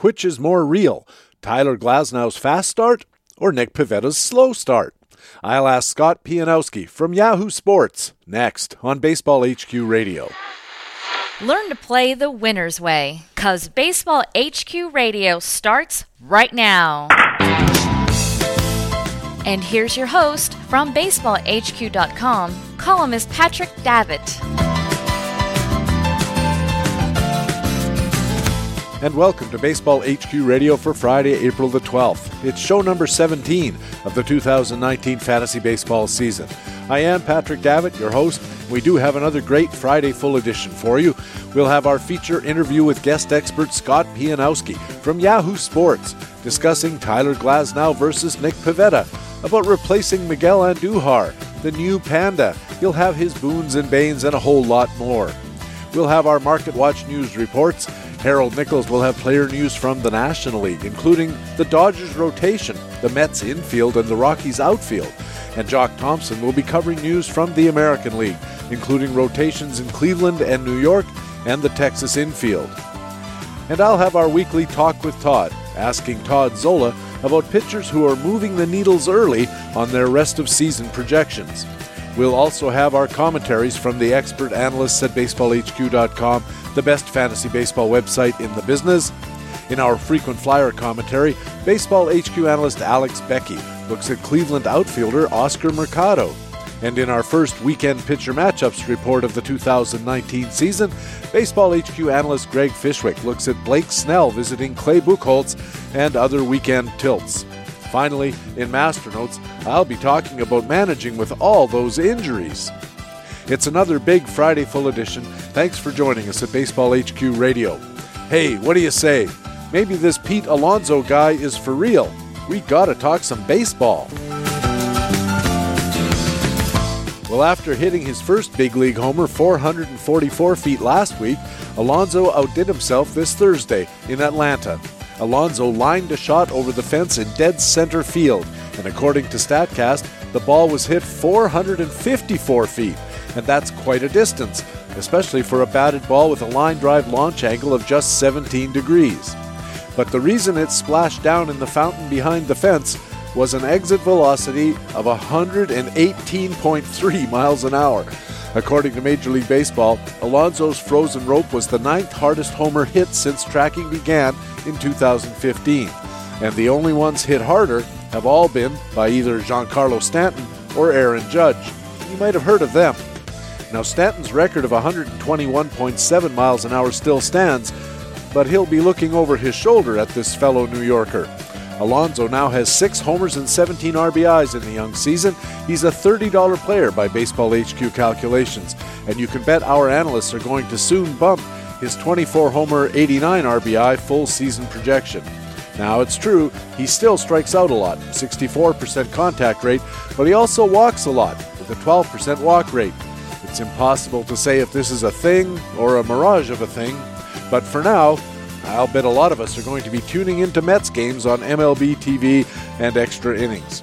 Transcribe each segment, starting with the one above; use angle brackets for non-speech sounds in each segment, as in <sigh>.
Which is more real, Tyler Glasnow's fast start or Nick Pivetta's slow start? I'll ask Scott Pianowski from Yahoo Sports next on Baseball HQ Radio. Learn to play the winner's way, because Baseball HQ Radio starts right now. And here's your host from BaseballHQ.com, columnist Patrick Davitt. And welcome to Baseball HQ Radio for Friday, April the 12th. It's show number 17 of the 2019 fantasy baseball season. I am Patrick Davitt, your host. We do have another great Friday full edition for you. We'll have our feature interview with guest expert Scott Pianowski from Yahoo Sports, discussing Tyler Glasnow versus Nick Pivetta, about replacing Miguel Andujar, the new Panda. He'll have his boons and banes and a whole lot more. We'll have our Market Watch news reports. Harold Nichols will have player news from the National League, including the Dodgers rotation, the Mets infield, and the Rockies outfield. And Jock Thompson will be covering news from the American League, including rotations in Cleveland and New York and the Texas infield. And I'll have our weekly Talk with Todd, asking Todd Zola about pitchers who are moving the needles early on their rest of season projections. We'll also have our commentaries from the expert analysts at baseballhq.com, the best fantasy baseball website in the business. In our frequent flyer commentary, Baseball HQ analyst Alex Becky looks at Cleveland outfielder Oscar Mercado. And in our first weekend pitcher matchups report of the 2019 season, Baseball HQ analyst Greg Fishwick looks at Blake Snell visiting Clay Buchholz and other weekend tilts. Finally, in Master Notes, I'll be talking about managing with all those injuries. It's another big Friday full edition. Thanks for joining us at Baseball HQ Radio. Hey, what do you say? Maybe this Pete Alonso guy is for real. We gotta talk some baseball. Well, after hitting his first big league homer 444 feet last week, Alonso outdid himself this Thursday in Atlanta. Alonso lined a shot over the fence in dead center field, and according to StatCast, the ball was hit 454 feet, and that's quite a distance, especially for a batted ball with a line drive launch angle of just 17 degrees. But the reason it splashed down in the fountain behind the fence was an exit velocity of 118.3 miles an hour. According to Major League Baseball, Alonso's frozen rope was the ninth hardest homer hit since tracking began in 2015. And the only ones hit harder have all been by either Giancarlo Stanton or Aaron Judge. You might have heard of them. Now, Stanton's record of 121.7 miles an hour still stands, but he'll be looking over his shoulder at this fellow New Yorker. Alonso now has six homers and 17 RBIs in the young season. He's a $30 player by Baseball HQ calculations, and you can bet our analysts are going to soon bump his 24 homer, 89 RBI full season projection. Now, it's true, he still strikes out a lot, 64% contact rate, but he also walks a lot, with a 12% walk rate. It's impossible to say if this is a thing or a mirage of a thing, but for now, I'll bet a lot of us are going to be tuning into Mets games on MLB TV and extra innings.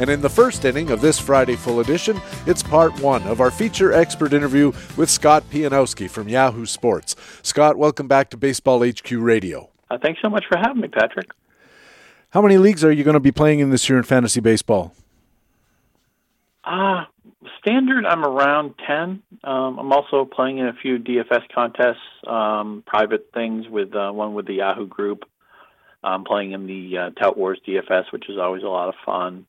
And in the first inning of this Friday full edition, it's part one of our feature expert interview with Scott Pianowski from Yahoo Sports. Scott, welcome back to Baseball HQ Radio. Uh, thanks so much for having me, Patrick. How many leagues are you going to be playing in this year in fantasy baseball? Uh, standard. I'm around ten. Um, I'm also playing in a few DFS contests, um, private things with uh, one with the Yahoo group. I'm playing in the uh, Tout Wars DFS, which is always a lot of fun,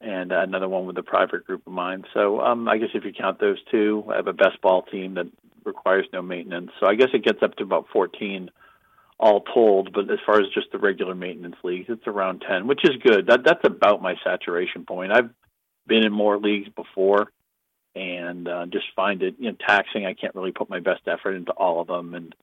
and uh, another one with a private group of mine. So um, I guess if you count those two, I have a best ball team that requires no maintenance. So I guess it gets up to about 14 all told. But as far as just the regular maintenance leagues, it's around 10, which is good. That that's about my saturation point. I've been in more leagues before, and uh, just find it you know taxing. I can't really put my best effort into all of them, and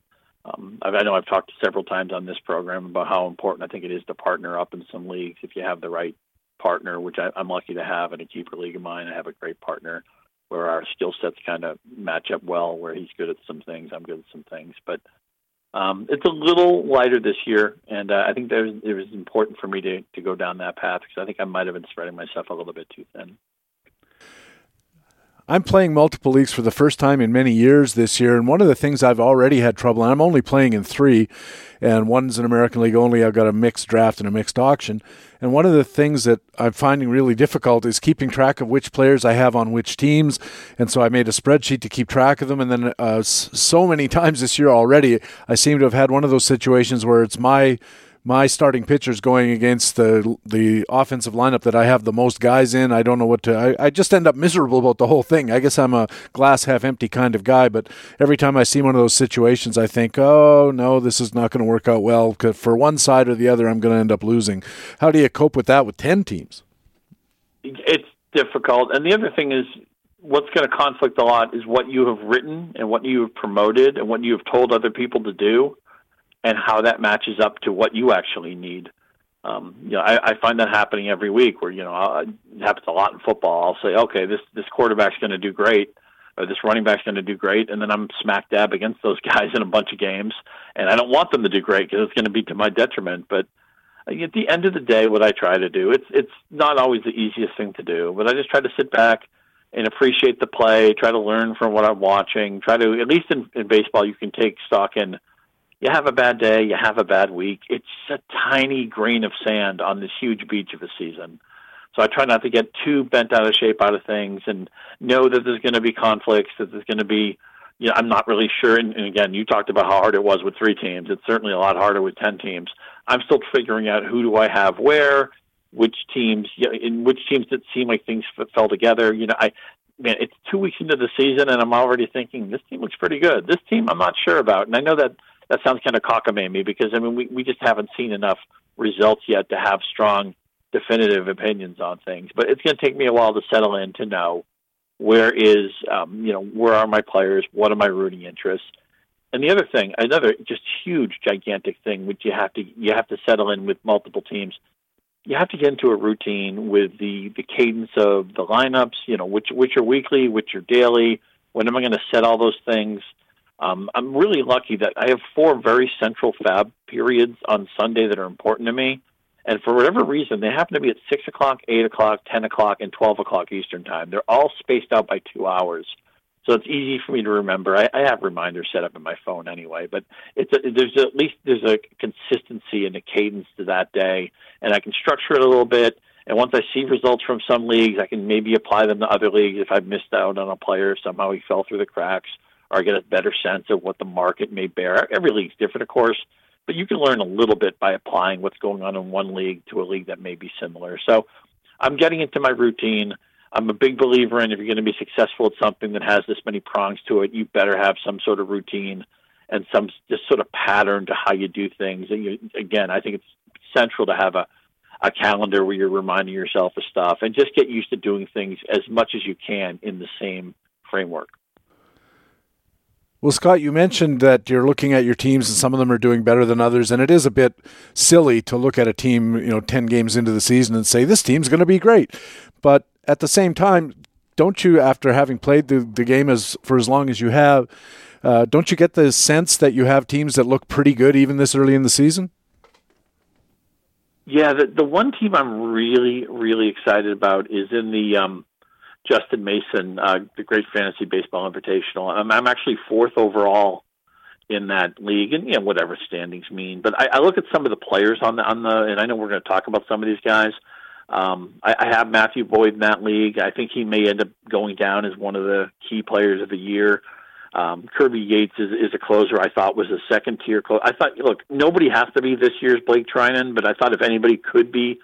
um, I know I've talked several times on this program about how important I think it is to partner up in some leagues if you have the right partner, which I, I'm lucky to have in a keeper league of mine. I have a great partner where our skill sets kind of match up well. Where he's good at some things, I'm good at some things, but um, it's a little lighter this year, and uh, I think there's, it was important for me to, to go down that path because I think I might have been spreading myself a little bit too thin. I'm playing multiple leagues for the first time in many years this year, and one of the things I've already had trouble, and I'm only playing in three, and one's an American League only. I've got a mixed draft and a mixed auction. And one of the things that I'm finding really difficult is keeping track of which players I have on which teams. And so I made a spreadsheet to keep track of them. And then uh, so many <laughs> times this year already, I seem to have had one of those situations where it's my my starting pitchers going against the the offensive lineup that I have the most guys in. I don't know what to. I, I just end up miserable about the whole thing. I guess I'm a glass half empty kind of guy, but every time I see one of those situations, I think, oh no, this is not going to work out well. Because for one side or the other, I'm going to end up losing. How do you cope with that with ten teams? It's difficult, and the other thing is what's going to conflict a lot is what you have written and what you have promoted and what you have told other people to do and how that matches up to what you actually need. Um, you know, I, I find that happening every week. Where you know, I'll, it happens a lot in football. I'll say, okay, this this quarterback's going to do great, or this running back's going to do great, and then I'm smack dab against those <laughs> guys in a bunch of games, and I don't want them to do great because it's going to be to my detriment. But at the end of the day, what I try to do, it's it's not always the easiest thing to do, but I just try to sit back and appreciate the play, try to learn from what I'm watching, try to at least in, in baseball you can take stock in you have a bad day, you have a bad week. It's a tiny grain of sand on this huge beach of a season. So I try not to get too bent out of shape out of things and know that there's going to be conflicts, that there's going to be, you know, I'm not really sure. And, and again, you talked about how hard it was with three teams. It's certainly a lot harder with 10 teams. I'm still figuring out who do I have where, which teams, you know, in which teams that seem like things fell together. You know, I, man, it's two weeks into the season and I'm already thinking this team looks pretty good. This team I'm not sure about. And I know that that sounds kind of cockamamie because I mean we we just haven't seen enough results yet to have strong definitive opinions on things. But it's going to take me a while to settle in to know where is um, you know where are my players, what are my rooting interests, and the other thing, another just huge gigantic thing which you have to you have to settle in with multiple teams. You have to get into a routine with the the cadence of the lineups. You know which which are weekly, which are daily. When am I going to set all those things? Um, I'm really lucky that I have four very central FAAB periods on Sunday that are important to me. And for whatever reason, they happen to be at 6 o'clock, 8 o'clock, 10 o'clock, and 12 o'clock Eastern Time. They're all spaced out by two hours. So it's easy for me to remember. I, I have reminders set up in my phone anyway, but it's a, there's at least there's a consistency and a cadence to that day, and I can structure it a little bit. And once I see results from some leagues, I can maybe apply them to other leagues if I've missed out on a player somehow he fell through the cracks or get a better sense of what the market may bear. Every league's different, of course, but you can learn a little bit by applying what's going on in one league to a league that may be similar. So I'm getting into my routine. I'm a big believer in if you're going to be successful at something that has this many prongs to it, you better have some sort of routine and some just sort of pattern to how you do things. And you, again, I think it's central to have a a calendar where you're reminding yourself of stuff and just get used to doing things as much as you can in the same framework. Well, Scott, you mentioned that you're looking at your teams and some of them are doing better than others, and it is a bit silly to look at a team, you know, 10 games into the season and say this team's going to be great. But at the same time, don't you, after having played the, the game as for as long as you have, uh, don't you get the sense that you have teams that look pretty good even this early in the season? Yeah, the the one team I'm really really excited about is in the um, Justin Mason, uh, the Great Fantasy Baseball Invitational. I'm, I'm actually fourth overall in that league, and you know whatever standings mean. But I, I look at some of the players on the on the, and I know we're going to talk about some of these guys. Um, I, I have Matthew Boyd in that league. I think he may end up going down as one of the key players of the year. Um, Kirby Yates is, is a closer. I thought was a second tier closer. I thought, look, nobody has to be this year's Blake Treinen, but I thought if anybody could be,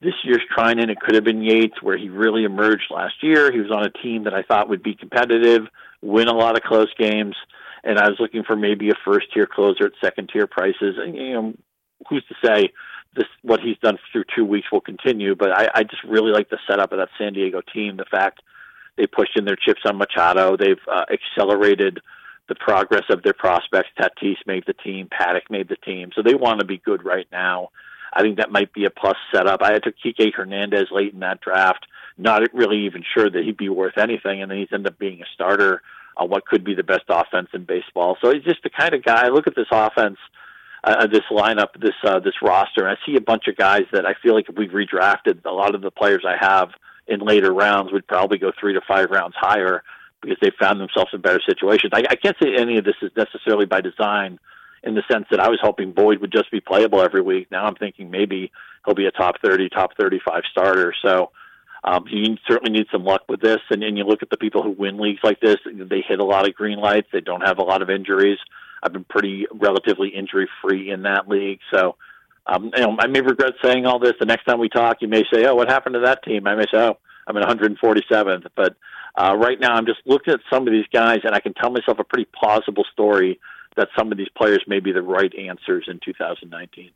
this year's Treinen, it could have been Yates, where he really emerged last year. He was on a team that I thought would be competitive, win a lot of close games, and I was looking for maybe a first tier closer at second tier prices. And you know, who's to say this what he's done through two weeks will continue? But I, I just really like the setup of that San Diego team. The fact they pushed in their chips on Machado, they've uh, accelerated the progress of their prospects. Tatis made the team, Paddack made the team, so they want to be good right now. I think that might be a plus setup. I had to Kike Hernandez late in that draft, not really even sure that he'd be worth anything, and then he's ended up being a starter on what could be the best offense in baseball. So he's just the kind of guy. I look at this offense, uh, this lineup, this uh, this roster, and I see a bunch of guys that I feel like if we redrafted a lot of the players I have in later rounds would probably go three to five rounds higher because they found themselves in better situations. I, I can't say any of this is necessarily by design in the sense that I was hoping Boyd would just be playable every week. Now I'm thinking maybe he'll be a top 30, top 35 starter. So um, you certainly need some luck with this. And, and you look at the people who win leagues like this, they hit a lot of green lights. They don't have a lot of injuries. I've been pretty relatively injury free in that league. So, um, you know, I may regret saying all this. The next time we talk, you may say, "Oh, what happened to that team?" I may say, "Oh, I'm at 147th." But uh, right now, I'm just looking at some of these guys, and I can tell myself a pretty plausible story that some of these players may be the right answers in 2019.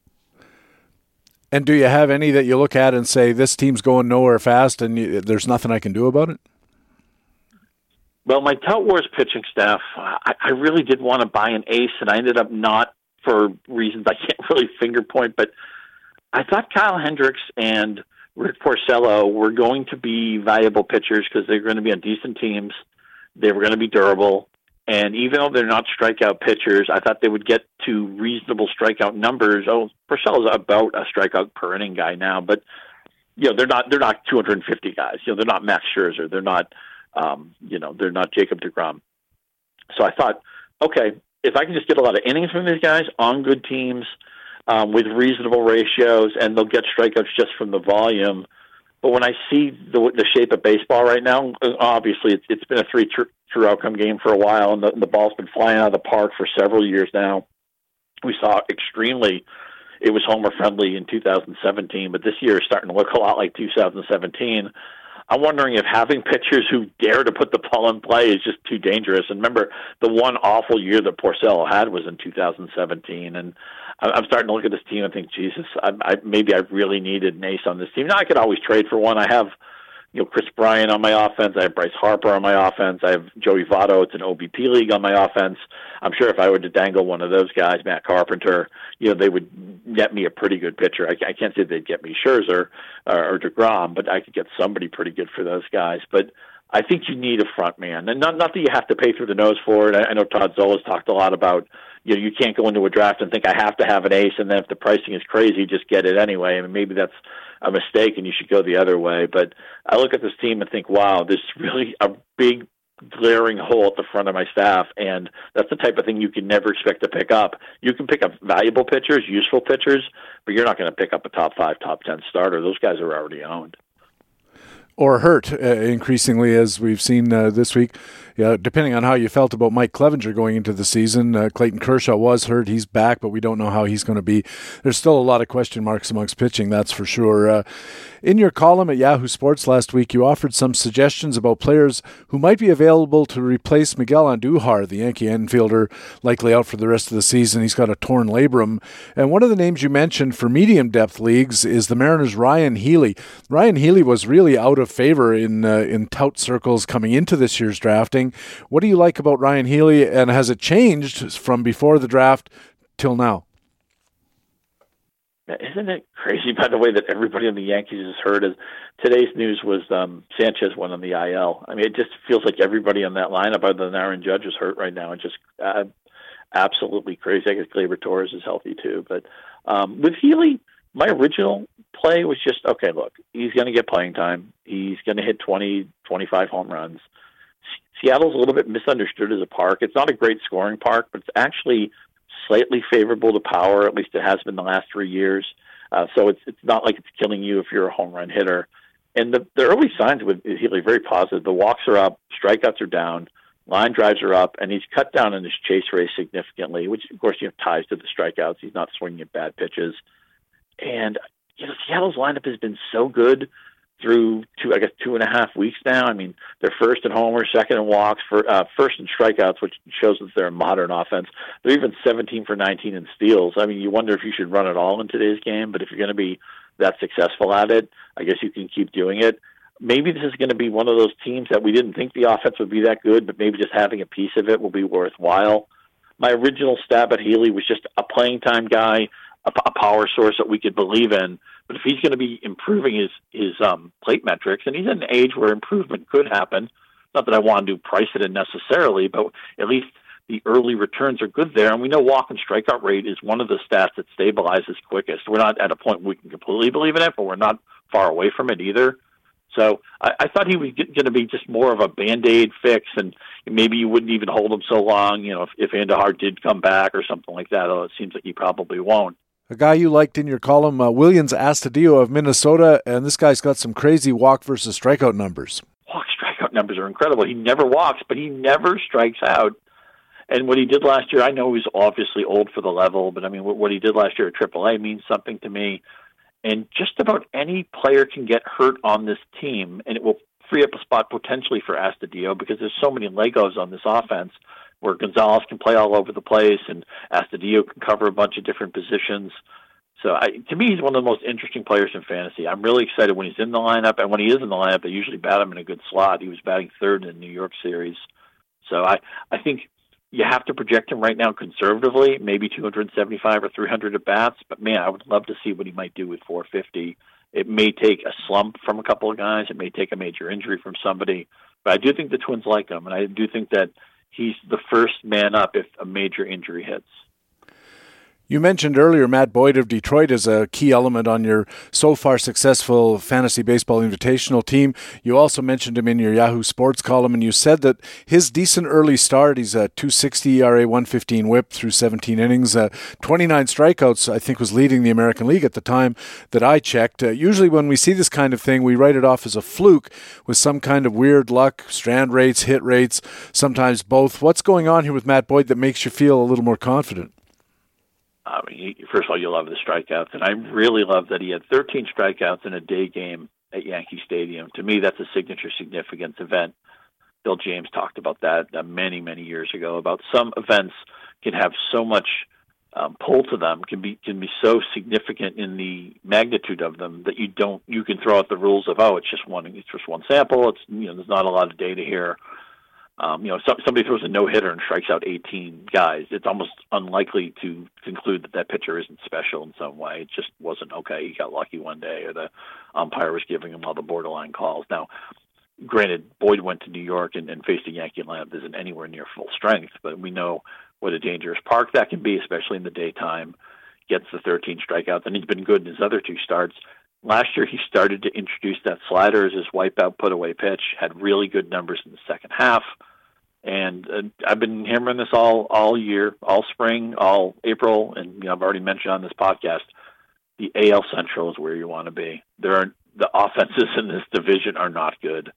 And do you have any that you look at and say this team's going nowhere fast, and you, there's nothing I can do about it? Well, my Tout Wars pitching staff, I, I really did want to buy an ace, and I ended up not for reasons I can't <laughs> really finger point. But I thought Kyle Hendricks and Rick Porcello were going to be valuable pitchers because they're going to be on decent teams. They were going to be durable. And even though they're not strikeout pitchers, I thought they would get to reasonable strikeout numbers. Oh, Porcello's about a strikeout per inning guy now, but you know they're not they're not 250 guys. You know they're not Max Scherzer. They're not um, you know they're not Jacob Degrom. So I thought, okay, if I can just get a lot of innings from these guys on good teams um, with reasonable ratios, and they'll get strikeouts just from the volume. But when I see the, the shape of baseball right now, obviously it's, it's been a three true outcome game for a while, and the, the ball's been flying out of the park for several years now. We saw extremely, it was homer friendly in 2017, but this year is starting to look a lot like 2017. I'm wondering if having pitchers who dare to put the ball in play is just too dangerous. And remember, the one awful year that Porcello had was in 2017, and I'm starting to look at this team and think, Jesus, I, I, maybe I really needed an ace on this team. Now I could always trade for one. I have you know Kris Bryant on my offense. I have Bryce Harper on my offense. I have Joey Votto. It's an OBP league on my offense. I'm sure if I were to dangle one of those guys, Matt Carpenter, you know, they would get me a pretty good pitcher. I, I can't say they'd get me Scherzer or, or Degrom, but I could get somebody pretty good for those guys. But I think you need a front man, and not not that you have to pay through the nose for it. I, I know Todd Zola's talked a lot about you know you can't go into a draft and think I have to have an ace, and then if the pricing is crazy, just get it anyway. I mean, maybe that's a mistake, and you should go the other way. But I look at this team and think, wow, there's really a big glaring hole at the front of my staff, and that's the type of thing you can never expect to pick up. You can pick up valuable pitchers, useful pitchers, but you're not going to pick up a top five, top ten starter. Those guys are already owned or hurt uh, increasingly, as we've seen uh, this week. Yeah, depending on how you felt about Mike Clevinger going into the season, uh, Clayton Kershaw was hurt. He's back, but we don't know how he's going to be. There's still a lot of question marks amongst pitching, that's for sure. Uh, in your column at Yahoo Sports last week, you offered some suggestions about players who might be available to replace Miguel Andujar, the Yankee infielder, likely out for the rest of the season. He's got a torn labrum. And one of the names you mentioned for medium depth leagues is the Mariners' Ryon Healy. Ryon Healy was really out of favor in uh, in tout circles coming into this year's drafting. What do you like about Ryon Healy, and has it changed from before the draft till now? Isn't it crazy, by the way, that everybody on the Yankees has heard? Is today's news was um, Sanchez went on the IL. I mean, it just feels like everybody on that lineup, other than Aaron Judge, is hurt right now. It's just uh, absolutely crazy. I guess Gleyber Torres is healthy too, but um, with Healy, my original play was just okay. Look, he's going to get playing time. He's going to hit 20, 25 home runs. Seattle's a little bit misunderstood as a park. It's not a great scoring park, but it's actually slightly favorable to power. At least it has been the last three years. Uh, so it's it's not like it's killing you if you're a home run hitter. And the the early signs with Healy very positive. The walks are up, strikeouts are down, line drives are up, and he's cut down in his chase rate significantly, which of course you have ties to the strikeouts. He's not swinging at bad pitches, and you know Seattle's lineup has been so good through two, I guess, two and a half weeks now. I mean, they're first in homers, second in walks, for, uh, first in strikeouts, which shows that they're a modern offense. They're even 17 for 19 in steals. I mean, you wonder if you should run it all in today's game, but if you're going to be that successful at it, I guess you can keep doing it. Maybe this is going to be one of those teams that we didn't think the offense would be that good, but maybe just having a piece of it will be worthwhile. My original stab at Healy was just a playing time guy, a, a power source that we could believe in but if he's going to be improving his his um, plate metrics, and he's at an age where improvement could happen, not that I want to price it in necessarily, but at least the early returns are good there. And we know walk and strikeout rate is one of the stats that stabilizes quickest. We're not at a point we can completely believe in it, but we're not far away from it either. So I, I thought he was going to be just more of a band aid fix, and maybe you wouldn't even hold him so long. You know, if, if Andujar did come back or something like that, although it seems like he probably won't. A guy you liked in your column, uh, Willians Astudillo of Minnesota, and this guy's got some crazy walk versus strikeout numbers. Walk <laughs> strikeout numbers are incredible. He never walks, but he never strikes out. And what he did last year, I know he's obviously old for the level, but I mean, what what he did last year at AAA means something to me. And just about any player can get hurt on this team, and it will free up a spot potentially for Astudillo because there's so many Legos on this offense where Gonzalez can play all over the place and Astudillo can cover a bunch of different positions. So I, to me, he's one of the most interesting players in fantasy. I'm really excited when he's in the lineup, and when he is in the lineup, they usually bat him in a good slot. He was batting third in the New York series, so I I think you have to project him right now conservatively, maybe 275 or 300 at bats. But man, I would love to see what he might do with 450. It may take a slump from a couple of guys. It may take a major injury from somebody. But I do think the Twins like him, and I do think that he's the first man up if a major injury hits. You mentioned earlier Matt Boyd of Detroit as a key element on your so far successful fantasy baseball invitational team. You also mentioned him in your Yahoo Sports column, and you said that his decent early start, he's a 260 ERA, 115 whip through 17 innings, uh, 29 strikeouts, I think was leading the American League at the time that I checked. Uh, usually when we see this kind of thing, we write it off as a fluke with some kind of weird luck, strand rates, hit rates, sometimes both. What's going on here with Matt Boyd that makes you feel a little more confident? I mean, first of all, you love the strikeouts, and I really love that he had 13 strikeouts in a day game at Yankee Stadium. To me, that's a signature significance event. Bill James talked about that uh, many, many years ago. About some events can have so much um, pull to them, can be can be so significant in the magnitude of them that you don't you can throw out the rules of oh it's just one it's just one sample. It's you know there's not a lot of data here. Um, you know, some, somebody throws a no hitter and strikes out 18 guys. It's almost unlikely to conclude that that pitcher isn't special in some way. It just wasn't okay. He got lucky one day, or the umpire was giving him all the borderline calls. Now, granted, Boyd went to New York and, and faced a Yankee lineup that isn't anywhere near full strength, but we know what a dangerous park that can be, especially in the daytime. Gets the 13 strikeouts, and he's been good in his other two starts. Last year, he started to introduce that slider as his wipeout put away pitch. Had really good numbers in the second half and uh, I've been hammering this all all year, all spring, all April, and you know, I've already mentioned on this podcast. The AL Central is where you want to be. There are the <laughs> offenses in this division are not good,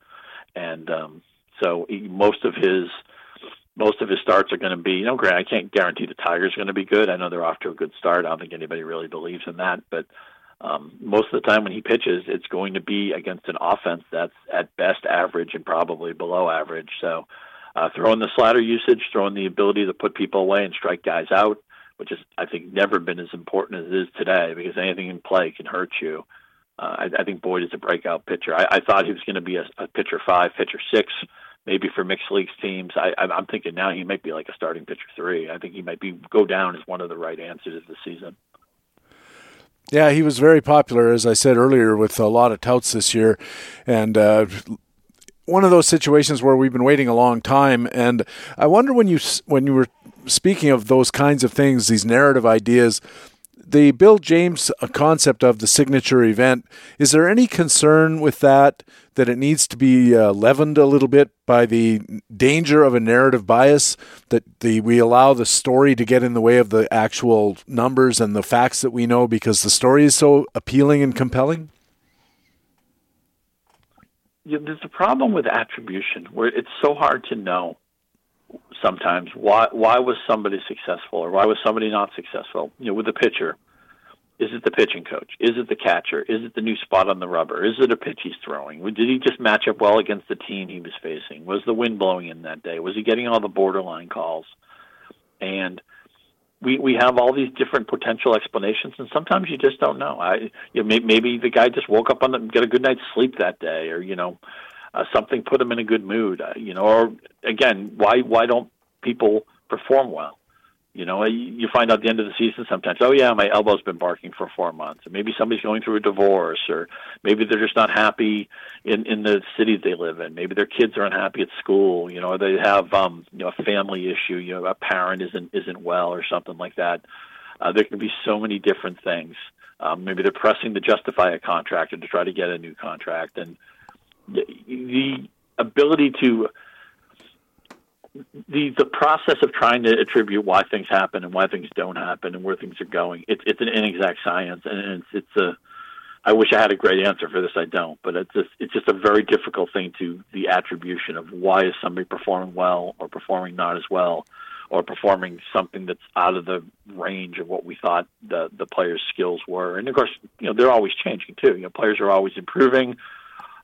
and um, so he, most of his most of his starts are going to be. You know, Grant, I can't guarantee the Tigers are going to be good. I know they're off to a good start. I don't think anybody really believes in that, but um, most of the time when he pitches, it's going to be against an offense that's at best average and probably below average. So uh, throwing the slider usage, throwing the ability to put people away and strike guys out, which is I think never been as important as it is today because anything in play can hurt you. Uh, I, I think Boyd is a breakout pitcher. I, I thought he was going to be a, a pitcher five, pitcher six, maybe for mixed leagues teams. I, I'm thinking now he might be like a starting pitcher three. I think he might be go down as one of the right answers of the season. Yeah, he was very popular, as I said earlier, with a lot of touts this year, and uh, one of those situations where we've been waiting a long time, and I wonder when you when you were speaking of those kinds of things, these narrative ideas, the Bill James concept of the signature event. Is there any concern with that that it needs to be uh, leavened a little bit by the danger of a narrative bias that the we allow the story to get in the way of the actual numbers and the facts that we know because the story is so appealing and compelling? You know, there's a problem with attribution where it's so hard to know sometimes why why was somebody successful or why was somebody not successful. You know, with the pitcher, is it the pitching coach? Is it the catcher? Is it the new spot on the rubber? Is it a pitch he's throwing? Did he just match up well against the team he was facing? Was the wind blowing in that day? Was he getting all the borderline calls? And we we have all these different potential explanations, and sometimes you just don't know. I you know, maybe the guy just woke up on the get a good night's sleep that day, or you know, uh, something put him in a good mood. Uh, you know, or again, why why don't people perform well? You know, you find out the end of the season sometimes, oh yeah, my elbow's been barking for four months. Maybe somebody's going through a divorce, or maybe they're just not happy in in the city they live in. Maybe their kids are unhappy at school. You know, or they have um, you know a family issue. You know, a parent isn't isn't well, or something like that. Uh, there can be so many different things. Um, maybe they're pressing to justify a contract or to try to get a new contract, and the, the ability to the the process of trying to attribute why things happen and why things don't happen and where things are going. It's it's an inexact science, and it's it's a. I wish I had a great answer for this. I don't, but it's just it's just a very difficult thing to the attribution of why is somebody performing well or performing not as well, or performing something that's out of the range of what we thought the the players' skills were. And of course, you know they're always changing too. You know, players are always improving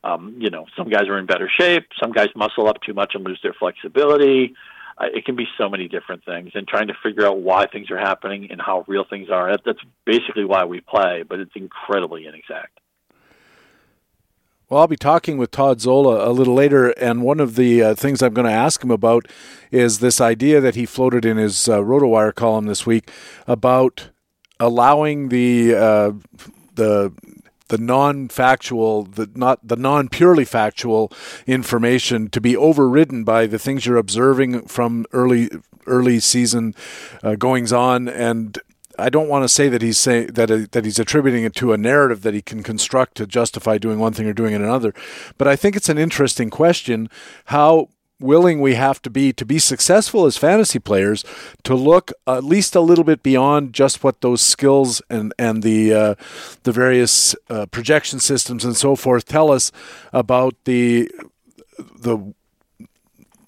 um, you know, some guys are in better shape. Some guys muscle up too much and lose their flexibility. Uh, it can be so many different things, and trying to figure out why things are happening and how real things are. That, that's basically why we play, but it's incredibly inexact. Well, I'll be talking with Todd Zola a little later, and one of the uh, things I'm going to ask him about is this idea that he floated in his uh, RotoWire column this week about allowing the uh, the the non-factual, the not the non-purely factual information to be overridden by the things you're observing from early early season uh, goings on. And I don't want to say that he's saying that uh, that he's attributing it to a narrative that he can construct to justify doing one thing or doing another, but I think it's an interesting question how willing we have to be to be successful as fantasy players to look at least a little bit beyond just what those skills and and the uh, the various uh, projection systems and so forth tell us about the the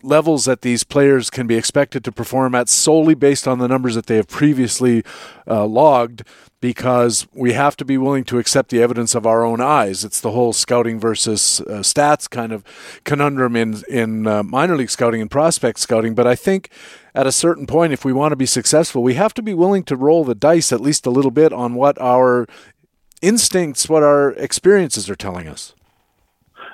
levels that these players can be expected to perform at solely based on the numbers that they have previously uh, logged because we have to be willing to accept the evidence of our own eyes. It's the whole scouting versus uh, stats kind of conundrum in in uh, minor league scouting and prospect scouting. But I think at a certain point, if we want to be successful, we have to be willing to roll the dice at least a little bit on what our instincts, what our experiences are telling us.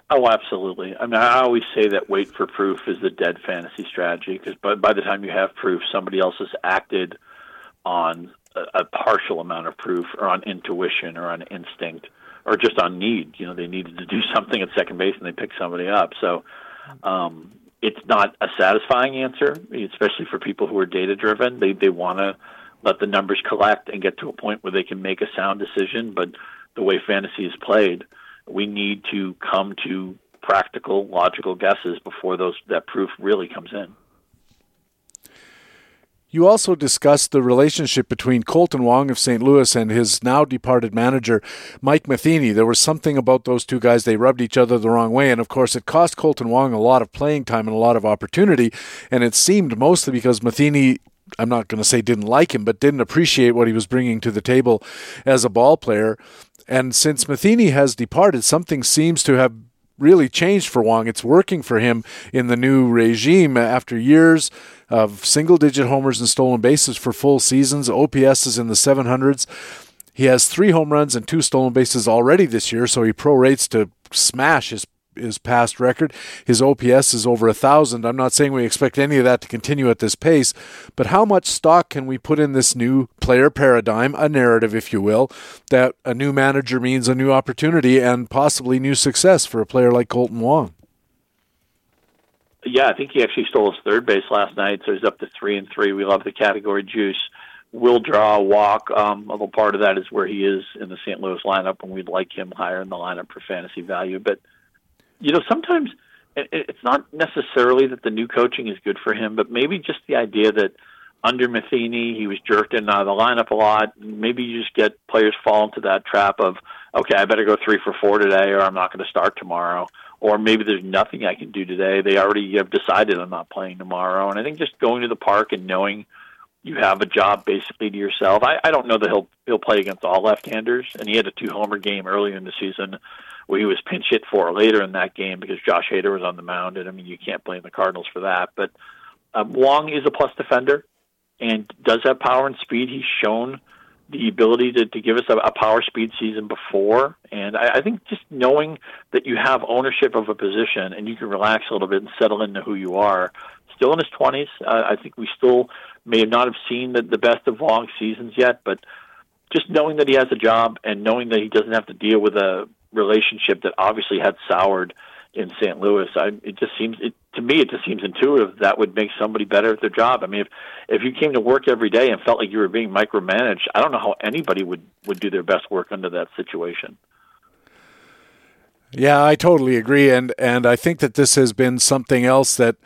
Oh, absolutely. I mean, I always say that wait for proof is the dead fantasy strategy because by, by the time you have proof, somebody else has acted on a, a partial amount of proof or on intuition or on instinct or just on need. You know, they needed to do <laughs> something at second base and they picked somebody up. So um, it's not a satisfying answer, especially for people who are data driven. They they want to let the numbers collect and get to a point where they can make a sound decision. But the way fantasy is played, we need to come to practical, logical guesses before those that proof really comes in. You also discussed the relationship between Kolten Wong of St. Louis and his now departed manager, Mike Matheny. There was something about those two guys, they rubbed each other the wrong way. And of course, it cost Kolten Wong a lot of playing time and a lot of opportunity. And it seemed mostly because Matheny I'm not going to say didn't like him, but didn't appreciate what he was bringing to the table as a ball player. And since Matheny has departed, something seems to have really changed for Wong. It's working for him in the new regime after years of single digit homers and stolen bases for full seasons. OPS is in the 700s. He has three home runs and two stolen bases already this year, so he prorates to smash his his past record. His OPS is over a thousand. I'm not saying we expect any of that to continue at this pace, but how much stock can we put in this new player paradigm, a narrative, if you will, that a new manager means a new opportunity and possibly new success for a player like Kolten Wong? Yeah, I think he actually stole his third base last night, so he's up to three and three. We love the category juice. Will draw a walk. Um, although part of that is where he is in the St. Louis lineup, and we'd like him higher in the lineup for fantasy value. But you know, sometimes it's not necessarily that the new coaching is good for him, but maybe just the idea that under Matheny, he was jerked in and out of the lineup a lot. Maybe you just get players fall into that trap of, okay, I better go three for four today, or I'm not going to start tomorrow. Or maybe there's nothing I can do today. They already have decided I'm not playing tomorrow. And I think just going to the park and knowing you have a job basically to yourself. I, I don't know that he'll he'll play against all left-handers, and he had a two-homer game earlier in the season where he was pinch hit for later in that game because Josh Hader was on the mound, and I mean you can't blame the Cardinals for that. But um, Wong is a plus defender and does have power and speed. He's shown the ability to, to give us a, a power speed season before, and I, I think just knowing that you have ownership of a position and you can relax a little bit and settle into who you are. Still in his twenties, uh, I think we still may not have seen the, the best of Wong seasons yet, but just knowing that he has a job and knowing that he doesn't have to deal with a relationship that obviously had soured in St. Louis. I, it just seems it, to me it just seems intuitive that would make somebody better at their job. I mean, if if you came to work every day and felt like you were being micromanaged, I don't know how anybody would would do their best work under that situation. Yeah, I totally agree, and and I think that this has been something else that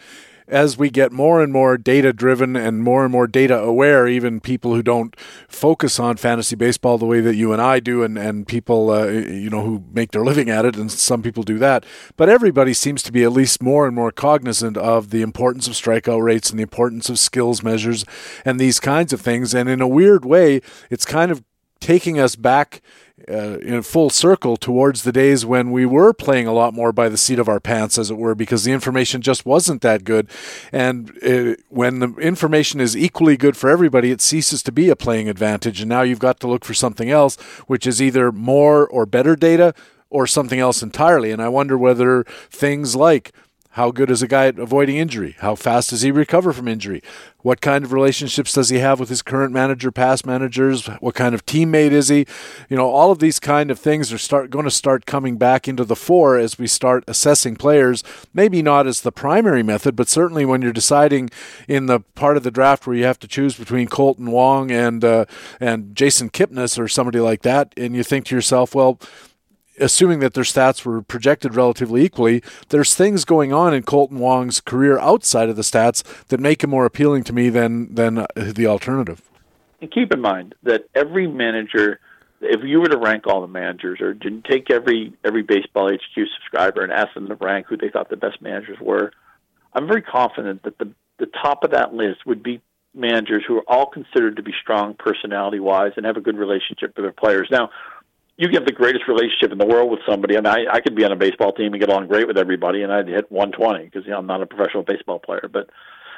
as we get more and more data driven and more and more data aware, even people who don't focus on fantasy baseball the way that you and I do, and, and people, uh, you know, who make their living at it, and some people do that. But everybody seems to be at least more and more cognizant of the importance of strikeout rates and the importance of skills measures and these kinds of things. And in a weird way, it's kind of taking us back uh, in full circle towards the days when we were playing a lot more by the seat of our pants, as it were, because the information just wasn't that good. And it, when the information is equally good for everybody, it ceases to be a playing advantage. And now you've got to look for something else, which is either more or better data or something else entirely. And I wonder whether things like how good is a guy at avoiding injury? How fast does he recover from injury? What kind of relationships does he have with his current manager, past managers? What kind of teammate is he? You know, all of these kind of things are start going to start coming back into the fore as we start assessing players. Maybe not as the primary method, but certainly when you're deciding in the part of the draft where you have to choose between Kolten Wong and uh, and Jason Kipnis or somebody like that, and you think to yourself, well assuming that their stats were projected relatively equally, there's things going on in Kolten Wong's career outside of the stats that make him more appealing to me than than uh, the alternative. And keep in mind that every manager, if you were to rank all the managers, or take every every baseball HQ subscriber and ask them to rank who they thought the best managers were, I'm very confident that the the top of that list would be managers who are all considered to be strong personality wise and have a good relationship with their players. Now, you get the greatest relationship in the world with somebody. Mean, I, I could be on a baseball team and get along great with everybody, and I'd hit 120 because you know I'm not a professional baseball player, but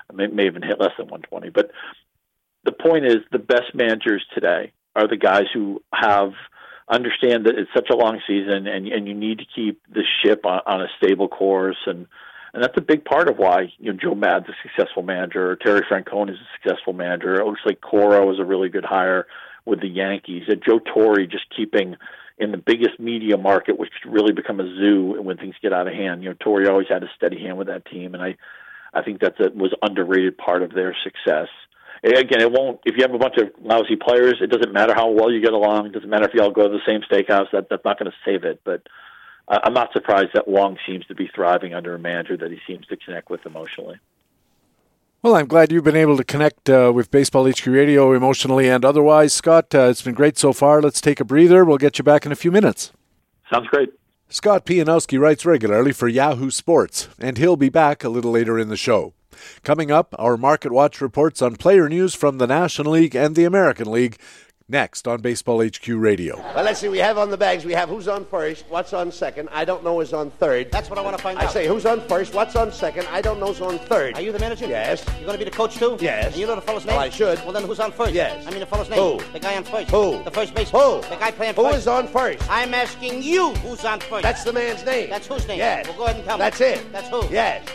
I may, may even hit less than 120. But the point is, the best managers today are the guys who have understand that it's such a long season, and and you need to keep the ship on, on a stable course, and and that's a big part of why you know Joe Maddon's a successful manager, Terry Francona is a successful manager. It looks like Cora is a really good hire with the Yankees. And Joe Torre just keeping in the biggest media market, which really become a zoo when things get out of hand. You know, Torre always had a steady hand with that team, and I, I think that's a was underrated part of their success. Again, it won't. If you have a bunch of lousy players, it doesn't matter how well you get along. It doesn't matter if you all go to the same steakhouse. That that's not going to save it. But I'm not surprised that Wong seems to be thriving under a manager that he seems to connect with emotionally. Well, I'm glad you've been able to connect uh, with Baseball HQ Radio emotionally and otherwise. Scott, uh, it's been great so far. Let's take a breather. We'll get you back in a few minutes. Sounds great. Scott Pianowski writes regularly for Yahoo Sports, and he'll be back a little later in the show. Coming up, our Market Watch reports on player news from the National League and the American League. Next on Baseball HQ Radio. Well, let's see. We have on the bags. We have who's on first, what's on second. I don't know who's on third. That's what I want to find I out. I say who's on first, what's on second. I don't know who's on third. Are you the manager? Yes. You're going to be the coach too? Yes. And you know the fellow's name? Well, I should. Well, then who's on first? Yes. I mean the fellow's name. Who? The guy on first. Who? The first baseman. Who? The guy playing Who first. is on first? I'm asking you who's on first. That's the man's name. That's whose name? Yes. Well, go ahead and tell me. That's it. That's who? Yes.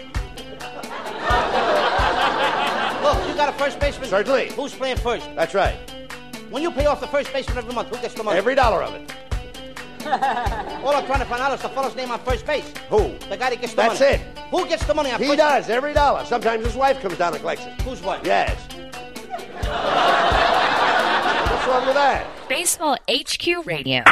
<laughs> Look, you got a first baseman. Certainly. Who's playing first? That's right. When you pay off the first baseman every month, who gets the money? Every dollar of it. <laughs> All I'm trying to find out is the fellow's name on first base. Who? The guy that gets the That's money. That's it. Who gets the money on He first does, every dollar. Sometimes his wife comes down and collects it. Who's wife? Yes. What's wrong with that? Baseball HQ Radio.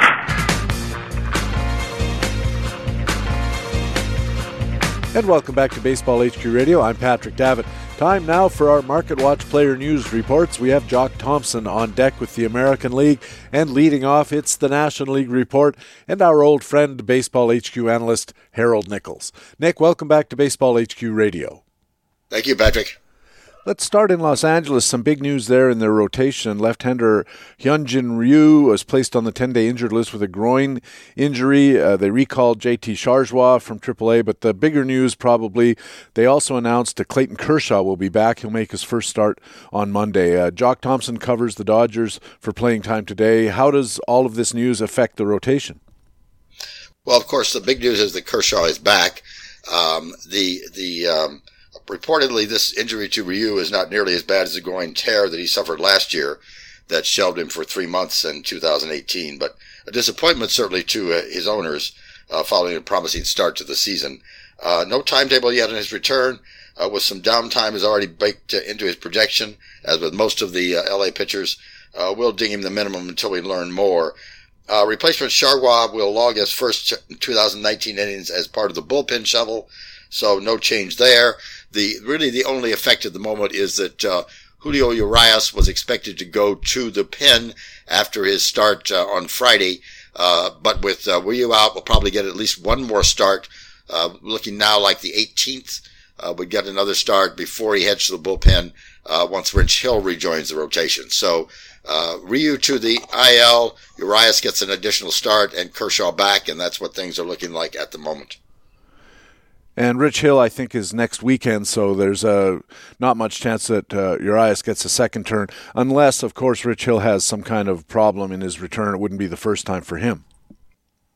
And welcome back to Baseball HQ Radio. I'm Patrick Davitt. Time now for our Market Watch player news reports. We have Jock Thompson on deck with the American League, and leading off, it's the National League report and our old friend, Baseball HQ analyst Harold Nichols. Nick, welcome back to Baseball HQ Radio. Thank you, Patrick. Let's start in Los Angeles. Some big news there in their rotation. Left-hander Hyunjin Ryu was placed on the 10-day injured list with a groin injury. Uh, they recalled JT Chargois from AAA, but the bigger news probably they also announced that Clayton Kershaw will be back. He'll make his first start on Monday. Uh, Jock Thompson covers the Dodgers for playing time today. How does all of this news affect the rotation? Well, of course, the big news is that Kershaw is back. Um, the the um, reportedly, this injury to Ryu is not nearly as bad as the groin tear that he suffered last year that shelved him for three months in 2018, but a disappointment certainly to uh, his owners uh, following a promising start to the season. Uh, no timetable yet on his return, uh, with some downtime is already baked into his projection, as with most of the uh, LA pitchers. we'll ding him the minimum until we learn more. Replacement Chargois will log his first 2019 innings as part of the bullpen shovel, so no change there. The really the only effect at the moment is that uh, Julio Urias was expected to go to the pen after his start uh, on Friday, uh, but with uh, out, we'll probably get at least one more start. Uh, looking now like the 18th, uh, we get another start before he heads to the bullpen uh, once Rich Hill rejoins the rotation. So uh, Ryu to the IL, Urias gets an additional start, and Kershaw back, and that's what things are looking like at the moment. And Rich Hill, I think, is next weekend, so there's uh, not much chance that uh, Urias gets a second turn, unless, of course, Rich Hill has some kind of problem in his return. It wouldn't be the first time for him.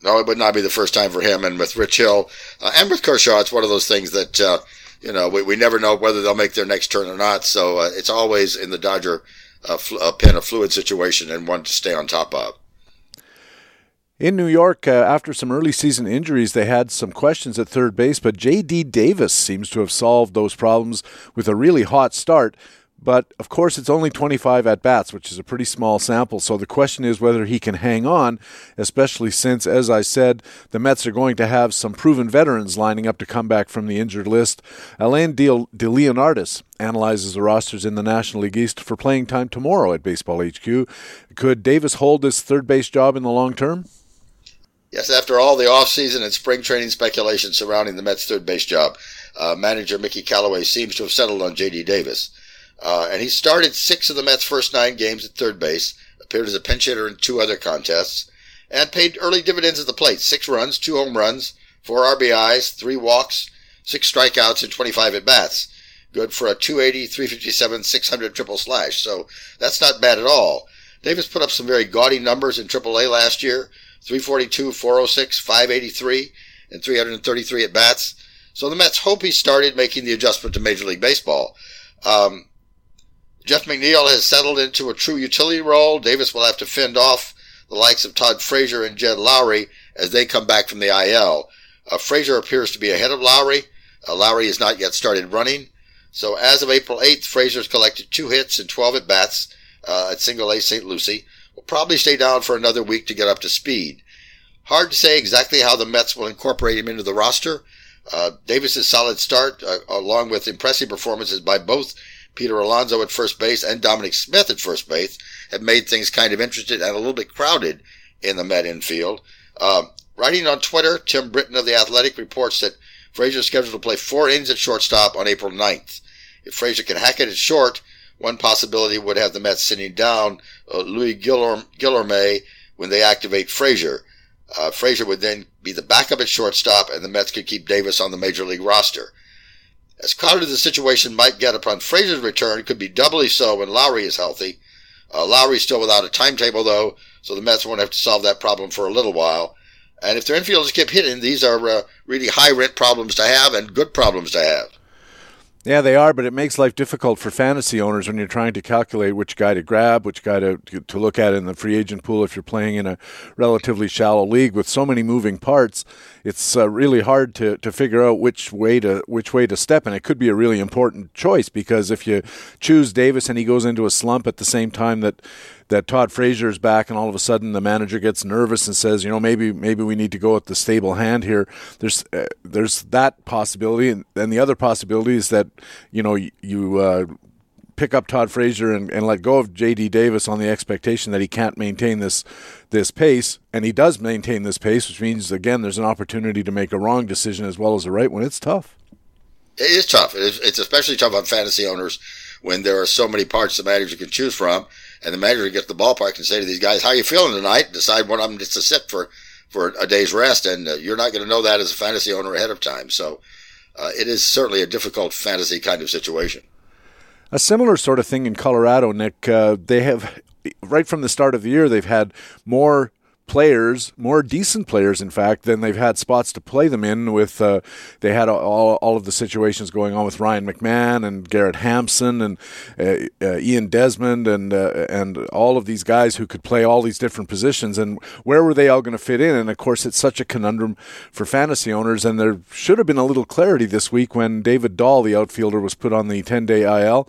No, it would not be the first time for him. And with Rich Hill uh, and with Kershaw, it's one of those things that, uh, you know, we, we never know whether they'll make their next turn or not. So uh, it's always in the Dodger uh, fl- uh, pen a fluid situation and one to stay on top of. In New York, uh, after some early season injuries, they had some questions at third base, but J.D. Davis seems to have solved those problems with a really hot start. But of course, it's only 25 at bats, which is a pretty small sample. So the question is whether he can hang on, especially since, as I said, the Mets are going to have some proven veterans lining up to come back from the injured list. Alain De, De Leonardis analyzes the rosters in the National League East for playing time tomorrow at Baseball HQ. Could Davis hold this third base job in the long term? Yes, after all the offseason and spring training speculation surrounding the Mets' third base job, uh, manager Mickey Callaway seems to have settled on J.D. Davis. Uh, and he started six of the Mets' first nine games at third base, appeared as a pinch hitter in two other contests, and paid early dividends at the plate. Six runs, two home runs, four RBIs, three walks, six strikeouts, and 25 at bats. Good for a 280, 357, 600 triple slash. So that's not bad at all. Davis put up some very gaudy numbers in AAA last year 342, 406, 583, and 333 at bats. So the Mets hope he started making the adjustment to Major League Baseball. Um, Jeff McNeil has settled into a true utility role. Davis will have to fend off the likes of Todd Frazier and Jed Lowrie as they come back from the IL. Uh, Frazier appears to be ahead of Lowrie. Uh, Lowrie has not yet started running. So as of April 8th, Frazier's collected two hits and 12 at bats uh, at Single A St. Lucie will probably stay down for another week to get up to speed. Hard to say exactly how the Mets will incorporate him into the roster. Uh, Davis's solid start, uh, along with impressive performances by both Peter Alonso at first base and Dominic Smith at first base, have made things kind of interesting and a little bit crowded in the Met infield. Uh, writing on Twitter, Tim Britton of The Athletic reports that Frazier is scheduled to play four innings at shortstop on April 9th. If Frazier can hack it at short, one possibility would have the Mets sitting down uh, Louis Guillorme when they activate Frazier. Uh, Frazier would then be the backup at shortstop, and the Mets could keep Davis on the major league roster. As crowded as the situation might get upon Frazier's return, could be doubly so when Lowrie is healthy. Uh, Lowrie's still without a timetable, though, so the Mets won't have to solve that problem for a little while. And if their infielders keep hitting, these are uh, really high rent problems to have and good problems to have. Yeah, they are, but it makes life difficult for fantasy owners when you're trying to calculate which guy to grab, which guy to to look at in the free agent pool if you're playing in a relatively shallow league with so many moving parts. It's uh, really hard to, to figure out which way to which way to step, and it could be a really important choice because if you choose Davis and he goes into a slump at the same time that that Todd Frazier is back, and all of a sudden the manager gets nervous and says, you know, maybe maybe we need to go with the stable hand here. There's uh, there's that possibility, and, and the other possibility is that you know you. you uh, pick up Todd Frazier and, and let go of J.D. Davis on the expectation that he can't maintain this this pace, and he does maintain this pace, which means again there's an opportunity to make a wrong decision as well as a right one. It's tough. It is tough. It's especially tough on fantasy owners when there are so many parts the manager can choose from and the manager gets the ballpark and say to these guys, "How you feeling tonight?" Decide of them gets to sit for for a day's rest, and uh, you're not going to know that as a fantasy owner ahead of time. So uh, it is certainly a difficult fantasy kind of situation. A similar sort of thing in Colorado, Nick. Uh, they have right from the start of the year they've had more players, more decent players, in fact, than they've had spots to play them in. With uh, they had all, all of the situations going on with Ryan McMahon and Garrett Hampson and uh, uh, Ian Desmond and uh, and all of these guys who could play all these different positions. And where were they all going to fit in? And of course, it's such a conundrum for fantasy owners. And there should have been a little clarity this week when David Dahl, the outfielder, was put on the 10 day IL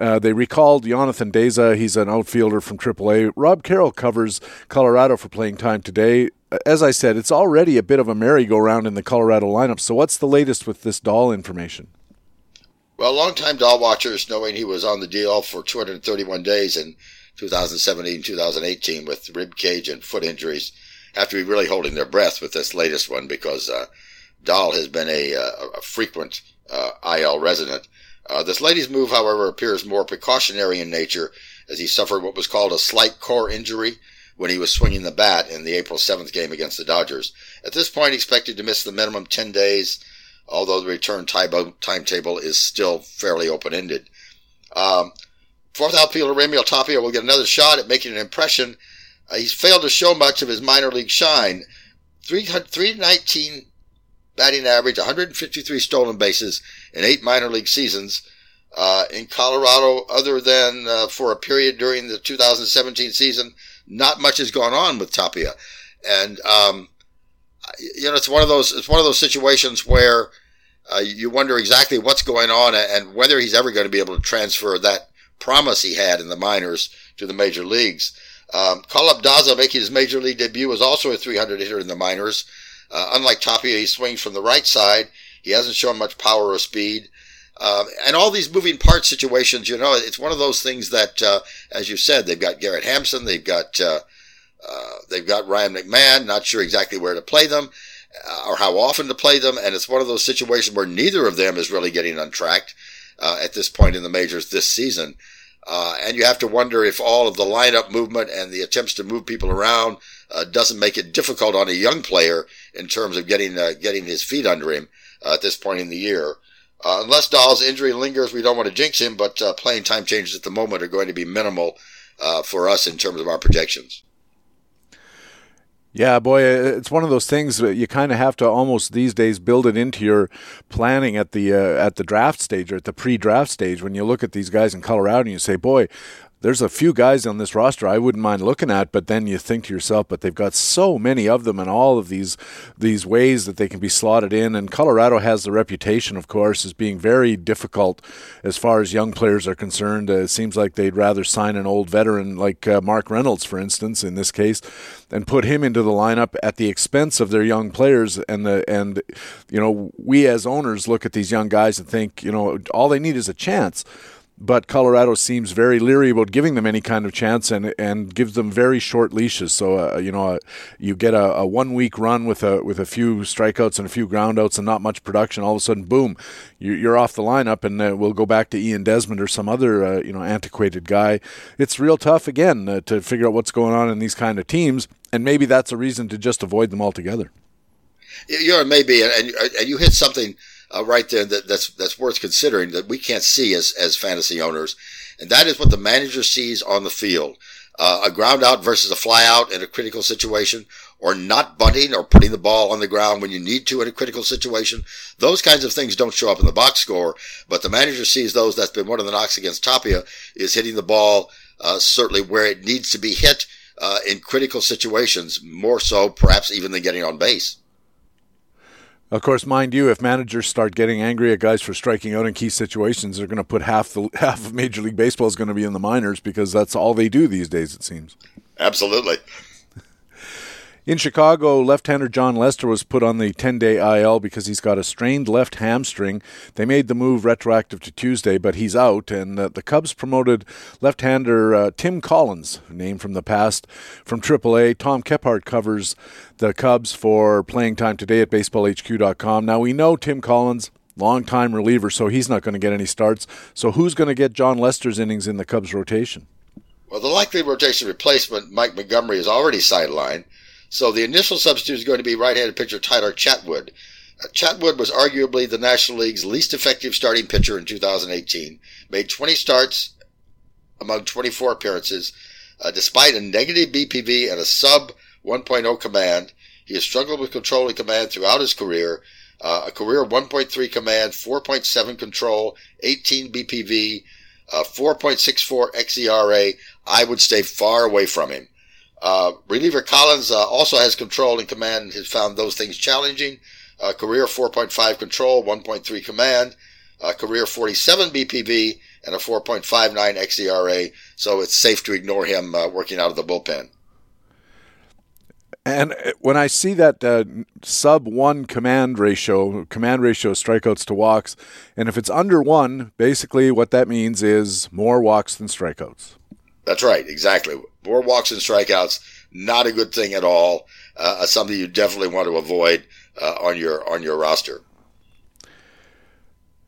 Uh, they recalled Jonathan Daza. He's an outfielder from AAA. Rob Carroll covers Colorado for playing time today. As I said, it's already a bit of a merry-go-round in the Colorado lineup. So, what's the latest with this Dahl information? Well, longtime Dahl watchers, knowing he was on the DL for 231 days in 2017, and 2018 with rib cage and foot injuries, have to be really holding their breath with this latest one because uh, Dahl has been a, uh, a frequent uh, IL resident. Uh, this lady's move, however, appears more precautionary in nature as he suffered what was called a slight core injury when he was swinging the bat in the April 7th game against the Dodgers. At this point, expected to miss the minimum 10 days, although the return timetable is still fairly open-ended. Um, fourth outfielder Raimel Tapia will get another shot at making an impression. Uh, he's failed to show much of his minor league shine. 319 batting average, 153 stolen bases in eight minor league seasons. Uh, in Colorado, other than uh, for a period during the 2017 season, not much has gone on with Tapia, and um, you know it's one of those it's one of those situations where uh, you wonder exactly what's going on and whether he's ever going to be able to transfer that promise he had in the minors to the major leagues. Um, Caleb Daza making his major league debut was also a 300 hitter in the minors. Uh, unlike Tapia, he swings from the right side. He hasn't shown much power or speed. Um, and all these moving part situations, you know, it's one of those things that, uh, as you said, they've got Garrett Hampson, they've got uh, uh they've got Ryan McMahon. Not sure exactly where to play them uh, or how often to play them, and it's one of those situations where neither of them is really getting untracked uh, at this point in the majors this season. Uh, and you have to wonder if all of the lineup movement and the attempts to move people around uh, doesn't make it difficult on a young player in terms of getting uh, getting his feet under him uh, at this point in the year. Uh, unless Dahl's injury lingers, we don't want to jinx him, but uh, playing time changes at the moment are going to be minimal for us in terms of our projections. Yeah, boy, it's one of those things that you kind of have to almost these days build it into your planning at the uh, at the draft stage or at the pre-draft stage. When you look at these guys in Colorado and you say, "Boy, there's a few guys on this roster I wouldn't mind looking at, but then you think to yourself, but they've got so many of them and all of these these ways that they can be slotted in. And Colorado has the reputation, of course, as being very difficult as far as young players are concerned. Uh, it seems like they'd rather sign an old veteran like uh, Mark Reynolds, for instance, in this case, and put him into the lineup at the expense of their young players. And the and you know we as owners look at these young guys and think, you know, all they need is a chance but Colorado seems very leery about giving them any kind of chance and and gives them very short leashes. So uh, you know uh, you get a, a, one week run with a with a few strikeouts and a few groundouts and not much production. All of a sudden, boom, you're off the lineup, and uh, we'll go back to Ian Desmond or some other uh, you know antiquated guy. It's real tough again uh, to figure out what's going on in these kind of teams, and maybe that's a reason to just avoid them altogether. You know, maybe, and, and you hit something uh, right there that, that's that's worth considering that we can't see as as fantasy owners, and that is what the manager sees on the field: uh, a ground out versus a fly out in a critical situation, or not bunting or putting the ball on the ground when you need to in a critical situation. Those kinds of things don't show up in the box score, but the manager sees those. That's been one of the knocks against Tapia is hitting the ball uh, certainly where it needs to be hit. Uh, in critical situations, more so perhaps even than getting on base. Of course, mind you, if managers start getting angry at guys for striking out in key situations, they're going to put half the <laughs> half of Major League Baseball is going to be in the minors because that's all they do these days. It seems. Absolutely. In Chicago, left-hander Jon Lester was put on the 10-day IL because he's got a strained left hamstring. They made the move retroactive to Tuesday, but he's out. And uh, the Cubs promoted left-hander uh, Tim Collins, name from the past, from AAA. Tom Kephart covers the Cubs for playing time today at BaseballHQ.com. Now we know Tim Collins long-time reliever, so he's not going to get any starts. So who's going to get Jon Lester's innings in the Cubs rotation? Well, the likely rotation replacement, Mike Montgomery, is already sidelined. So the initial substitute is going to be right-handed pitcher Tyler Chatwood. Uh, Chatwood was arguably the National League's least effective starting pitcher in 2018. Made 20 starts among 24 appearances. Uh, despite a negative BPV and a sub 1.0 command, he has struggled with control and command throughout his career. Uh, a career 1.3 command, 4.7 control, 18 BPV, uh, 4.64 xERA. I would stay far away from him. Uh, reliever Collins uh, also has control and command and has found those things challenging. Uh, career 4.5 control, 1.3 command, uh, career 47 BPV, and a 4.59 xERA, so it's safe to ignore him uh, working out of the bullpen. And when I see that uh, sub one command ratio, command ratio strikeouts to walks, and if it's under one, basically what that means is more walks than strikeouts. That's right, exactly. More walks and strikeouts, not a good thing at all. Uh, something you definitely want to avoid uh, on your on your roster.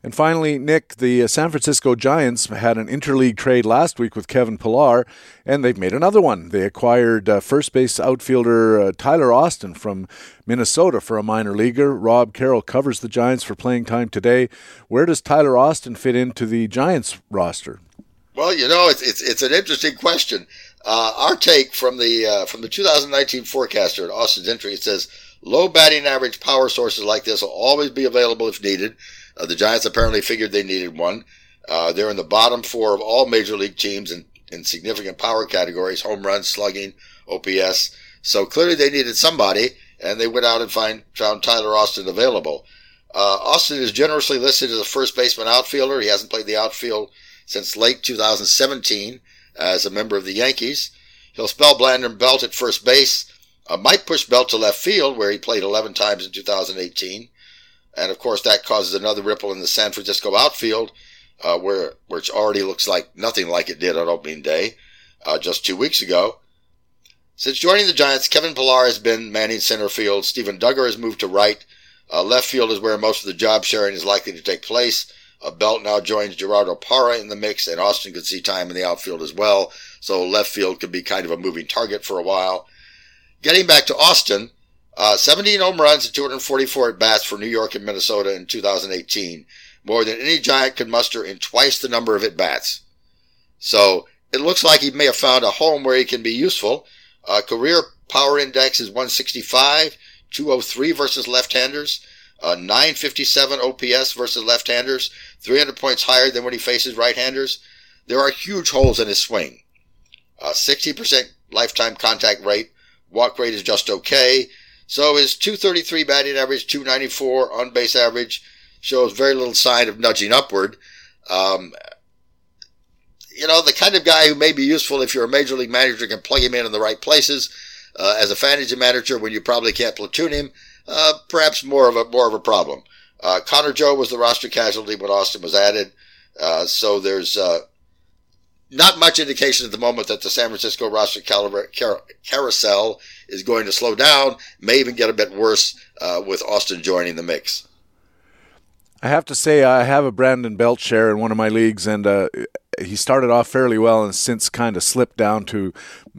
And finally, Nick, the uh, San Francisco Giants had an interleague trade last week with Kevin Pillar, and they've made another one. They acquired uh, first base outfielder uh, Tyler Austin from Minnesota for a minor leaguer. Rob Carroll covers the Giants for playing time today. Where does Tyler Austin fit into the Giants roster? Well, you know, it's it's, it's an interesting question. Uh, our take from the uh, from the 2019 forecaster at Austin's entry it says low batting average power sources like this will always be available if needed. Uh, the Giants apparently figured they needed one. Uh, they're in the bottom four of all major league teams in, in significant power categories, home runs, slugging, OPS. So clearly they needed somebody, and they went out and find, found Tyler Austin available. Uh, Austin is generously listed as a first baseman outfielder. He hasn't played the outfield since late 2017 as a member of the Yankees. He'll spell Brandon Belt at first base. Uh, might push Belt to left field, where he played 11 times in 2018. And of course, that causes another ripple in the San Francisco outfield, uh, where which already looks like nothing like it did on opening day uh, just two weeks ago. Since joining the Giants, Kevin Pillar has been manning center field. Steven Duggar has moved to right. Uh, left field is where most of the job sharing is likely to take place. Uh, Belt now joins Gerardo Parra in the mix, and Austin could see time in the outfield as well. So left field could be kind of a moving target for a while. Getting back to Austin, uh, 17 home runs and 244 at bats for New York and Minnesota in 2018, more than any Giant could muster in twice the number of at bats. So it looks like he may have found a home where he can be useful. Uh, career power index is 165, 203 versus left-handers, uh, 957 OPS versus left-handers, 300 points higher than when he faces right-handers. There are huge holes in his swing. Uh, 60% lifetime contact rate, walk rate is just okay. So his 233 batting average, 294 on base average shows very little sign of nudging upward. Um, you know, the kind of guy who may be useful if you're a major league manager can plug him in in the right places. Uh, as a fantasy manager, when you probably can't platoon him, uh, perhaps more of a more of a problem. Uh, Connor Joe was the roster casualty when Austin was added, uh, so there's uh, not much indication at the moment that the San Francisco roster carousel is going to slow down, may even get a bit worse uh, with Austin joining the mix. I have to say, I have a Brandon Belt share in one of my leagues, and he started off fairly well and since kind of slipped down to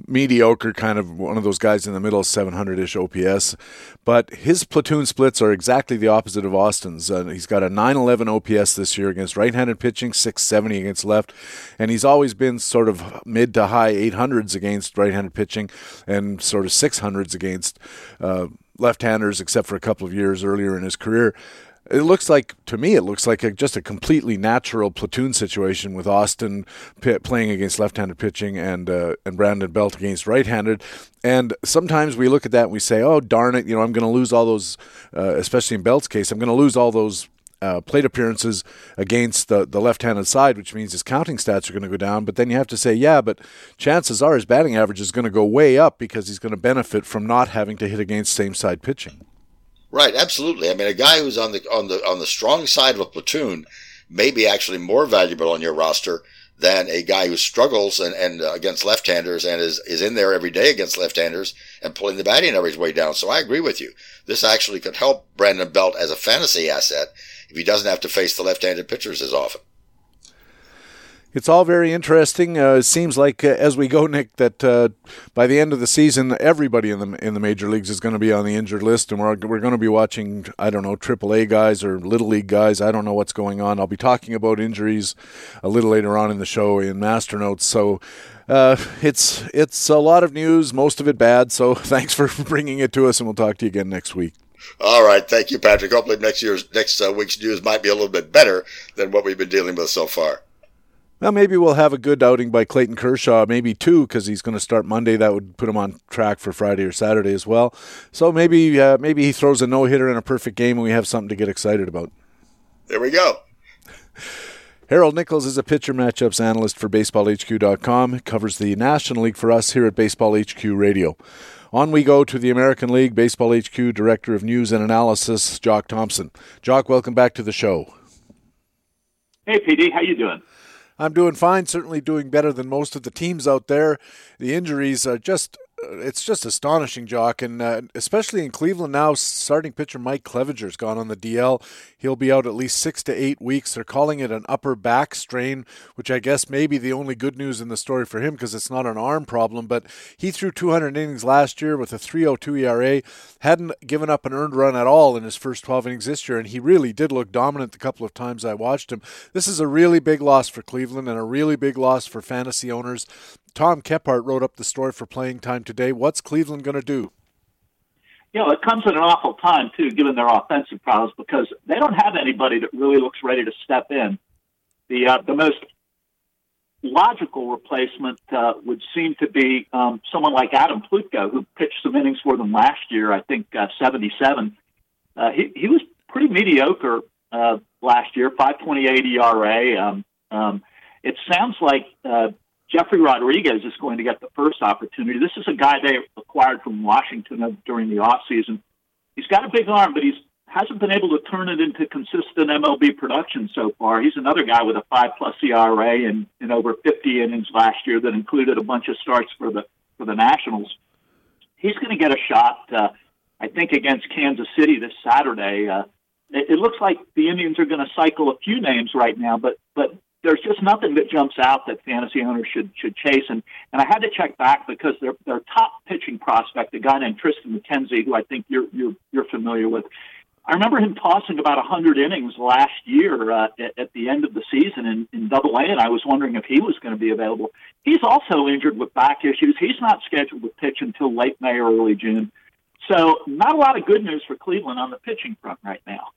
mediocre, kind of one of those guys in the middle, 700 ish OPS. But his platoon splits are exactly the opposite of Austin's. Uh, he's got a 911 OPS this year against right handed pitching, 670 against left, and he's always been sort of mid to high 800s against right handed pitching and sort of 600s against. Uh, left-handers, except for a couple of years earlier in his career. It looks like to me, it looks like a, just a completely natural platoon situation with Austin p- playing against left-handed pitching and uh, and Brandon Belt against right-handed. And sometimes we look at that and we say, "Oh, darn it! You know, I'm going to lose all those, uh, especially in Belt's case, I'm going to lose all those uh, plate appearances against the, the left handed side, which means his counting stats are going to go down. But then you have to say, yeah, but chances are his batting average is going to go way up because he's going to benefit from not having to hit against same side pitching. Right, absolutely. I mean, a guy who's on the on the on the strong side of a platoon may be actually more valuable on your roster than a guy who struggles and, and uh, against left-handers and is, is in there every day against left-handers and pulling the batting average way down. So I agree with you. This actually could help Brandon Belt as a fantasy asset if he doesn't have to face the left-handed pitchers as often it's all very interesting. Uh, it seems like uh, as we go, Nick, that uh, by the end of the season, everybody in the in the major leagues is going to be on the injured list, and we're we're going to be watching. I don't know, AAA guys or little league guys. I don't know what's going on. I'll be talking about injuries a little later on in the show in Master Notes. So. Uh, it's it's a lot of news, most of it bad. So <laughs> thanks for bringing it to us, and we'll talk to you again next week. All right, thank you, Patrick. Hopefully next year's next uh, week's news might be a little bit better than what we've been dealing with so far. Well, maybe we'll have a good outing by Clayton Kershaw, maybe two, because he's going to start Monday. That would put him on track for Friday or Saturday as well. So maybe uh, maybe he throws a no hitter in a perfect game, and we have something to get excited about. There we go. Harold Nichols is a pitcher matchups analyst for BaseballHQ.com. Covers the National League for us here at Baseball HQ Radio. On we go to the American League. Baseball HQ Director of News and Analysis, Jock Thompson. Jock, welcome back to the show. Hey, PD, how you doing? I'm doing fine. Certainly doing better than most of the teams out there. The injuries are just it's just astonishing, Jock, and uh, especially in Cleveland now. Starting pitcher Mike Clevinger's gone on the DL. He'll be out at least six to eight weeks. They're calling it an upper back strain, which I guess may be the only good news in the story for him because it's not an arm problem. But he threw 200 innings last year with a 3.02 ERA. Hadn't given up an earned run at all in his first 12 innings this year, and he really did look dominant the couple of times I watched him. This is a really big loss for Cleveland and a really big loss for fantasy owners. Tom Kephart wrote up the story for playing time today. What's Cleveland going to do? You know, it comes at an awful time, too, given their offensive problems, because they don't have anybody that really looks ready to step in. The, uh, the most logical replacement uh, would seem to be um, someone like Adam Plutko, who pitched some innings for them last year, I think uh, 77. Uh, he, he was pretty mediocre uh, last year, 528 ERA. Um, um, it sounds like uh, Jefry Rodriguez is going to get the first opportunity. This is a guy they acquired from Washington during the offseason. He's got a big arm, but he's hasn't been able to turn it into consistent MLB production so far. He's another guy with a five plus ERA and in over 50 innings last year that included a bunch of starts for the for the Nationals. He's going to get a shot, uh, I think, against Kansas City this Saturday. Uh, it, it looks like the Indians are going to cycle a few names right now, but but there's just nothing that jumps out that fantasy owners should should chase. And and I had to check back because their their top pitching prospect, a guy named Triston McKenzie, who I think you're you're you're familiar with. I remember him tossing about 100 innings last year uh, at, at the end of the season in, in Double A, and I was wondering if he was going to be available. He's also injured with back issues. He's not scheduled to pitch until late May or early June. So, not a lot of good news for Cleveland on the pitching front right now.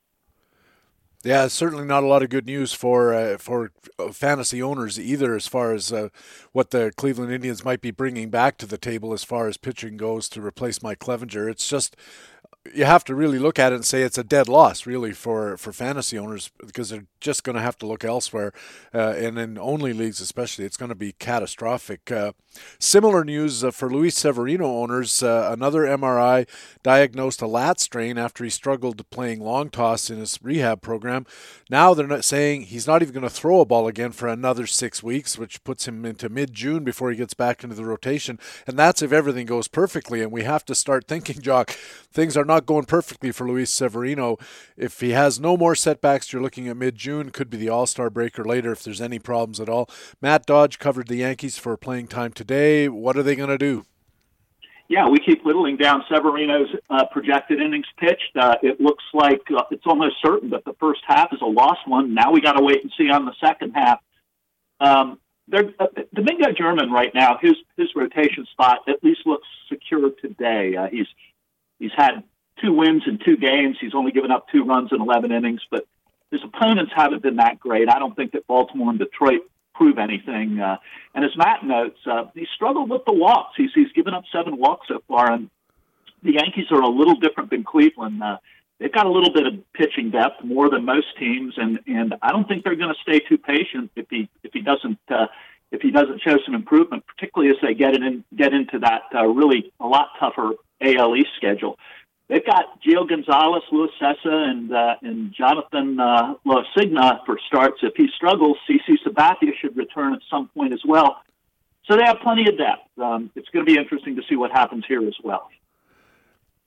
Yeah, certainly not a lot of good news for uh, for uh, fantasy owners either, as far as uh, what the Cleveland Indians might be bringing back to the table as far as pitching goes to replace Mike Clevinger. It's just you have to really look at it and say it's a dead loss, really, for, for fantasy owners because they're just going to have to look elsewhere. Uh, and in only leagues, especially, it's going to be catastrophic. Similar news uh, for Luis Severino owners. Uh, another MRI diagnosed a lat strain after he struggled playing long toss in his rehab program. Now they're not saying he's not even going to throw a ball again for another six weeks, which puts him into mid June before he gets back into the rotation. And that's if everything goes perfectly. And we have to start thinking, Jock, things are not going perfectly for Luis Severino. If he has no more setbacks, you're looking at mid June. Could be the All Star breaker later if there's any problems at all. Matt Dodge covered the Yankees for playing time today. What are they going to do? Yeah, we keep whittling down Severino's uh, projected innings pitched. Uh, it looks like uh, it's almost certain that the first half is a lost one. Now we got to wait and see on the second half. Um, uh, Domingo German right now, his his rotation spot at least looks secure today. Uh, he's he's had two wins in two games. He's only given up two runs in 11 innings, but his opponents haven't been that great. I don't think that Baltimore and Detroit prove anything. Uh, and as Matt notes, uh, he struggled with the walks. He's, he's given up seven walks so far, and the Yankees are a little different than Cleveland. Uh, they've got a little bit of pitching depth, more than most teams, and and I don't think they're going to stay too patient if he if he doesn't. Uh, if he doesn't show some improvement, particularly as they get in, get into that uh, really a lot tougher AL East schedule, they've got Gio Gonzalez, Luis Cessa, and uh, and Jonathan uh, for starts. If he struggles, CC Sabathia should return at some point as well. So they have plenty of depth. Um, it's going to be interesting to see what happens here as well.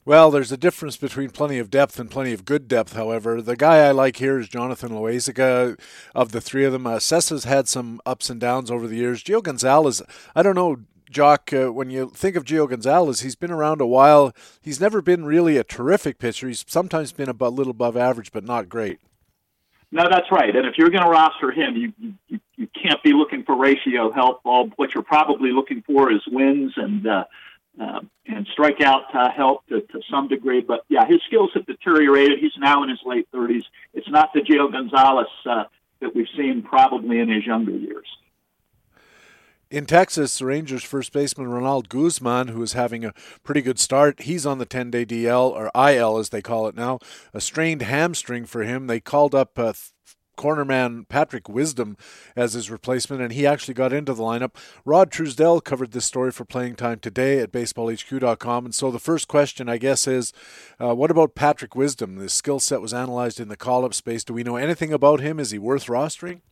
Well, there's a difference between plenty of depth and plenty of good depth, however. The guy I like here is Jonathan Loaisiga. Of the three of them, uh, Cessa's had some ups and downs over the years. Gio Gonzalez, I don't know, Jock, uh, when you think of Gio Gonzalez, he's been around a while. He's never been really a terrific pitcher. He's sometimes been a little above average, but not great. No, that's right. And if you're going to roster him, you, you you can't be looking for ratio help. All what you're probably looking for is wins and uh, uh, and strikeout uh, help to, to some degree. But yeah, his skills have deteriorated. He's now in his late 30s. It's not the Gio Gonzalez uh, that we've seen probably in his younger years. In Texas, the Rangers first baseman Ronald Guzman, who is having a pretty good start, he's on the 10 day DL, or IL as they call it now, a strained hamstring for him. They called up uh, cornerman Patrick Wisdom as his replacement, and he actually got into the lineup. Rod Truesdell covered this story for Playing Time today at baseballhq.com. And so the first question, I guess, is uh, what about Patrick Wisdom? The skill set was analyzed in the call up space. Do we know anything about him? Is he worth rostering?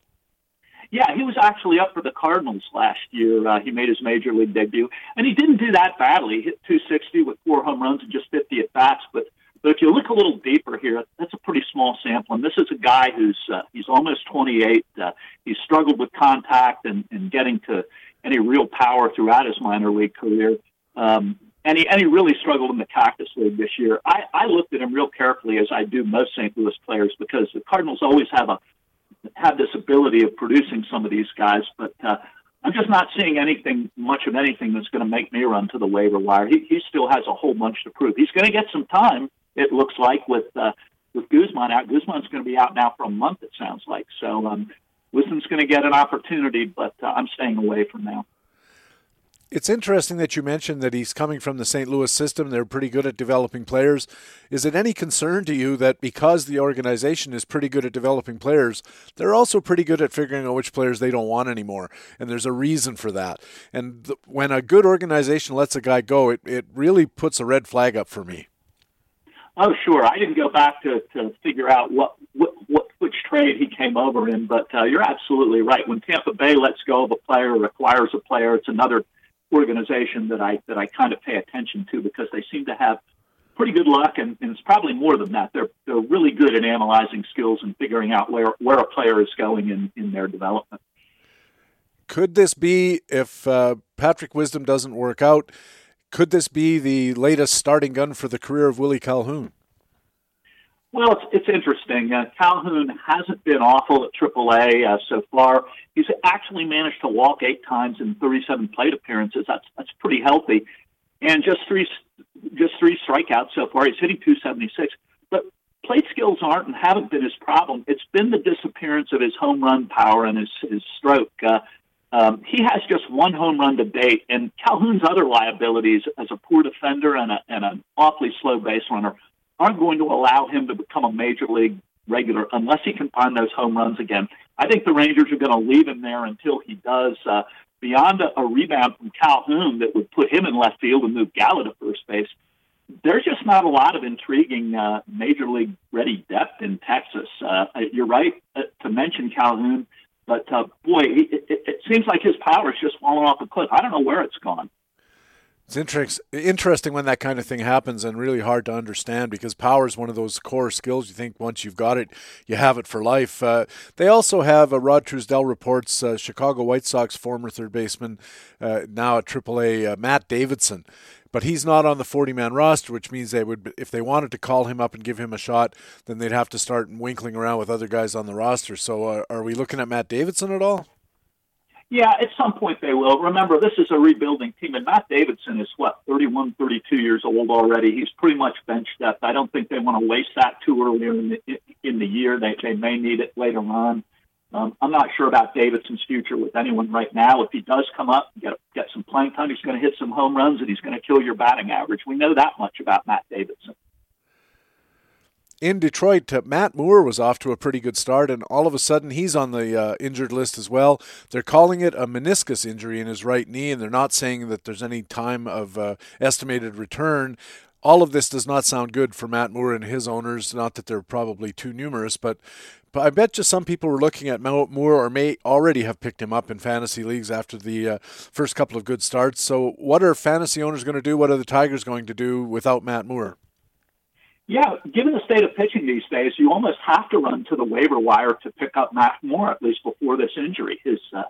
Yeah, he was actually up for the Cardinals last year. Uh, he made his major league debut, and he didn't do that badly. He hit 260 with four home runs and just 50 at bats, but but if you look a little deeper here, that's a pretty small sample. And this is a guy who's uh, he's almost 28. Uh, he's struggled with contact and, and getting to any real power throughout his minor league career. Um, and he and he really struggled in the Cactus League this year. I, I looked at him real carefully, as I do most St. Louis players, because the Cardinals always have a have this ability of producing some of these guys, but uh, I'm just not seeing anything, much of anything that's going to make me run to the waiver wire. He, he still has a whole bunch to prove. He's going to get some time it looks like with uh, with Guzman out. Guzman's going to be out now for a month. It sounds like so. Um, Wisdom's going to get an opportunity, but uh, I'm staying away from now. It's interesting that you mentioned that he's coming from the St. Louis system. They're pretty good at developing players. Is it any concern to you that because the organization is pretty good at developing players, they're also pretty good at figuring out which players they don't want anymore? And there's a reason for that. And th- when a good organization lets a guy go, it, it really puts a red flag up for me. Oh, sure. I didn't go back to, to figure out what, what, what which trade he came over in, but uh, you're absolutely right. When Tampa Bay lets go of a player, or acquires a player, it's another organization that I that I kind of pay attention to because they seem to have pretty good luck, and, and it's probably more than that. They're they're really good at analyzing skills and figuring out where where a player is going in in their development. Could this be if uh, Patrick Wisdom doesn't work out? Could this be the latest starting gun for the career of Willie Calhoun? Well, it's, it's interesting. Uh, Calhoun hasn't been awful at AAA uh, so far. He's actually managed to walk eight times in 37 plate appearances. That's that's pretty healthy, and just three just three strikeouts so far. He's hitting 276, but plate skills aren't and haven't been his problem. It's been the disappearance of his home run power and his his stroke. Uh, um, he has just one home run to date, and Calhoun's other liabilities as a poor defender and, a, and an awfully slow base runner aren't going to allow him to become a major league regular unless he can find those home runs again. I think the Rangers are going to leave him there until he does. Uh, beyond a, a rebound from Calhoun that would put him in left field and move Gallo to first base, there's just not a lot of intriguing uh, major league ready depth in Texas. Uh, you're right uh, to mention Calhoun. But uh, boy, it, it, it seems like his power is just falling off a cliff. I don't know where it's gone. It's interest, interesting when that kind of thing happens and really hard to understand because power is one of those core skills you think once you've got it, you have it for life. Uh, they also have, uh, Rod Truesdell reports, uh, Chicago White Sox former third baseman, uh, now at AAA, uh, Matt Davidson but he's not on the 40 man roster, which means they would, if they wanted to call him up and give him a shot, then they'd have to start winkling around with other guys on the roster. So, uh, are we looking at Matt Davidson at all? Yeah, at some point they will. Remember, this is a rebuilding team, and Matt Davidson is what 31, 32 years old already. He's pretty much bench depth. I don't think they want to waste that too early in the, in the year. They they may need it later on. Um, I'm not sure about Davidson's future with anyone right now. If he does come up, get get some playing time, he's going to hit some home runs and he's going to kill your batting average. We know that much about Matt Davidson. In Detroit, uh, Matt Moore was off to a pretty good start, and all of a sudden he's on the uh, injured list as well. They're calling it a meniscus injury in his right knee, and they're not saying that there's any time of uh, estimated return all of this does not sound good for Matt Moore and his owners. Not that they're probably too numerous, but I bet you some people were looking at Moore or may already have picked him up in fantasy leagues after the uh, first couple of good starts. So, what are fantasy owners going to do? What are the Tigers going to do without Matt Moore? Yeah, given the state of pitching these days, you almost have to run to the waiver wire to pick up Matt Moore at least before this injury. His, uh,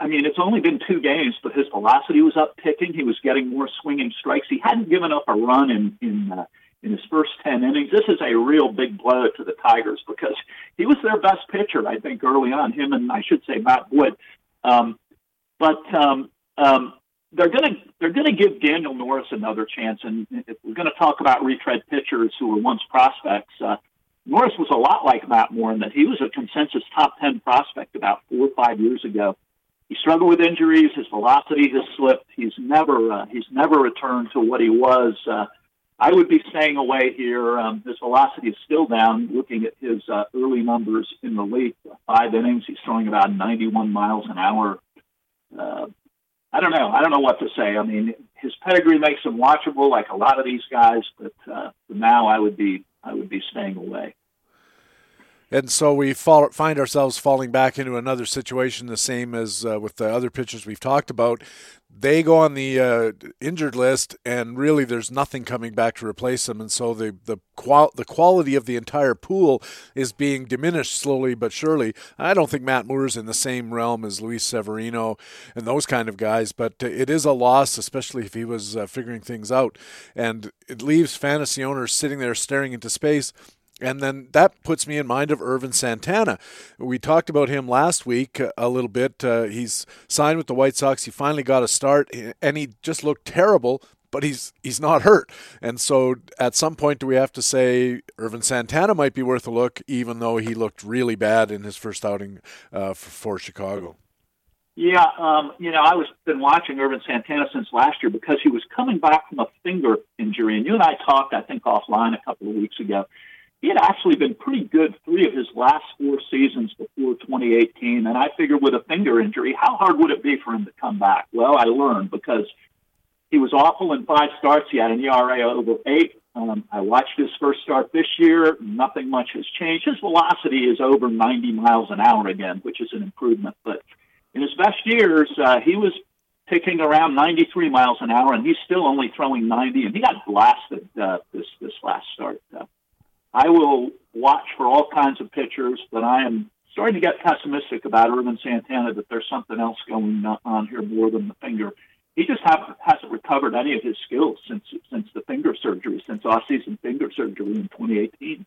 I mean, it's only been two games, but his velocity was up picking. He was getting more swinging strikes. He hadn't given up a run in in uh, in his first 10 innings. This is a real big blow to the Tigers because he was their best pitcher, I think, early on, him and I should say Matt Boyd. Um, but um, um, they're going to they're going to give Daniel Norris another chance. And if we're going to talk about retread pitchers who were once prospects, uh, Norris was a lot like Matt Moore in that he was a consensus top 10 prospect about four or five years ago. He struggled with injuries. His velocity has slipped. He's never uh, he's never returned to what he was. Uh, I would be staying away here. Um, his velocity is still down. Looking at his uh, early numbers in the league, five innings, he's throwing about 91 miles an hour. Uh, I don't know. I don't know what to say. I mean, his pedigree makes him watchable, like a lot of these guys. But uh, now, I would be I would be staying away. And so we fall, find ourselves falling back into another situation, the same as uh, with the other pitchers we've talked about. They go on the uh, injured list, and really there's nothing coming back to replace them. And so the the, qual- the quality of the entire pool is being diminished slowly but surely. I don't think Matt Moore's in the same realm as Luis Severino and those kind of guys, but it is a loss, especially if he was uh, figuring things out. And it leaves fantasy owners sitting there staring into space and then that puts me in mind of Ervin Santana. We talked about him last week a little bit. Uh, he's signed with the White Sox. He finally got a start, and he just looked terrible. But he's he's not hurt, and so at some point, do we have to say Ervin Santana might be worth a look, even though he looked really bad in his first outing uh, for, for Chicago? Yeah, um, you know, I was been watching Ervin Santana since last year because he was coming back from a finger injury, and you and I talked, I think, offline a couple of weeks ago he had actually been pretty good three of his last four seasons before 2018. And I figured with a finger injury, how hard would it be for him to come back? Well, I learned because he was awful in five starts. He had an ERA over eight. Um, I watched his first start this year. Nothing much has changed. His velocity is over 90 miles an hour again, which is an improvement. But in his best years, uh, he was picking around 93 miles an hour, and he's still only throwing 90. And he got blasted uh, this this last start. Uh, I will watch for all kinds of pitchers, but I am starting to get pessimistic about Ervin Santana that there's something else going on here more than the finger. He just have, hasn't recovered any of his skills since since the finger surgery, since off-season finger surgery in 2018.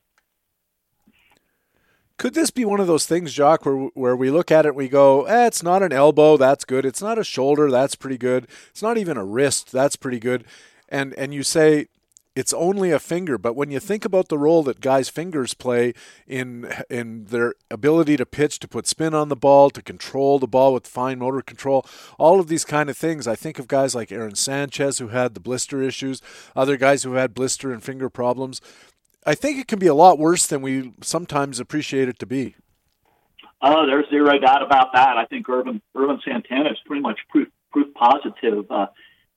Could this be one of those things, Jock, where where we look at it, and we go, eh, it's not an elbow, that's good. It's not a shoulder, that's pretty good. It's not even a wrist, that's pretty good. And and you say, it's only a finger, but when you think about the role that guys' fingers play in in their ability to pitch, to put spin on the ball, to control the ball with fine motor control, all of these kind of things, I think of guys like Aaron Sanchez who had the blister issues, other guys who had blister and finger problems. I think it can be a lot worse than we sometimes appreciate it to be. Oh, there's zero doubt about that. I think Urban Ervin Santana is pretty much proof proof positive. Uh,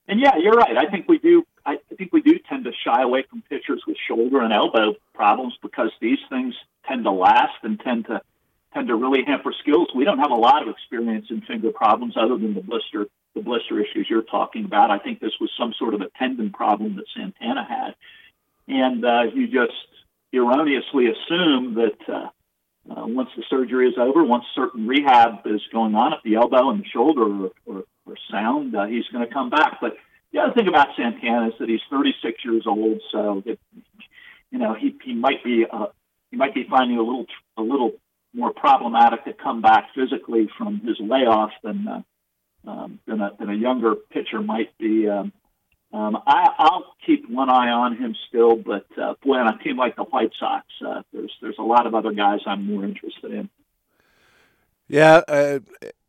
and yeah, you're right. I think we do I think we do tend to shy away from pitchers with shoulder and elbow problems because these things tend to last and tend to tend to really hamper skills. We don't have a lot of experience in finger problems other than the blister the blister issues you're talking about. I think this was some sort of a tendon problem that Santana had, and uh, you just erroneously assume that uh, uh, once the surgery is over, once certain rehab is going on, if the elbow and the shoulder are, are, are sound, uh, he's going to come back. But the other thing about Santana is that he's 36 years old, so you know he he might be uh, he might be finding a little a little more problematic to come back physically from his layoff than uh, um, than, a, than a younger pitcher might be. Um, um, I, I'll keep one eye on him still, but uh, boy, on a team like the White Sox, uh, there's there's a lot of other guys I'm more interested in. Yeah, uh,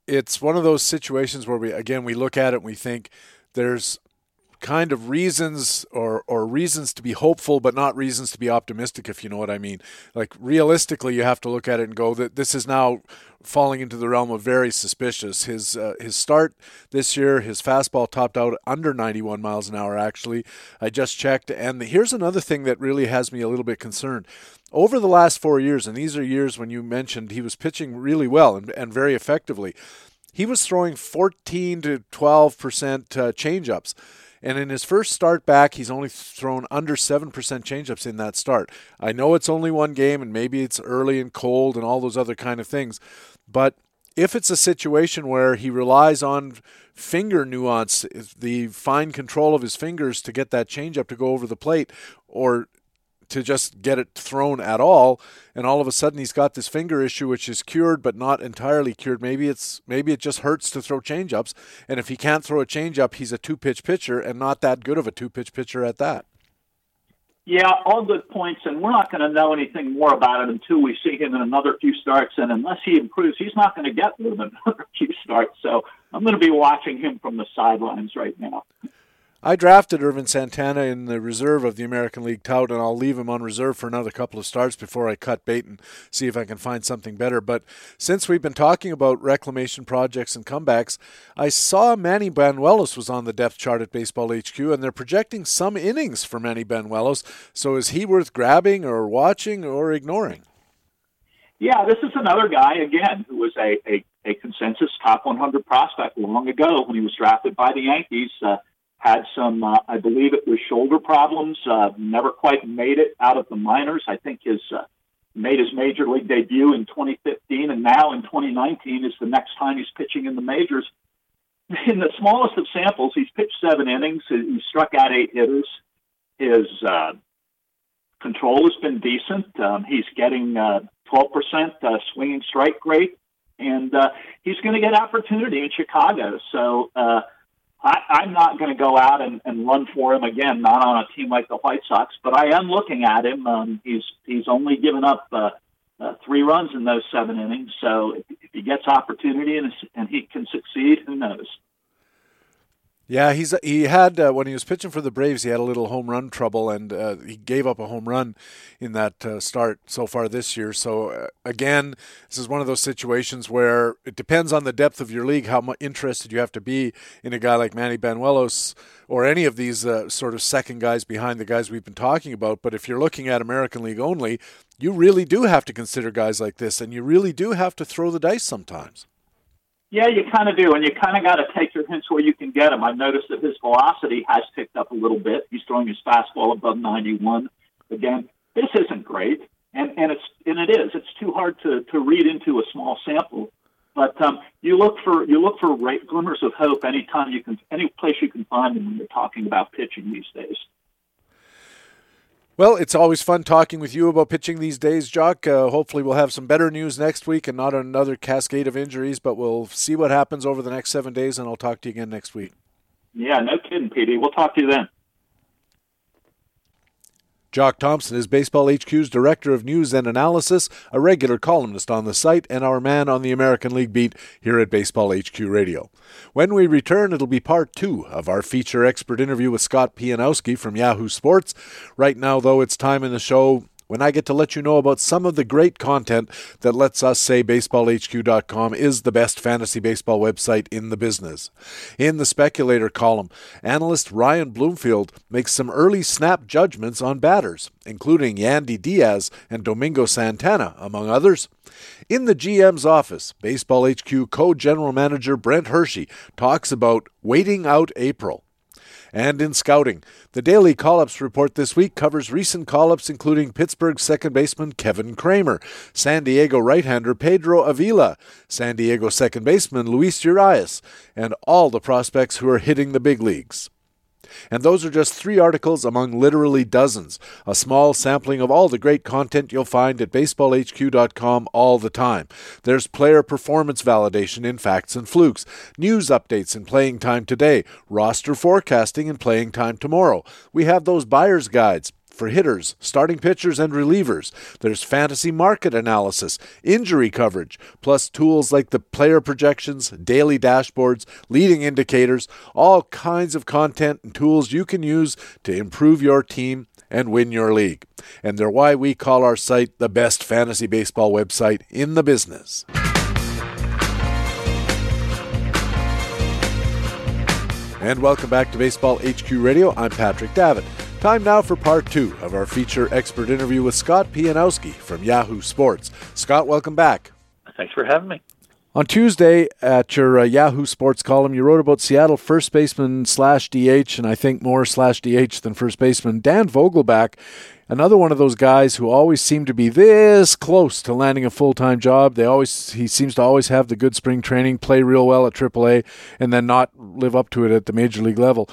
it's one of those situations where we again we look at it and we think there's kind of reasons or or reasons to be hopeful but not reasons to be optimistic if you know what I mean. Like realistically you have to look at it and go that this is now falling into the realm of very suspicious. His uh, his start this year his fastball topped out under 91 miles an hour actually. I just checked and here's another thing that really has me a little bit concerned. Over the last 4 years and these are years when you mentioned he was pitching really well and, and very effectively he was throwing 14 to 12 percent uh, changeups and in his first start back, he's only thrown under 7% changeups in that start. I know it's only one game and maybe it's early and cold and all those other kind of things. But if it's a situation where he relies on finger nuance, the fine control of his fingers to get that changeup to go over the plate, or to just get it thrown at all and all of a sudden he's got this finger issue which is cured but not entirely cured maybe it's maybe it just hurts to throw changeups and if he can't throw a changeup he's a two pitch pitcher and not that good of a two pitch pitcher at that yeah, all good points, and we're not going to know anything more about it until we see him in another few starts. And unless he improves, he's not going to get more than <laughs> another few starts. So I'm going to be watching him from the sidelines right now. I drafted Ervin Santana in the reserve of the American League tout, and I'll leave him on reserve for another couple of starts before I cut bait and see if I can find something better. But since we've been talking about reclamation projects and comebacks, I saw Manny Banuelos was on the depth chart at Baseball HQ, and they're projecting some innings for Manny Banuelos. So is he worth grabbing or watching or ignoring? Yeah, this is another guy again who was a, a, a consensus top 100 prospect long ago when he was drafted by the Yankees. Uh, had some, uh, I believe it was shoulder problems. Uh, never quite made it out of the minors. I think his uh, made his major league debut in 2015, and now in 2019 is the next time he's pitching in the majors. In the smallest of samples, he's pitched seven innings. He struck out eight hitters. His uh, control has been decent. Um, he's getting uh, 12% uh, swinging strike rate, and uh, he's going to get opportunity in Chicago. So uh, I, I'm not going to go out and, and run for him again, not on a team like the White Sox, but I am looking at him. Um, he's he's only given up uh, uh, three runs in those seven innings, so if, if he gets opportunity and, and he can succeed, who knows? Yeah, he's he had uh, when he was pitching for the Braves, he had a little home run trouble, and uh, he gave up a home run in that uh, start so far this year. So uh, again, this is one of those situations where it depends on the depth of your league, how much interested you have to be in a guy like Manny Banuelos or any of these uh, sort of second guys behind the guys we've been talking about. But if you're looking at American League only, you really do have to consider guys like this, and you really do have to throw the dice sometimes. Yeah, you kind of do, and you kind of got to take your hints where you can get them. I've noticed that his velocity has ticked up a little bit. He's throwing his fastball above 91. Again, this isn't great, and and it's and it is. It's too hard to to read into a small sample. But um, you look for you look for right glimmers of hope anytime you can, any place you can find them when you're talking about pitching these days. Well, it's always fun talking with you about pitching these days, Jock. Uh, hopefully, we'll have some better news next week and not another cascade of injuries, but we'll see what happens over the next seven days, and I'll talk to you again next week. Yeah, no kidding, PD. We'll talk to you then. Jock Thompson is Baseball HQ's Director of News and Analysis, a regular columnist on the site, and our man on the American League beat here at Baseball HQ Radio. When we return, it'll be part two of our feature expert interview with Scott Pianowski from Yahoo Sports. Right now, though, it's time in the show when I get to let you know about some of the great content that lets us say baseballhq.com is the best fantasy baseball website in the business. In the speculator column, analyst Ryan Bloomfield makes some early snap judgments on batters, including Yandy Diaz and Domingo Santana, among others. In the GM's office, Baseball HQ co general manager Brent Hershey talks about waiting out April and in scouting. The daily call ups report this week covers recent call ups, including Pittsburgh second baseman Kevin Kramer, San Diego right hander Pedro Avila, San Diego second baseman Luis Urias, and all the prospects who are hitting the big leagues. And those are just three articles among literally dozens, a small sampling of all the great content you'll find at baseballhq.com all the time. There's player performance validation in facts and flukes, news updates in playing time today, roster forecasting in playing time tomorrow. We have those buyer's guides for hitters, starting pitchers, and relievers. There's fantasy market analysis, injury coverage, plus tools like the player projections, daily dashboards, leading indicators, all kinds of content and tools you can use to improve your team and win your league. And they're why we call our site the best fantasy baseball website in the business. And welcome back to Baseball HQ Radio. I'm Patrick Davitt. Time now for part two of our feature expert interview with Scott Pianowski from Yahoo Sports. Scott, welcome back. Thanks for having me. On Tuesday, at your uh, Yahoo Sports column, you wrote about Seattle first baseman slash DH, and I think more slash DH than first baseman, Dan Vogelbach. Another one of those guys who always seem to be this close to landing a full time job. They always he seems to always have the good spring training, play real well at AAA, and then not live up to it at the major league level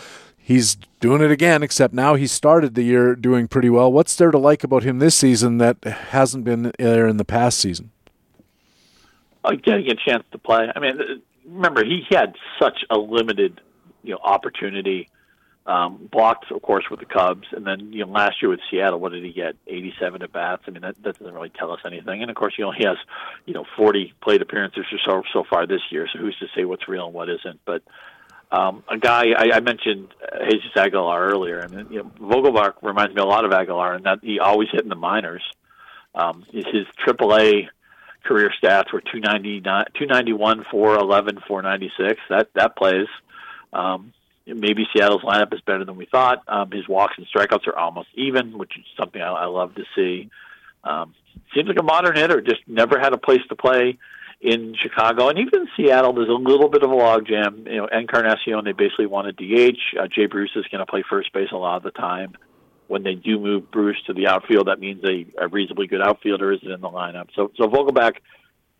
he's doing it again, except now he started the year doing pretty well. What's there to like about him this season that hasn't been there in the past season? Oh, getting a chance to play. I mean, remember he had such a limited, you know, opportunity. Um, blocked, of course, with the Cubs, and then you know last year with Seattle, what did he get? 87 at bats. I mean, that, that doesn't really tell us anything. And of course, you know he has, you know, 40 plate appearances or so so far this year. So who's to say what's real and what isn't? But Um, a guy I, I mentioned uh, Jesus Aguilar earlier, and you know, Vogelbach reminds me a lot of Aguilar in that he always hit in the minors. Um, his AAA career stats were 291, 411, 496. That that plays. Um, maybe Seattle's lineup is better than we thought. Um, his walks and strikeouts are almost even, which is something I, I love to see. Um, seems like a modern hitter, just never had a place to play in Chicago, and even Seattle. There's a little bit of a logjam. You know, Encarnacion they basically want a DH. Uh, Jay Bruce is going to play first base a lot of the time. When they do move Bruce to the outfield, that means a, a reasonably good outfielder isn't in the lineup. So, so Vogelbach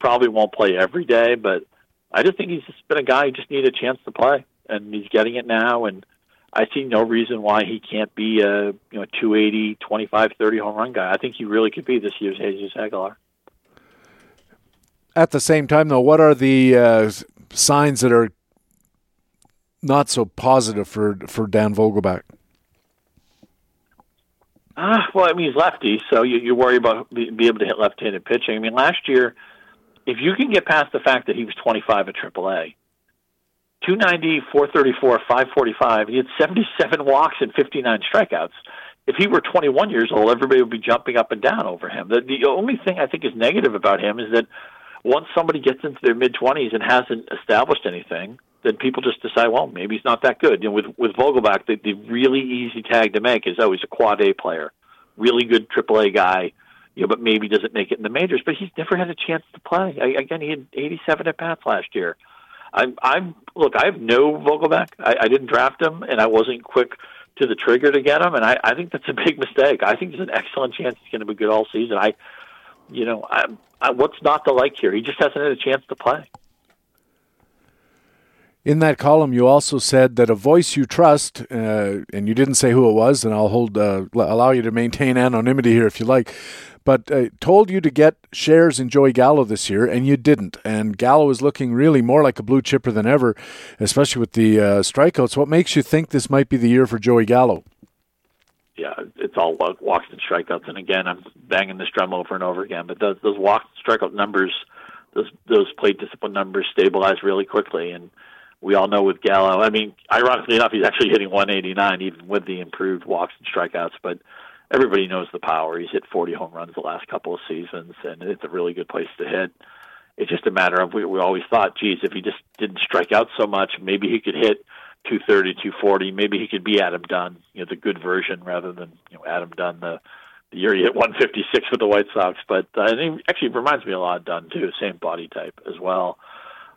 probably won't play every day, but I just think he's just been a guy who just needed a chance to play, and he's getting it now. And I see no reason why he can't be a you know 280, 25, 30 home run guy. I think he really could be this year's Jesus Aguilar. At the same time, though, what are the uh, signs that are not so positive for for Dan Vogelbach? Ah, uh, well, I mean he's lefty, so you, you worry about be, be able to hit left-handed pitching. I mean, last year, if you can get past the fact that he was 25 at AAA, 290, 434, 545, he had 77 <laughs> walks and 59 strikeouts. If he were 21 years old, everybody would be jumping up and down over him. The, the only thing I think is negative about him is that once somebody gets into their mid 20s and hasn't established anything, then people just decide, well, maybe he's not that good. You know, with with Vogelbach, the, the really easy tag to make is, oh, he's a quad A player, really good AAA guy, you know, but maybe doesn't make it in the majors. But he's never had a chance to play. I, again, he had 87 at bats last year. I'm, I'm look, I have no Vogelbach. I, I didn't draft him, and I wasn't quick to the trigger to get him, and I, I think that's a big mistake. I think there's an excellent chance he's going to be good all season. I, you know, I, I, what's not to like here? He just hasn't had a chance to play. In that column, you also said that a voice you trust, uh, and you didn't say who it was, and I'll hold uh, allow you to maintain anonymity here if you like, but uh, told you to get shares in Joey Gallo this year, and you didn't. And Gallo is looking really more like a blue chipper than ever, especially with the uh, strikeouts. What makes you think this might be the year for Joey Gallo? Yeah, it's all walks and strikeouts. And again, I'm banging this drum over and over again, but those those walk strikeout numbers, those those plate discipline numbers stabilize really quickly, and we all know with Gallo. I mean, ironically enough, he's actually hitting 189 even with the improved walks and strikeouts. But everybody knows the power. He's hit 40 home runs the last couple of seasons, and it's a really good place to hit. It's just a matter of we, we always thought, geez, if he just didn't strike out so much, maybe he could hit 230, 240. Maybe he could be Adam Dunn, you know, the good version rather than you know Adam Dunn the the year he hit 156 with the White Sox. But uh, and he actually reminds me a lot of Dunn too, same body type as well.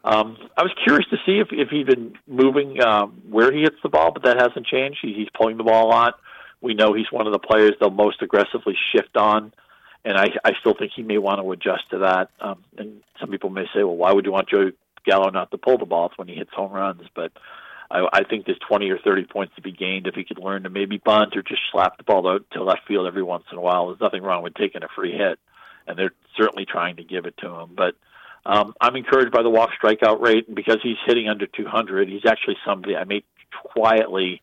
Um, I was curious to see if, if he'd been moving um, where he hits the ball, but that hasn't changed. He, he's pulling the ball a lot. We know he's one of the players they'll most aggressively shift on, and I, I still think he may want to adjust to that. Um, and some people may say, well, why would you want Joe Gallo not to pull the ball when he hits home runs? But I, I think there's 20 or 30 points to be gained if he could learn to maybe bunt or just slap the ball out to left field every once in a while. There's nothing wrong with taking a free hit, and they're certainly trying to give it to him. But um, I'm encouraged by the walk strikeout rate, and because he's hitting under 200, he's actually somebody I may quietly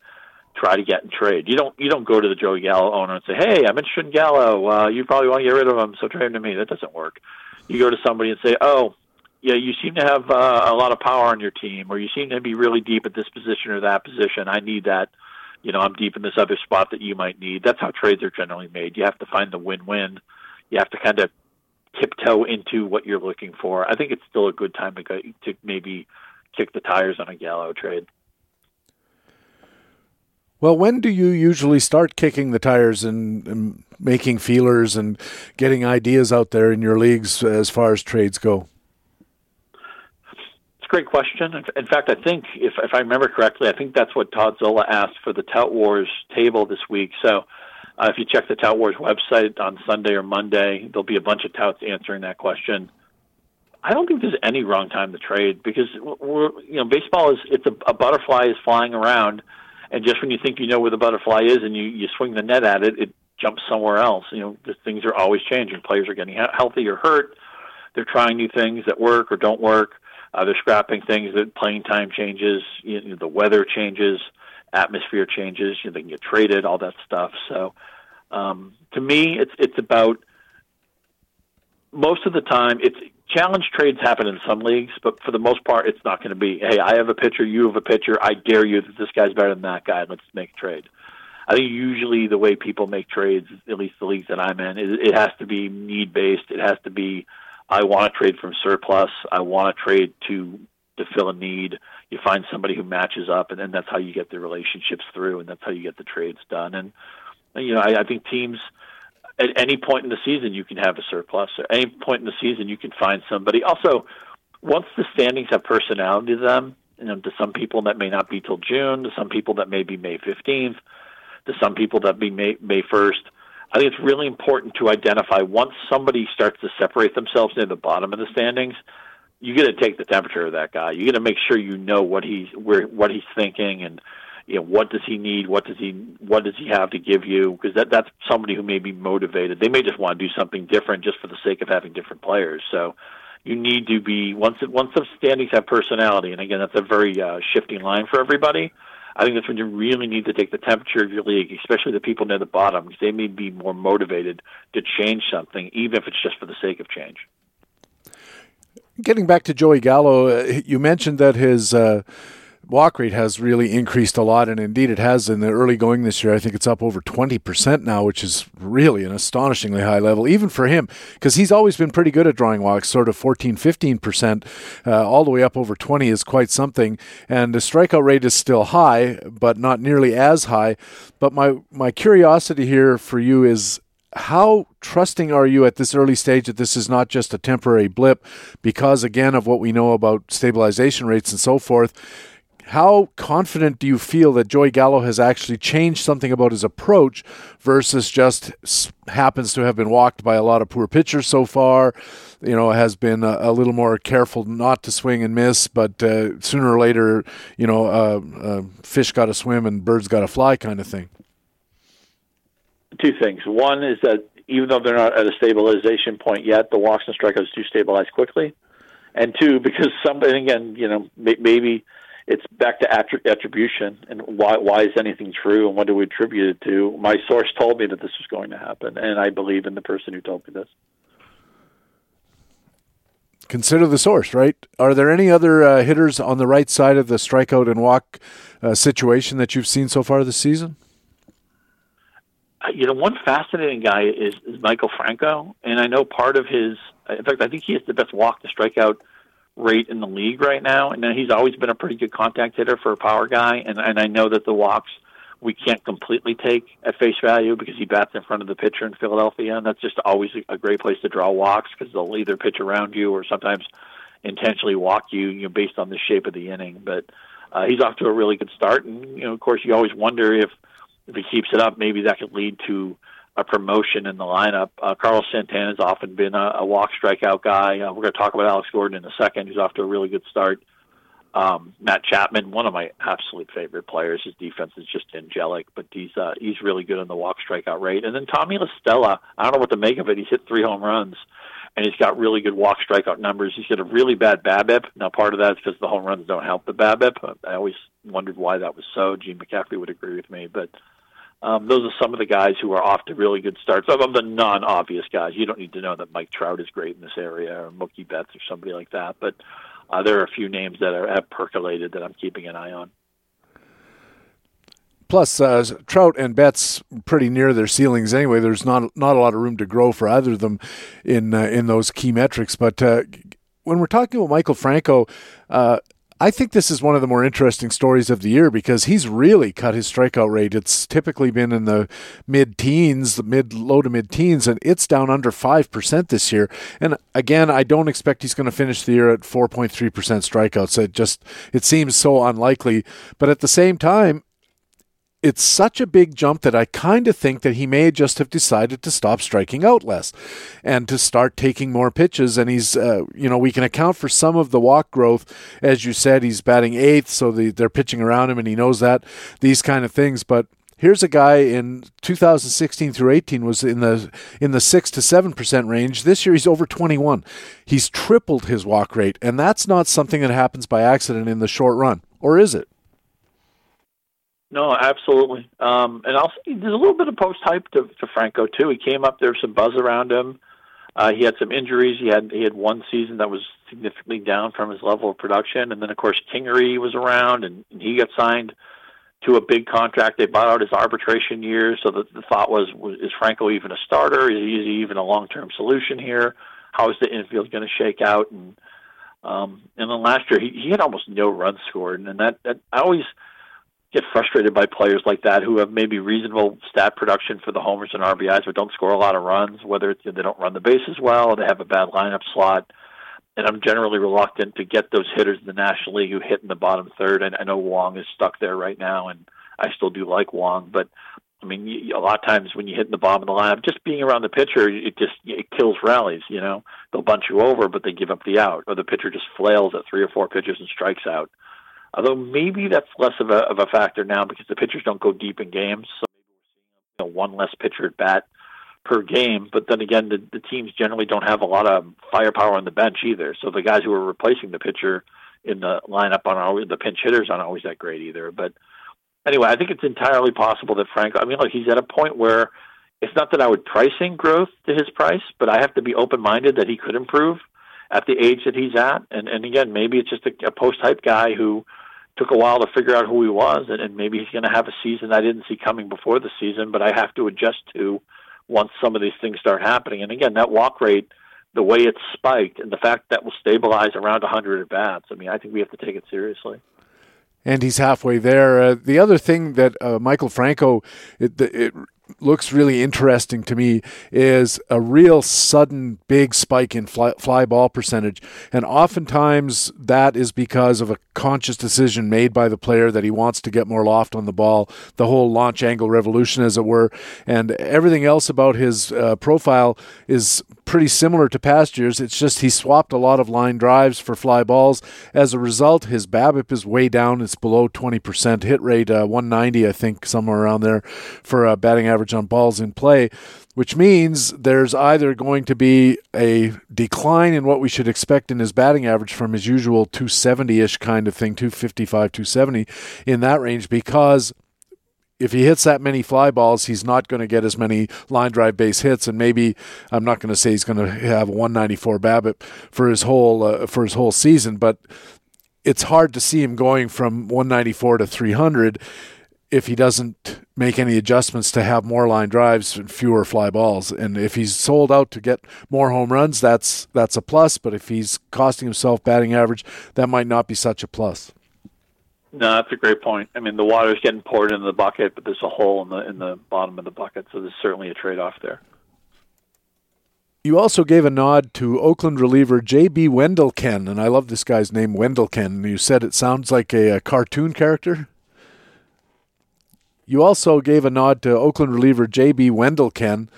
try to get in trade. You don't you don't go to the Joey Gallo owner and say, "Hey, I'm interested in Gallo. Uh, you probably want to get rid of him, so trade him to me." That doesn't work. You go to somebody and say, "Oh, yeah, you seem to have uh, a lot of power on your team, or you seem to be really deep at this position or that position. I need that. You know, I'm deep in this other spot that you might need." That's how trades are generally made. You have to find the win-win. You have to kind of tiptoe into what you're looking for. I think it's still a good time to go to maybe kick the tires on a Gallo trade. Well, when do you usually start kicking the tires and, and, making feelers and getting ideas out there in your leagues as far as trades go? Great question. In fact, I think if if I remember correctly, I think that's what Todd Zola asked for the Tout Wars table this week. So uh, if you check the Tout Wars website on Sunday or Monday, there'll be a bunch of touts answering that question. I don't think there's any wrong time to trade because we're you know baseball is it's a, a butterfly is flying around, and just when you think you know where the butterfly is and you you swing the net at it, it jumps somewhere else. You know things are always changing. Players are getting healthy or hurt. They're trying new things that work or don't work. Uh, they're scrapping things that playing time changes. You know, the weather changes atmosphere changes. You know, they can get traded, all that stuff. So, um, to me, it's it's about most of the time it's challenge trades happen in some leagues, but for the most part, it's not going to be, hey, I have a pitcher, you have a pitcher, I dare you that this guy's better than that guy, let's make a trade. I think usually the way people make trades, at least the leagues that I'm in, it, it has to be need based. It has to be, I want to trade from surplus. I want to trade to to fill a need. You find somebody who matches up, and then that's how you get the relationships through, and that's how you get the trades done. And you know, I, I think teams at any point in the season you can have a surplus. At any point in the season you can find somebody. Also, once the standings have personality to them, you know, to some people that may not be till June, to some people that may be May fifteenth, to some people that be May May first. I think it's really important to identify once somebody starts to separate themselves near the bottom of the standings. You got to take the temperature of that guy. You got to make sure you know what he's where what he's thinking and you know what does he need what does he what does he have to give you because that that's somebody who may be motivated they may just want to do something different just for the sake of having different players so you need to be once once the standings have personality and again that's a very uh, shifting line for everybody I think that's when you really need to take the temperature of your league, especially the people near the bottom, because they may be more motivated to change something, even if it's just for the sake of change. Getting back to Joey Gallo, uh, you mentioned that his uh, walk rate has really increased a lot, and indeed it has in the early going this year. I think it's up over 20% now, which is really an astonishingly high level, even for him, because he's always been pretty good at drawing walks, sort of 14, 15%, uh, all the way up over 20 is quite something. And the strikeout rate is still high, but not nearly as high. But my, my curiosity here for you is how trusting are you at this early stage that this is not just a temporary blip because again of what we know about stabilization rates and so forth how confident do you feel that Joey Gallo has actually changed something about his approach versus just happens to have been walked by a lot of poor pitchers so far? You know, has been a, a little more careful not to swing and miss, but uh, sooner or later, you know, uh, uh, fish got to swim and birds got to fly kind of thing. Two things. One is that even though they're not at a stabilization point yet, the walks and strikeouts do stabilize quickly. And two, because somebody, again, you know, maybe it's back to attribution and why why is anything true and what do we attribute it to? My source told me that this was going to happen, and I believe in the person who told me this. Consider the source, right? Are there any other uh, hitters on the right side of the strikeout and walk uh, situation that you've seen so far this season? Uh, you know, one fascinating guy is, is Maikel Franco, and I know part of his. In fact, I think he has the best walk to strikeout rate in the league right now, and he's always been a pretty good contact hitter for a power guy. And, and I know that the walks we can't completely take at face value because he bats in front of the pitcher in Philadelphia, and that's just always a great place to draw walks because they'll either pitch around you or sometimes intentionally walk you, you know, based on the shape of the inning. But uh, he's off to a really good start, and you know, of course, you always wonder if if he keeps it up, maybe that could lead to a promotion in the lineup. Uh, Carlos Santana has often been a, a walk strikeout guy. Uh, we're going to talk about Alex Gordon in a second, who's off to a really good start. Um, Matt Chapman, one of my absolute favorite players. His defense is just angelic, but he's uh, he's really good on the walk strikeout rate. And then Tommy La Stella, I don't know what to make of it. He's hit three home runs, and he's got really good walk strikeout numbers. He's got a really bad BABIP. Now, part of that is because the home runs don't help the BABIP. I always wondered why that was so. Gene McCaffrey would agree with me, but um, those are some of the guys who are off to really good starts. Of the non-obvious guys, you don't need to know that Mike Trout is great in this area or Mookie Betts or somebody like that. But uh, there are a few names that are, have percolated that I'm keeping an eye on. Plus, uh, Trout and Betts pretty near their ceilings anyway. There's not not a lot of room to grow for either of them in uh, in those key metrics. But uh, when we're talking about Maikel Franco, uh, I think this is one of the more interesting stories of the year because he's really cut his strikeout rate. It's typically been in the mid teens, the mid low to mid teens, and it's down under 5% this year. And again, I don't expect he's going to finish the year at 4.3% strikeouts. It just it seems so unlikely, but at the same time, it's such a big jump that I kind of think that he may just have decided to stop striking out less and to start taking more pitches. And he's, uh, you know, we can account for some of the walk growth. As you said, he's batting eighth, so the, they're pitching around him and he knows that, these kind of things. But here's a guy in 2016 through 18 was in the in the 6 to 7% range this year he's over 21 he's tripled his walk rate and that's not something that happens by accident in the short run or is it no, absolutely. Um, and also, there's a little bit of post hype to, to Franco too. He came up there, some buzz around him. Uh, he had some injuries. He had he had one season that was significantly down from his level of production, and then of course Kingery was around, and, and he got signed to a big contract. They bought out his arbitration years, so the, the thought was, was is Franco even a starter? Is he, is he even a long term solution here? How is the infield going to shake out? And um, and then last year he, he had almost no runs scored, and that, that I always get frustrated by players like that who have maybe reasonable stat production for the homers and RBIs, but don't score a lot of runs. Whether they don't run the bases well, or they have a bad lineup slot. And I'm generally reluctant to get those hitters in the National League who hit in the bottom third. And I know Wong is stuck there right now, and I still do like Wong, but I mean, a lot of times when you hit in the bottom of the lineup, just being around the pitcher, it just it kills rallies. You know, they'll bunch you over, but they give up the out, or the pitcher just flails at three or four pitches and strikes out. Although maybe that's less of a of a factor now because the pitchers don't go deep in games, so you know, one less pitcher at bat per game. But then again, the, the teams generally don't have a lot of firepower on the bench either. So the guys who are replacing the pitcher in the lineup aren't always the pinch hitters aren't always that great either. But anyway, I think it's entirely possible that Frank. I mean, look, he's at a point where it's not that I would pricing growth to his price, but I have to be open minded that he could improve at the age that he's at. And and again, maybe it's just a, a post hype guy who took a while to figure out who he was, and, and maybe he's going to have a season I didn't see coming before the season, but I have to adjust to once some of these things start happening. And again, that walk rate, the way it's spiked, and the fact that will stabilize around 100 at bats. I mean, I think we have to take it seriously and he's halfway there. Uh, the other thing that uh, Maikel Franco, it, it looks really interesting to me is a real sudden big spike in fly, fly, ball percentage. And oftentimes that is because of a conscious decision made by the player that he wants to get more loft on the ball, the whole launch angle revolution, as it were. And everything else about his uh, profile is pretty similar to past years. It's just he swapped a lot of line drives for fly balls. As a result, his BABIP is way down. It's below 20%. Hit rate uh, 190, I think, somewhere around there for a batting average on balls in play, which means there's either going to be a decline in what we should expect in his batting average from his usual 270 ish kind of thing, 255, 270 in that range, because if he hits that many fly balls, he's not going to get as many line drive base hits, and maybe I'm not going to say he's going to have a 194 BABIP for his whole uh, for his whole season, but it's hard to see him going from 194 to 300 if he doesn't make any adjustments to have more line drives and fewer fly balls. And if he's sold out to get more home runs, that's that's a plus. But if he's costing himself batting average, that might not be such a plus. No, that's a great point. I mean, the water's getting poured into the bucket, but there's a hole in the in the bottom of the bucket, so there's certainly a trade-off there. You also gave a nod to Oakland reliever J.B. Wendelken, and I love this guy's name, Wendelken. You said it sounds like a, a cartoon character. You also gave a nod to Oakland reliever J.B. Wendelken,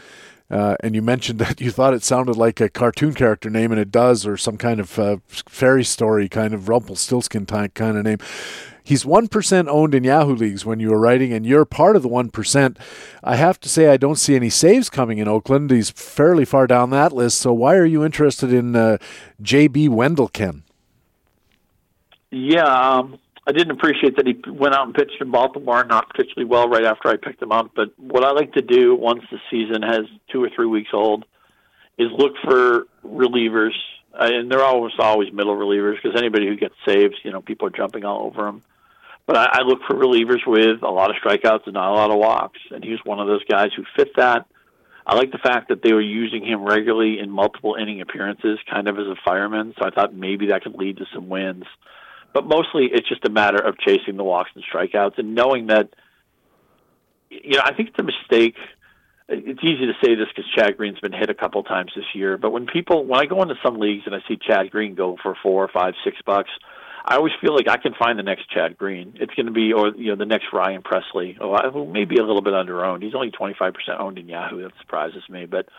uh, and you mentioned <laughs> that you thought it sounded like a cartoon character name, and it does, or some kind of uh, fairy story kind of Rumpelstiltskin type kind of name. He's 1% owned in Yahoo leagues when you were writing, and you're part of the 1%. I have to say, I don't see any saves coming in Oakland. He's fairly far down that list. So, why are you interested in uh, J.B. Wendelken? Yeah, um, I didn't appreciate that he went out and pitched in Baltimore, not particularly well right after I picked him up. But what I like to do once the season has two or three weeks old is look for relievers, and they're almost always middle relievers because anybody who gets saves, you know, people are jumping all over them. But I, I look for relievers with a lot of strikeouts and not a lot of walks, and he was one of those guys who fit that. I like the fact that they were using him regularly in multiple inning appearances, kind of as a fireman. So I thought maybe that could lead to some wins. But mostly, it's just a matter of chasing the walks and strikeouts and knowing that. You know, I think it's a mistake. It's easy to say this because Chad Green's been hit a couple times this year. But when people, when I go into some leagues and I see Chad Green go for four, five, six bucks, I always feel like I can find the next Chad Green. It's going to be, or you know, the next Ryan Pressly. Oh, maybe a little bit under owned. He's only twenty five percent owned in Yahoo. That surprises me, but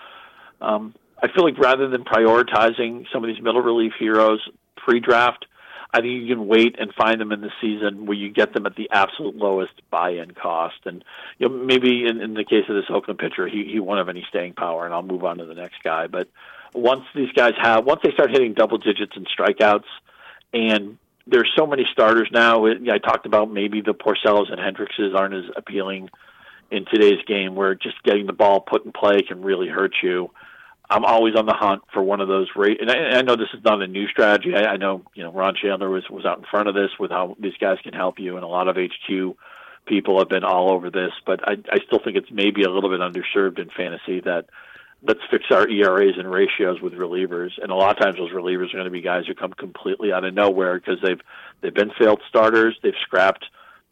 um, I feel like rather than prioritizing some of these middle relief heroes pre-draft, I think you can wait and find them in the season where you get them at the absolute lowest buy-in cost. And you know, maybe in, in the case of this Oakland pitcher, he he won't have any staying power, and I'll move on to the next guy. But once these guys have, once they start hitting double digits in strikeouts and there's so many starters now. I talked about maybe the Porcellos and Hendrikses aren't as appealing in today's game, where just getting the ball put in play can really hurt you. I'm always on the hunt for one of those rate. And I, I know this is not a new strategy. I, I know you know Ron Shandler was was out in front of this with how these guys can help you, and a lot of HQ people have been all over this. But I I still think it's maybe a little bit underserved in fantasy that let's fix our ERAs and ratios with relievers. And a lot of times those relievers are going to be guys who come completely out of nowhere because they've they've been failed starters. They've scrapped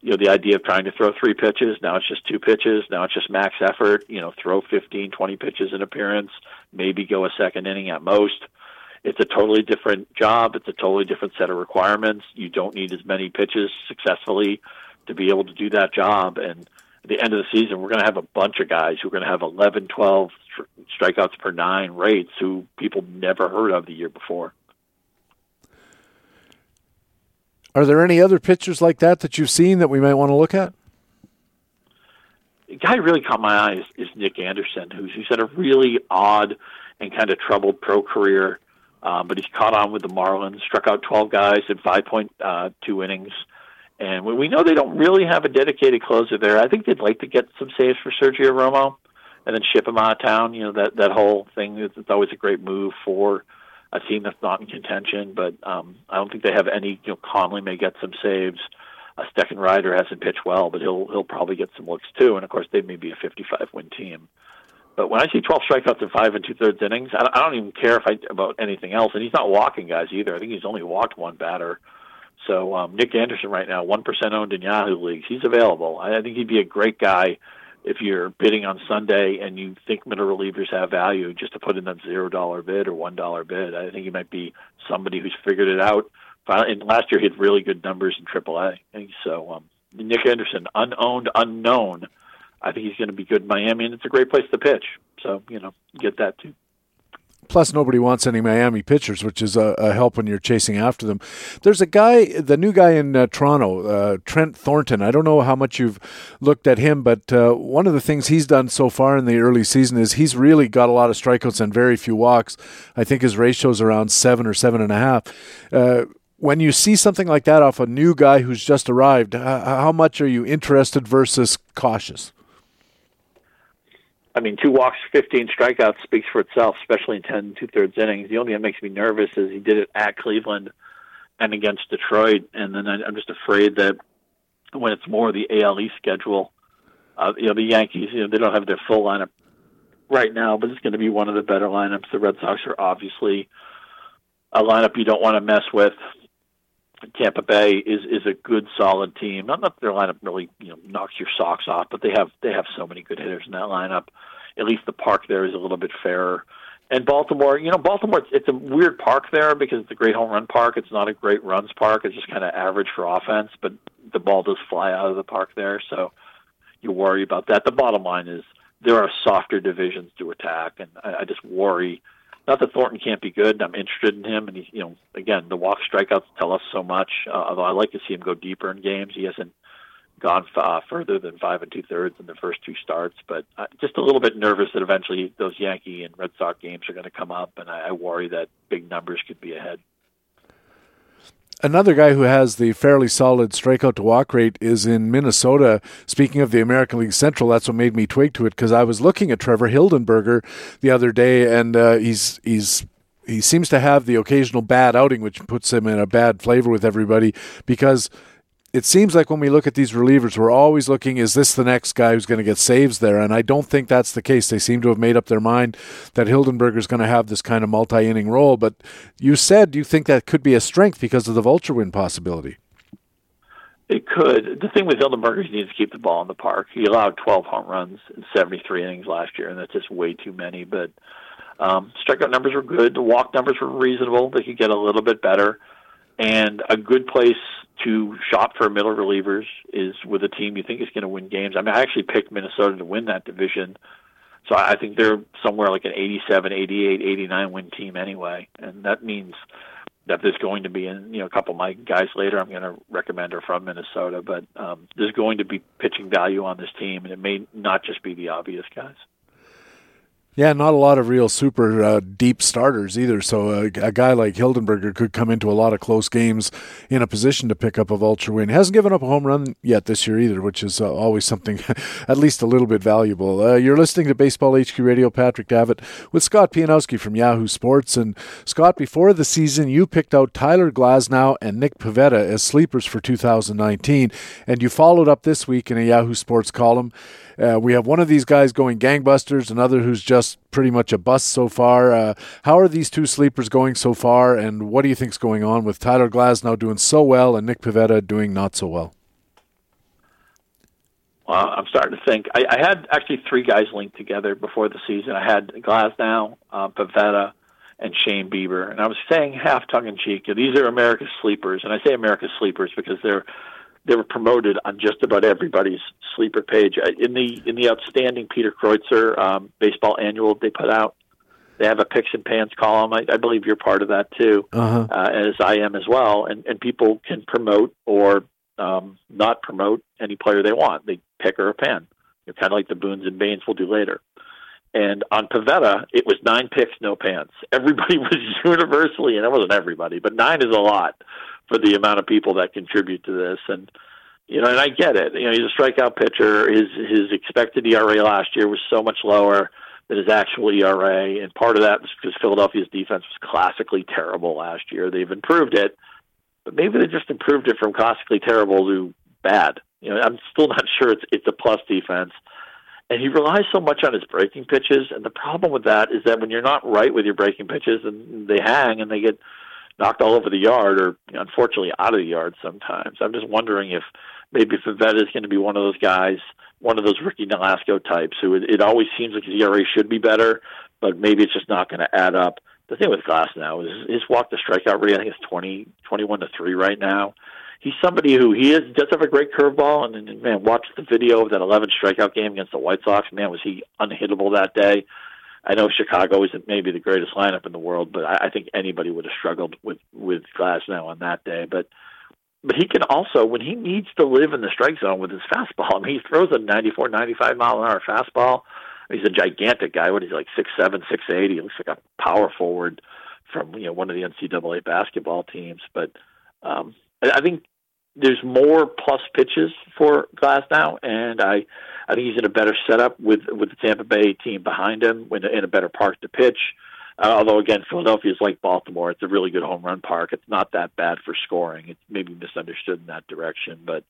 you know the idea of trying to throw three pitches now it's just two pitches now it's just max effort you know throw 15 20 pitches in appearance maybe go a second inning at most. It's a totally different job. It's a totally different set of requirements. You don't need as many pitches successfully to be able to do that job. And at the end of the season we're going to have a bunch of guys who are going to have 11 12 strikeouts per nine rates who people never heard of the year before Are there any other pitchers like that that you've seen that we might want to look at? The guy really caught my eye is, is Nick Anderson, who's, who's had a really odd and kind of troubled pro career, um, but he's caught on with the Marlins, struck out 12 guys in 5.2 uh, innings. And we know they don't really have a dedicated closer there. I think they'd like to get some saves for Sergio Romo and then ship him out of town. You know that that whole thing is it's always a great move for a team that's not in contention, but um, I don't think they have any. You know, Conley may get some saves. Uh, Steckenrider hasn't pitched well, but he'll he'll probably get some looks too. And of course, they may be a 55 win team. But when I see 12 strikeouts in five and two thirds innings, I, I don't even care if I about anything else. And he's not walking guys either. I think he's only walked one batter. So um, Nick Anderson right now, one percent owned in Yahoo leagues. He's available. I, I think he'd be a great guy if you're bidding on Sunday and you think middle relievers have value, just to put in that zero dollar bid or one dollar bid. I think he might be somebody who's figured it out. And last year he had really good numbers in AAA. So um, Nick Anderson, unowned, unknown. I think he's going to be good in Miami, and it's a great place to pitch. So you know, get that too. Plus, nobody wants any Miami pitchers, which is a, a, help when you're chasing after them. There's a guy, the new guy in uh, Toronto, uh, Trent Thornton. I don't know how much you've looked at him, but uh, one of the things he's done so far in the early season is he's really got a lot of strikeouts and very few walks. I think his ratio is around seven or seven and a half. Uh, when you see something like that off a new guy who's just arrived, how much are you interested versus cautious? I mean, two walks, 15 strikeouts speaks for itself, especially in 10 two thirds innings. The only thing that makes me nervous is he did it at Cleveland and against Detroit. And then I'm just afraid that when it's more the ALE schedule, uh, you know, the Yankees, you know, they don't have their full lineup right now, but it's going to be one of the better lineups. The Red Sox are obviously a lineup you don't want to mess with. Tampa Bay is is a good, solid team. Not that their lineup really you know knocks your socks off, but they have they have so many good hitters in that lineup. At least the park there is a little bit fairer. And Baltimore, you know, Baltimore, it's, a weird park there because it's a great home run park. It's not a great runs park. It's just kind of average for offense, but the ball does fly out of the park there, so you worry about that. The bottom line is there are softer divisions to attack, and I, I just worry not that Thornton can't be good. I'm interested in him, and he's you know again the walk strikeouts tell us so much. Uh, although I like to see him go deeper in games, he hasn't gone uh, further than five and two thirds in the first two starts. But uh, just a little bit nervous that eventually those Yankee and Red Sox games are going to come up, and I, I worry that big numbers could be ahead. Another guy who has the fairly solid strikeout to walk rate is in Minnesota. Speaking of the American League Central, that's what made me twig to it because I was looking at Trevor Hildenberger the other day, and uh, he's he's he seems to have the occasional bad outing, which puts him in a bad flavor with everybody because it seems like when we look at these relievers, we're always looking, is this the next guy who's going to get saves there? And I don't think that's the case. They seem to have made up their mind that Hildenberger is going to have this kind of multi inning role. But you said you think that could be a strength because of the vulture win possibility. It could. The thing with Hildenberger is he needs to keep the ball in the park. He allowed 12 home runs in 73 innings last year, and that's just way too many. But um, strikeout numbers were good. The walk numbers were reasonable. They could get a little bit better. And a good place to shop for middle relievers is with a team you think is going to win games. I mean, I actually picked Minnesota to win that division. So I think they're somewhere like an 87, 88, 89 win team anyway. And that means that there's going to be, and you know, a couple of my guys later I'm going to recommend are from Minnesota, but um, there's going to be pitching value on this team, and it may not just be the obvious guys. Yeah, not a lot of real super uh, deep starters either. So a, a, guy like Hildenberger could come into a lot of close games in a position to pick up a vulture win. Hasn't given up a home run yet this year either, which is uh, always something <laughs> at least a little bit valuable. Uh, you're listening to Baseball HQ Radio, Patrick Davitt with Scott Pianowski from Yahoo Sports. And Scott, before the season, you picked out Tyler Glasnow and Nick Pivetta as sleepers for 2019, and you followed up this week in a Yahoo Sports column. Uh, we have one of these guys going gangbusters, another who's just pretty much a bust so far. Uh, how are these two sleepers going so far, and what do you think's going on with Tyler Glasnow doing so well and Nick Pivetta doing not so well? Well, I'm starting to think. I, I had actually three guys linked together before the season. I had Glasnow, uh, Pivetta, and Shane Bieber. And I was saying half tongue in cheek, these are America's sleepers. And I say America's sleepers because they're they were promoted on just about everybody's sleeper page. In the in the outstanding Peter Kreutzer um, baseball annual they put out, they have a picks and pans column. I, I believe you're part of that too, uh-huh. uh, as I am as well. And and people can promote or um, not promote any player they want. They pick or a pan. You're kind of like the Boons and Banes we'll do later. And on Pivetta, it was nine picks, no pants. <laughs> Everybody was <laughs> universally, and it wasn't everybody, but nine is a lot for the amount of people that contribute to this. And you know, and I get it. You know, he's a strikeout pitcher. His his expected ERA last year was so much lower than his actual ERA, and part of that was because Philadelphia's defense was classically terrible last year. They've improved it, but maybe they just improved it from classically terrible to bad. You know, I'm still <laughs> not sure it's it's a plus defense. And he relies so much on his breaking pitches, and the problem with that is that when you're not right with your breaking pitches, and they hang and they get knocked all over the yard or unfortunately out of the yard sometimes. I'm just wondering if maybe Pivetta is going to be one of those guys, one of those Ricky Nolasco types who it, it always seems like his ERA should be better, but maybe it's just not going to add up. The thing with Glasnow is his walk to strikeout rate. I think it's 20, 21 to three right now. He's somebody who he is does have a great curveball, and, and man, watch the video of that 11 strikeout game against the White Sox. Man, was he unhittable that day? I know Chicago isn't maybe the greatest lineup in the world, but I, I think anybody would have struggled with with Glasnow on that day. But but he can also when he needs to live in the strike zone with his fastball. <laughs> I mean, he throws a 94, 95 mile an hour fastball. He's a gigantic guy. What he's like six seven, six eight? He looks like a power forward from you know one of the NCAA basketball teams. But um, I think there's more plus pitches for Glasnow, and I I think he's in a better setup with with the Tampa Bay team behind him, in a, in a better park to pitch. Uh, although again, Philadelphia is like Baltimore; it's a really good home run park. It's not that bad for scoring. It's maybe misunderstood in that direction, but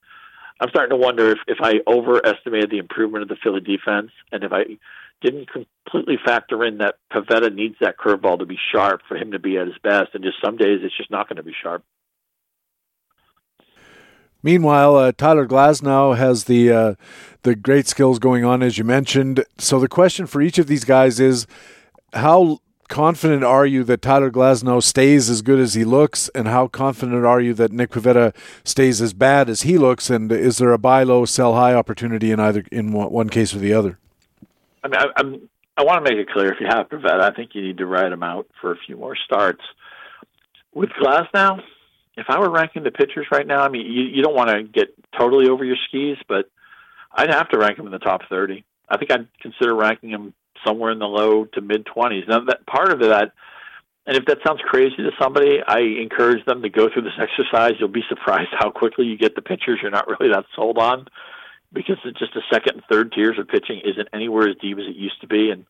I'm starting to wonder if if I overestimated the improvement of the Philly defense, and if I didn't completely factor in that Pivetta needs that curveball to be sharp for him to be at his best, and just some days it's just not going to be sharp. Meanwhile, uh, Tyler Glasnow has the uh, the great skills going on, as you mentioned. So the question for each of these guys is, how confident are you that Tyler Glasnow stays as good as he looks, and how confident are you that Nick Pivetta stays as bad as he looks? And is there a buy low, sell high opportunity in either in one case or the other? I mean, I, I'm, I want to make it clear: if you have Pivetta, I think you need to ride him out for a few more starts. With Glasnow, if I were ranking the pitchers right now, I mean, you, you don't want to get totally over your skis, but I'd have to rank him in the top 30. I think I'd consider ranking him somewhere in the low to mid 20s. Now, that part of that, and if that sounds crazy to somebody, I encourage them to go through this exercise. You'll be surprised how quickly you get the pitchers you're not really that sold on because it's just the second and third tiers of pitching isn't anywhere as deep as it used to be. And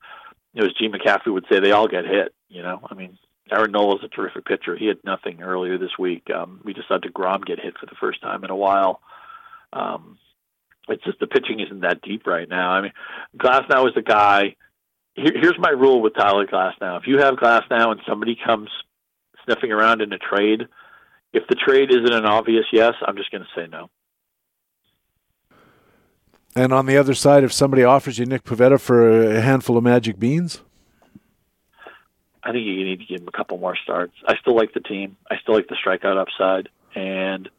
you know, as Gene McCaffrey would say, they all get hit. You know, I mean, Aaron Nola is a terrific pitcher. He had nothing earlier this week. Um, we just saw Degrom get hit for the first time in a while. Um, it's just the pitching isn't that deep right now. I mean, Glasnow is the guy. Here, here's my rule with Tyler Glasnow: if you have Glasnow and somebody comes sniffing around in a trade, if the trade isn't an obvious yes, I'm just going to say no. And on the other side, if somebody offers you Nick Pivetta for a handful of magic beans, I think you need to give him a couple more starts. I still like the team. I still like the strikeout upside. And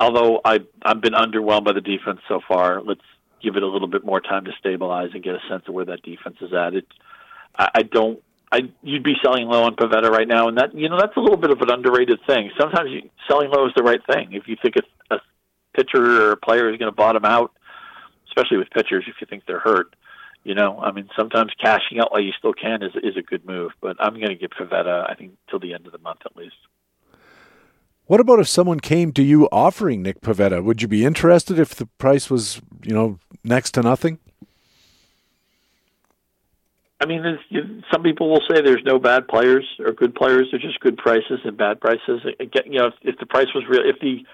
although I I've been underwhelmed by the defense so far, let's give it a little bit more time to stabilize and get a sense of where that defense is at. It I, I don't I you'd be selling low on Pivetta right now, and that you know that's a little bit of an underrated thing. Sometimes you, selling low is the right thing. If you think a, a pitcher or a player is going to bottom out, especially with pitchers, if you think they're hurt, you know, I mean, sometimes cashing out while you still can is is a good move. But I'm going to give Pivetta, I think, till the end of the month at least. What about if someone came to you offering Nick Pivetta? Would you be interested if the price was, you know, next to nothing? I mean, you, some people will say there's no bad players or good players. There's just good prices and bad prices. Again, you know, if, if the price was real, if the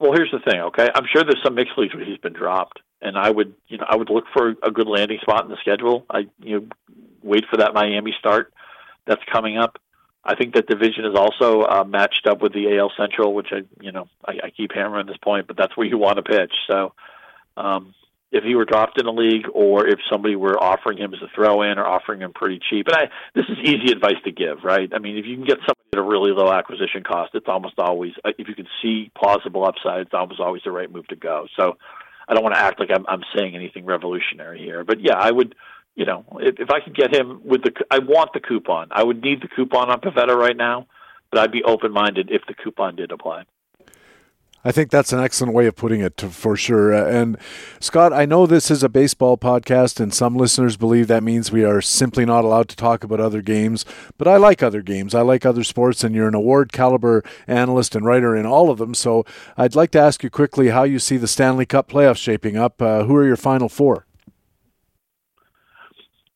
well, here's the thing. Okay, I'm sure there's some mixed leagues where he's been dropped, and I would, you know, I would look for a good landing spot in the schedule. I, you know, wait for that Miami start that's coming up. I think that division is also uh, matched up with the AL Central, which I, you know, I, I keep hammering this point, but that's where you want to pitch. So, um, if he were dropped in a league or if somebody were offering him as a throw in or offering him pretty cheap. And I this is easy advice to give, right? I mean, if you can get somebody at a really low acquisition cost, it's almost always uh, if you can see plausible upside, it's almost always the right move to go. So I don't want to act like I'm I'm saying anything revolutionary here, but yeah, I would you know, if, if I could get him with the, I want the coupon. I would need the coupon on Pivetta right now, but I'd be open minded if the coupon did apply. I think that's an excellent way of putting it, for sure. And Scott, I know this is a baseball podcast, and some listeners believe that means we are simply not allowed to talk about other games. But I like other games. I like other sports, and you're an award caliber analyst and writer in all of them. So I'd like to ask you quickly how you see the Stanley Cup playoffs shaping up. Uh, who are your final four?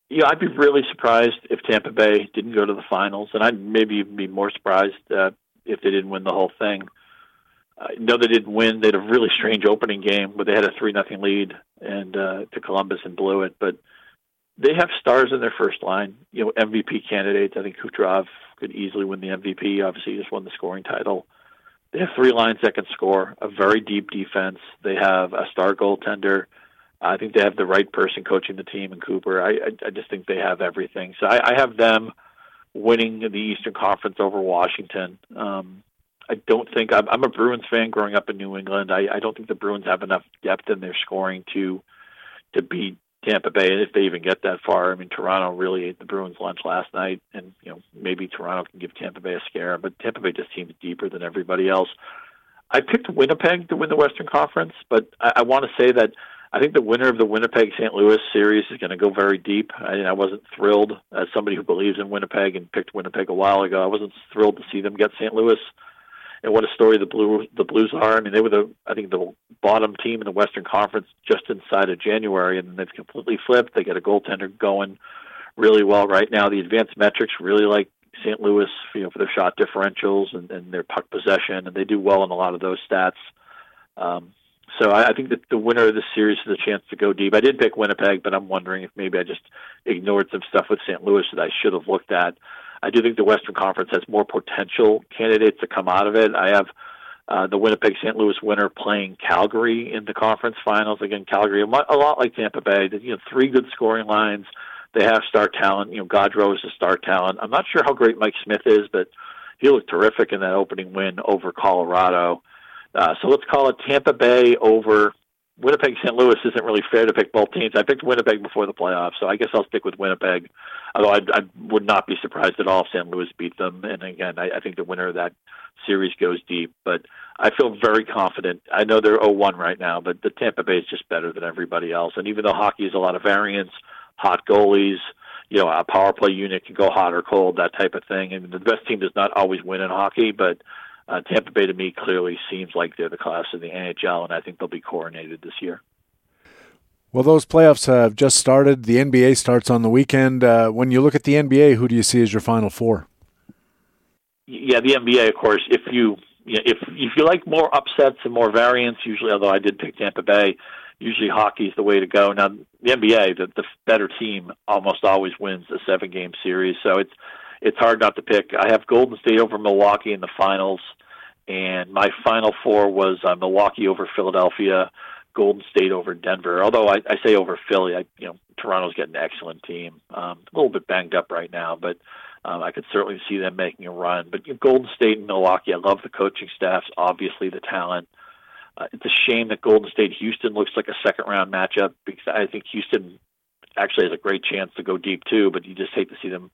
Yeah, I'd be really surprised if Tampa Bay didn't go to the finals, and I'd maybe even be more surprised uh, if they didn't win the whole thing. I know they didn't win. They had a really strange opening game but they had a three nothing lead and uh, to Columbus and blew it. But they have stars in their first line. You know, MVP candidates. I think Kucherov could easily win the MVP. Obviously, he just won the scoring title. They have three lines that can score. A very deep defense. They have a star goaltender. I think they have the right person coaching the team in Cooper. I I, I just think they have everything. So I, I have them winning the Eastern Conference over Washington. Um, I don't think I'm, I'm a Bruins fan growing up in New England. I, I don't think the Bruins have enough depth in their scoring to to beat Tampa Bay, and if they even get that far. I mean, Toronto really ate the Bruins' lunch last night, and you know maybe Toronto can give Tampa Bay a scare, but Tampa Bay just seems deeper than everybody else. I picked Winnipeg to win the Western Conference, but I, I want to say that I think the winner of the Winnipeg St. Louis series is going to go very deep. I, I wasn't thrilled as somebody who believes in Winnipeg and picked Winnipeg a while ago. I wasn't thrilled to see them get St. Louis and what a story the blue the Blues are. I mean, they were the I think the bottom team in the Western Conference just inside of January, and they've completely flipped. They got a goaltender going really well right now. The advanced metrics really like St. Louis, you know, for their shot differentials and, and their puck possession, and they do well in a lot of those stats. Um, so I, I think that the winner of this series has a chance to go deep. I did pick Winnipeg, but I'm wondering if maybe I just ignored some stuff with St. Louis that I should have looked at. I do think the Western Conference has more potential candidates to come out of it. I have uh, the Winnipeg St. Louis winner playing Calgary in the conference finals. Again, Calgary a lot like Tampa Bay. You know, three good scoring lines. They have star talent. You know, Gaudreau is a star talent. I'm not sure how great Mike Smith is, but he looked terrific in that opening win over Colorado. Uh, so let's call it Tampa Bay over Winnipeg St. Louis isn't really fair to pick both teams. I picked Winnipeg before the playoffs, so I guess I'll stick with Winnipeg. Although I, I would not be surprised at all if St. Louis beat them. And again, I, I think the winner of that series goes deep. But I feel very confident. I know they're 0-1 right now, but the Tampa Bay is just better than everybody else. And even though hockey is a lot of variance, hot goalies, you know, a power play unit can go hot or cold, that type of thing. And the best team does not always win in hockey, but uh, Tampa Bay to me clearly seems like they're the class of the NHL, and I think they'll be coronated this year. Well, those playoffs have just started. The NBA starts on the weekend. Uh, when you look at the NBA, who do you see as your final four? Yeah, the NBA, of course. If you if if you like more upsets and more variance, usually, although I did pick Tampa Bay, usually hockey is the way to go. Now, the NBA, the, the better team almost always wins a seven game series, so it's it's hard not to pick. I have Golden State over Milwaukee in the finals, and my final four was uh, Milwaukee over Philadelphia, Golden State over Denver. Although I, I say over Philly, I you know Toronto's getting an excellent team. Um, a little bit banged up right now, but um, I could certainly see them making a run. But you know, Golden State and Milwaukee, I love the coaching staffs. Obviously, the talent. Uh, it's a shame that Golden State Houston looks like a second round matchup because I think Houston actually has a great chance to go deep too. But you just hate to see them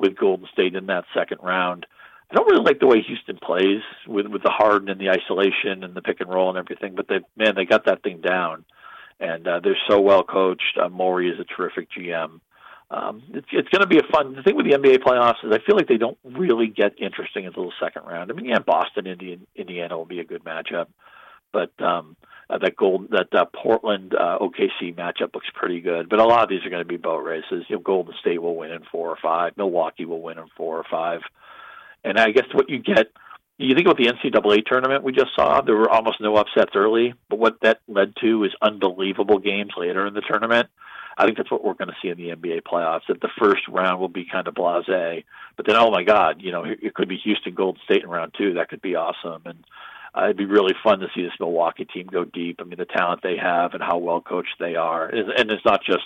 with Golden State in that second round. I don't really like the way Houston plays with with the Harden and the isolation and the pick and roll and everything, but they man they got that thing down. and uh, they're so well coached. Uh, Morey is a terrific GM. Um, it's it's going to be a fun. The thing with the NBA playoffs is I feel like they don't really get interesting until the second round. I mean, yeah, Boston, Indiana, Indiana will be a good matchup, but um, uh, that gold that uh, Portland uh, OKC matchup looks pretty good. But a lot of these are going to be boat races. You know, Golden State will win in four or five. Milwaukee will win in four or five. And I guess what you get, you think about the NCAA tournament we just saw. There were almost no upsets early, but what that led to is unbelievable games later in the tournament. I think that's what we're going to see in the NBA playoffs. That the first round will be kind of blasé, but then oh my God, you know, it could be Houston Golden State in round two. That could be awesome, and uh, it'd be really fun to see this Milwaukee team go deep. I mean, the talent they have and how well coached they are, and it's not just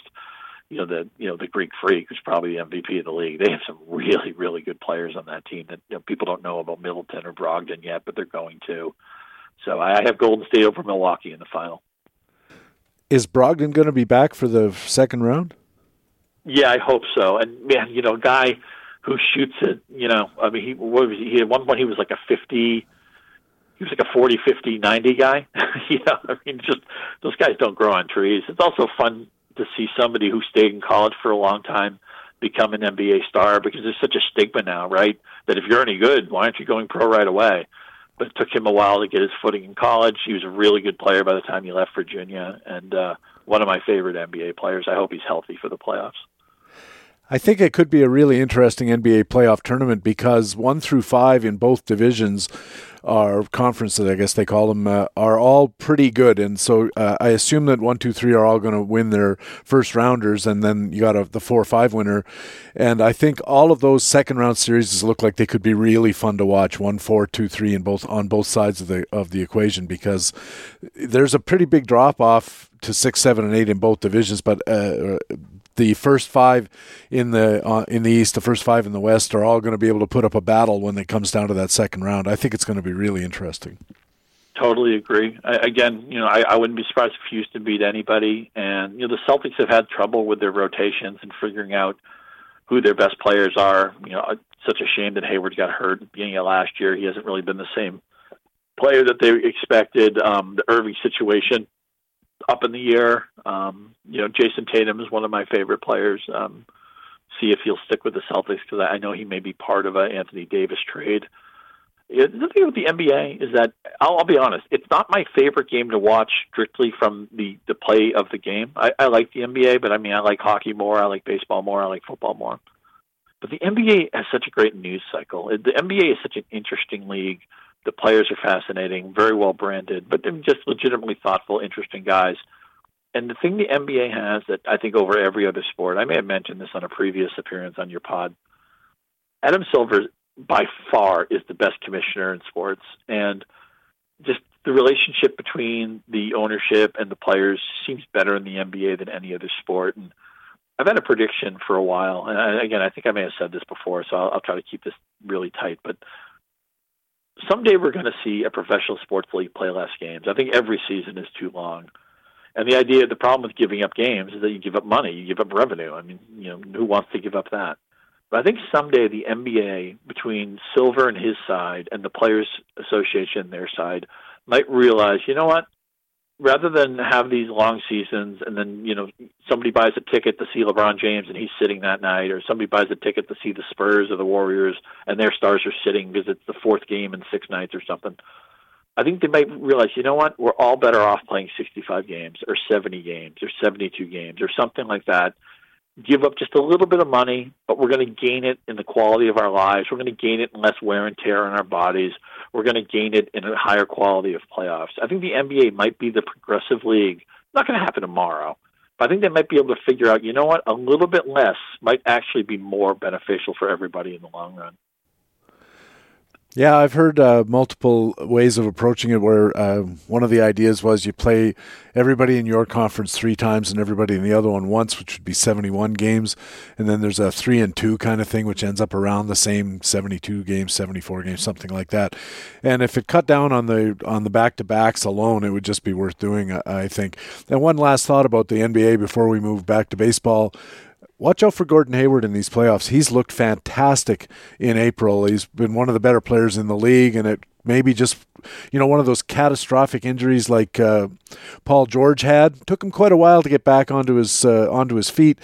you know the you know the Greek Freak, who's probably the MVP of the league. They have some really really good players on that team that you know, people don't know about Middleton or Brogdon yet, but they're going to. So I have Golden State over Milwaukee in the final. Is Brogdon going to be back for the second round? Yeah, I hope so. And man, you know, a guy who shoots it, you know, I mean, he what was he, he at one point he was like a fifty he was like a 40, 50, 90 guy. <laughs> you know, I mean, just those guys don't grow on trees. It's also fun to see somebody who stayed in college for a long time become an NBA star because there's such a stigma now, right? That if you're any good, why aren't you going pro right away? But it took him a while to get his footing in college. He was a really good player by the time he left Virginia, and uh, one of my favorite NBA players. I hope he's healthy for the playoffs. I think it could be a really interesting NBA playoff tournament because one through five in both divisions our conferences, I guess they call them, uh, are all pretty good. And so uh, I assume that one, two, three are all going to win their first rounders, and then you got a, the four or five winner. And I think all of those second round series look like they could be really fun to watch. One, four, two, three, in both on both sides of the of the equation because there's a pretty big drop off to six, seven, and eight in both divisions, but uh, the first five in the uh, in the East, the first five in the West, are all going to be able to put up a battle when it comes down to that second round. I think it's going to be really interesting. Totally agree. I, again, you know, I, I wouldn't be surprised if Houston beat anybody. And you know, the Celtics have had trouble with their rotations and figuring out who their best players are. You know, such a shame that Hayward got hurt at the beginning of last year. He hasn't really been the same player that they expected. Um, the Irving situation up in the air. Um, you know, Jayson Tatum is one of my favorite players. Um, see if he'll stick with the Celtics because I know he may be part of an Anthony Davis trade. the thing with the NBA is that I'll, I'll be honest, it's not my favorite game to watch strictly from the the play of the game. I, I like the NBA, but I mean, I like hockey more, I like baseball more, I like football more. But the NBA has such a great news cycle. The NBA is such an interesting league the players are fascinating, very well branded, but they're just legitimately thoughtful, interesting guys. And the thing the NBA has that I think over every other sport, I may have mentioned this on a previous appearance on your pod. Adam Silver, by far, is the best commissioner in sports, and just the relationship between the ownership and the players seems better in the NBA than any other sport. And I've had a prediction for a while, and again, I think I may have said this before, so I'll, I'll try to keep this really tight. But someday we're going to see a professional sports league play less games. I think every season is too long. And the idea, the problem with giving up games is that you give up money, you give up revenue. I mean, you know, who wants to give up that? But I think someday the NBA, between Silver and his side and the Players Association their side, might realize, you know what? Rather than have these long seasons and then you know somebody buys a ticket to see LeBron James and he's sitting that night, or somebody buys a ticket to see the Spurs or the Warriors and their stars are sitting because it's the fourth game in six nights or something. I think they might realize, you know what, we're all better off playing 65 games or 70 games or 72 games or something like that give up just a little bit of money, but we're going to gain it in the quality of our lives. We're going to gain it in less wear and tear on our bodies. We're going to gain it in a higher quality of playoffs. I think the NBA might be the progressive league. Not going to happen tomorrow, but I think they might be able to figure out, you know what, a little bit less might actually be more beneficial for everybody in the long run. Yeah, I've heard uh, multiple ways of approaching it. Where uh, one of the ideas was you play everybody in your conference three times and everybody in the other one once, which would be seventy-one games, and then there's a three and two kind of thing, which ends up around the same seventy-two games, seventy-four games, something like that. And if it cut down on the on the back-to-backs alone, it would just be worth doing, I think. And one last thought about the NBA before we move back to baseball watch out for Gordon Hayward in these playoffs. He's looked fantastic in April. He's been one of the better players in the league, and it maybe just you know one of those catastrophic injuries like uh, Paul George had. Took him quite a while to get back onto his uh, onto his feet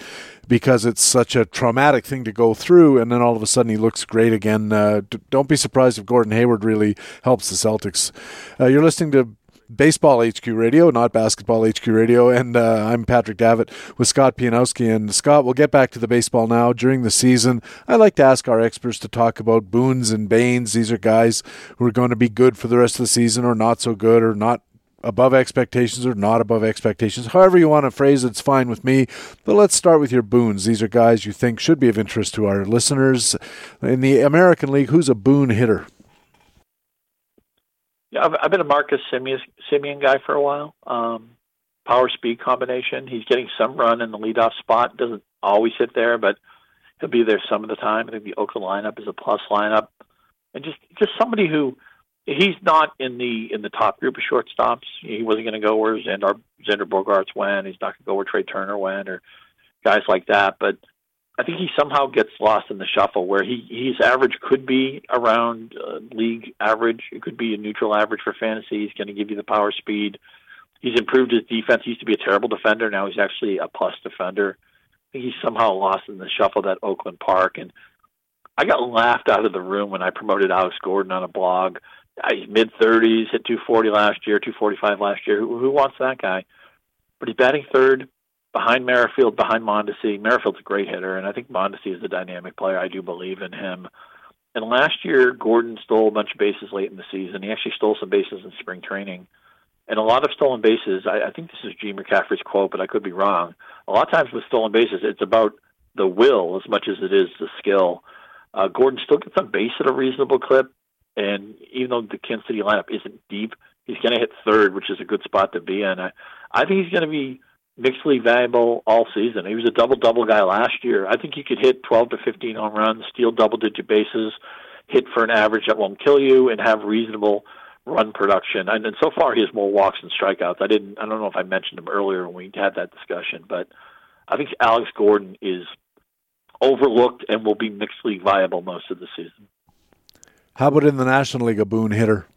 because it's such a traumatic thing to go through, and then all of a sudden he looks great again. Uh, don't be surprised if Gordon Hayward really helps the Celtics. Uh, you're listening to Baseball HQ Radio, not Basketball HQ Radio. And uh, I'm Patrick Davitt with Scott Pianowski. And Scott, we'll get back to the baseball now. During the season, I like to ask our experts to talk about boons and banes. These are guys who are going to be good for the rest of the season or not so good or not above expectations or not above expectations. However you want to phrase it, it's fine with me. But let's start with your boons. These are guys you think should be of interest to our listeners. In the American League, who's a boon hitter? Yeah, I've, I've been a Marcus Semien, Semien guy for a while. Um, power speed combination. He's getting some run in the leadoff spot. Doesn't always sit there, but he'll be there some of the time. I think the Oakland lineup is a plus lineup, and just just somebody who he's not in the in the top group of shortstops. He wasn't going to go where Xander Xander Bogaerts went. He's not going to go where Trea Turner went or guys like that. But I think he somehow gets lost in the shuffle where he his average could be around uh, league average. It could be a neutral average for fantasy. He's going to give you the power speed. He's improved his defense. He used to be a terrible defender. Now he's actually a plus defender. I think he's somehow lost in the shuffle at Oakland Park. And I got laughed out of the room when I promoted Alex Gordon on a blog. He's mid 30s, hit 240 last year, 245 last year. Who, who wants that guy? But he's batting third behind Merrifield, behind Mondesi. Merrifield's a great hitter, and I think Mondesi is a dynamic player. I do believe in him. And last year, Gordon stole a bunch of bases late in the season. He actually stole some bases in spring training. And a lot of stolen bases, I, I think this is Gene McCaffrey's quote, but I could be wrong. A lot of times with stolen bases, it's about the will as much as it is the skill. Uh, Gordon still gets on base at a reasonable clip, and even though the Kansas City lineup isn't deep, he's going to hit third, which is a good spot to be in. I, I think he's going to be mixedly valuable all season. He was a double double guy last year. I think he could hit 12 to 15 home runs, steal double digit bases, hit for an average that won't kill you, and have reasonable run production. And, and so far, he has more walks and strikeouts. I didn't. I don't know if I mentioned him earlier when we had that discussion, but I think Alex Gordon is overlooked and will be mixedly viable most of the season. How about in the National League, a boon hitter?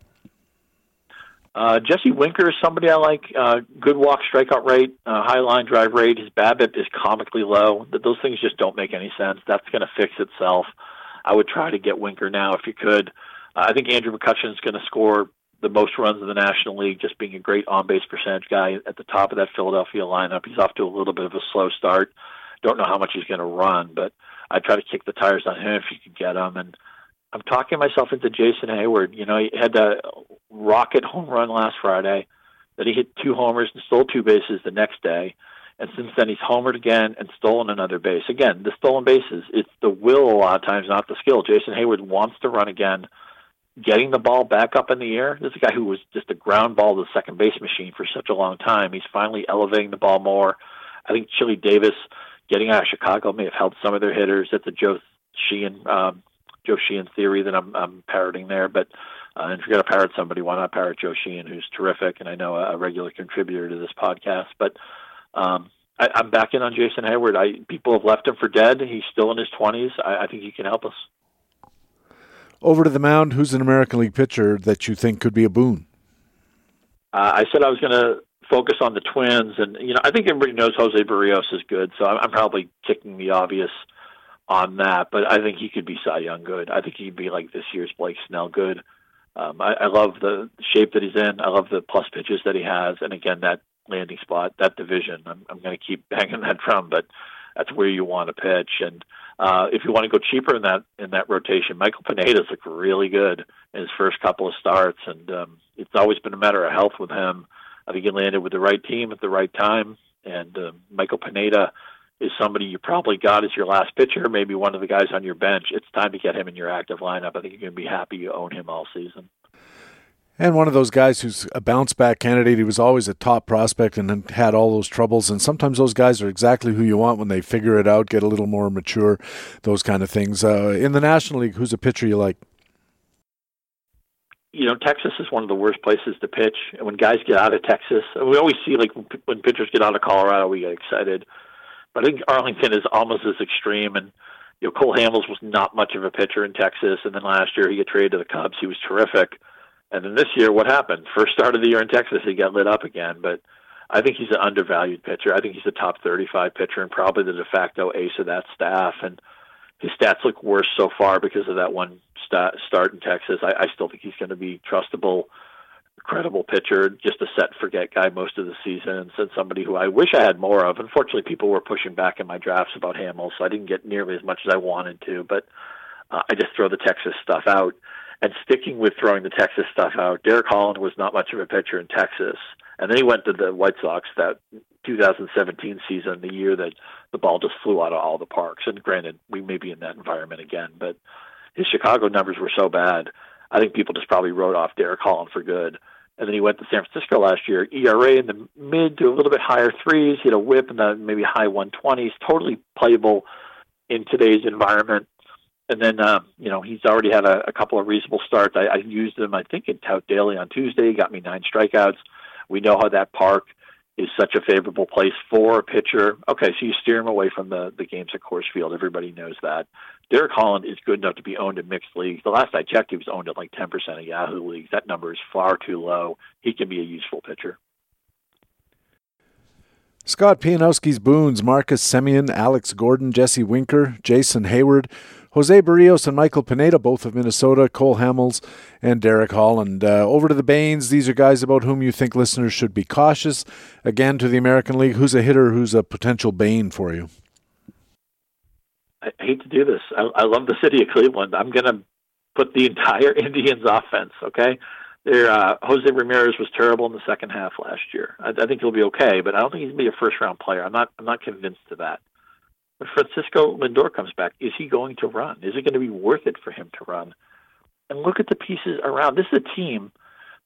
Uh, Jesse Winker is somebody I like. Uh, good walk strikeout rate, uh, high line drive rate. His BABIP is comically low. Those things just don't make any sense. That's going to fix itself. I would try to get Winker now if you could. Uh, I think Andrew McCutchen is going to score the most runs in the National League, just being a great on base percentage guy at the top of that Philadelphia lineup. He's off to a little bit of a slow start. Don't know how much he's going to run, but I'd try to kick the tires on him if you could get him. And I'm talking myself into Jason Heyward. You know, he had a rocket home run last Friday. That he hit two homers and stole two bases the next day. And since then, he's homered again and stolen another base. Again, the stolen bases, it's the will a lot of times, not the skill. Jason Heyward wants to run again. Getting the ball back up in the air. This is a guy who was just a ground ball to the second base machine for such a long time. He's finally elevating the ball more. I think Chili Davis getting out of Chicago may have helped some of their hitters. That's a Joe Sheehan um, Joe Sheehan theory that I'm, I'm parroting there. But uh, if you're going to parrot somebody, why not parrot Joe Sheehan, who's terrific and I know a, a regular contributor to this podcast. But um, I, I'm back in on Jason Heyward. I people have left him for dead. He's still in his 20s. I, I think he can help us. Over to the mound. Who's an American League pitcher that you think could be a boon? Uh, I said I was going to focus on the Twins, and you know I think everybody knows Jose Berrios is good, so I'm, I'm probably kicking the obvious on that, but I think he could be Cy Young good. I think he'd be like this year's Blake Snell good. Um, I, I love the shape that he's in. I love the plus pitches that he has, and again that landing spot, that division. I'm, I'm going to keep <laughs> banging that drum, but that's where you want to pitch. And uh, if you want to go cheaper in that in that rotation, Michael Pineda's looked really good in his first couple of starts, and um, it's always been a matter of health with him. I think he landed with the right team at the right time, and uh, Michael Pineda is somebody you probably got as your last pitcher, maybe one of the guys on your bench. It's time to get him in your active lineup. I think you're going to be happy you own him all season. And one of those guys who's a bounce back candidate. He was always a top prospect and had all those troubles. And sometimes those guys are exactly who you want when they figure it out, get a little more mature, those kind of things. Uh, in the National League, who's a pitcher you like? You know, Texas is one of the worst places to pitch. And when guys get out of Texas, we always see like when pitchers get out of Colorado, we get excited. But I think Arlington is almost as extreme. And you know, Cole Hamels was not much of a pitcher in Texas, and then last year he got traded to the Cubs. He was terrific. And then this year, what happened? First start of the year in Texas, he got lit up again. But I think he's an undervalued pitcher. I think he's a top 35 pitcher and probably the de facto ace of that staff. And his stats look worse so far because of that one start in Texas. I, I still think he's going to be trustable, credible pitcher, just a set forget guy most of the season, and somebody who I wish I had more of. Unfortunately, people were pushing back in my drafts about Hamels, so I didn't get nearly as much as I wanted to. But uh, I just throw the Texas stuff out. And sticking with throwing the Texas stuff out, Derek Holland was not much of a pitcher in Texas. And then he went to the White Sox that 2017 season, the year that the ball just flew out of all the parks. And granted, we may be in that environment again, but his Chicago numbers were so bad. I think people just probably wrote off Derek Holland for good. And then he went to San Francisco last year. ERA in the mid to a little bit higher threes. He had a whip in the maybe high 120s. Totally playable in today's environment. And then, uh, you know, he's already had a, a couple of reasonable starts. I, I used him, I think, in Tout Daily on Tuesday. He got me nine strikeouts. We know how that park is such a favorable place for a pitcher. Okay, so you steer him away from the, the games at Coors Field. Everybody knows that. Derek Holland is good enough to be owned in mixed leagues. The last I checked, he was owned at like 10% of Yahoo leagues. That number is far too low. He can be a useful pitcher. Scott Pianowski's Boons, Marcus Semien, Alex Gordon, Jesse Winker, Jason Heyward, Jose Berrios and Michael Pineda, both of Minnesota, Cole Hamels, and Derek Holland. Uh, over to the Banes. These are guys about whom you think listeners should be cautious. Again, to the American League, who's a hitter who's a potential Bane for you? I hate to do this. I, I love the city of Cleveland. I'm going to put the entire <laughs> Indians offense, okay? There, uh, Jose Ramirez was terrible in the second half last year. I, I think he'll be okay, but I don't think he's to be a first round player. I'm not. I'm not convinced of that. Francisco Lindor comes back, is he going to run? Is it going to be worth it for him to run? And look at the pieces around. This is a team.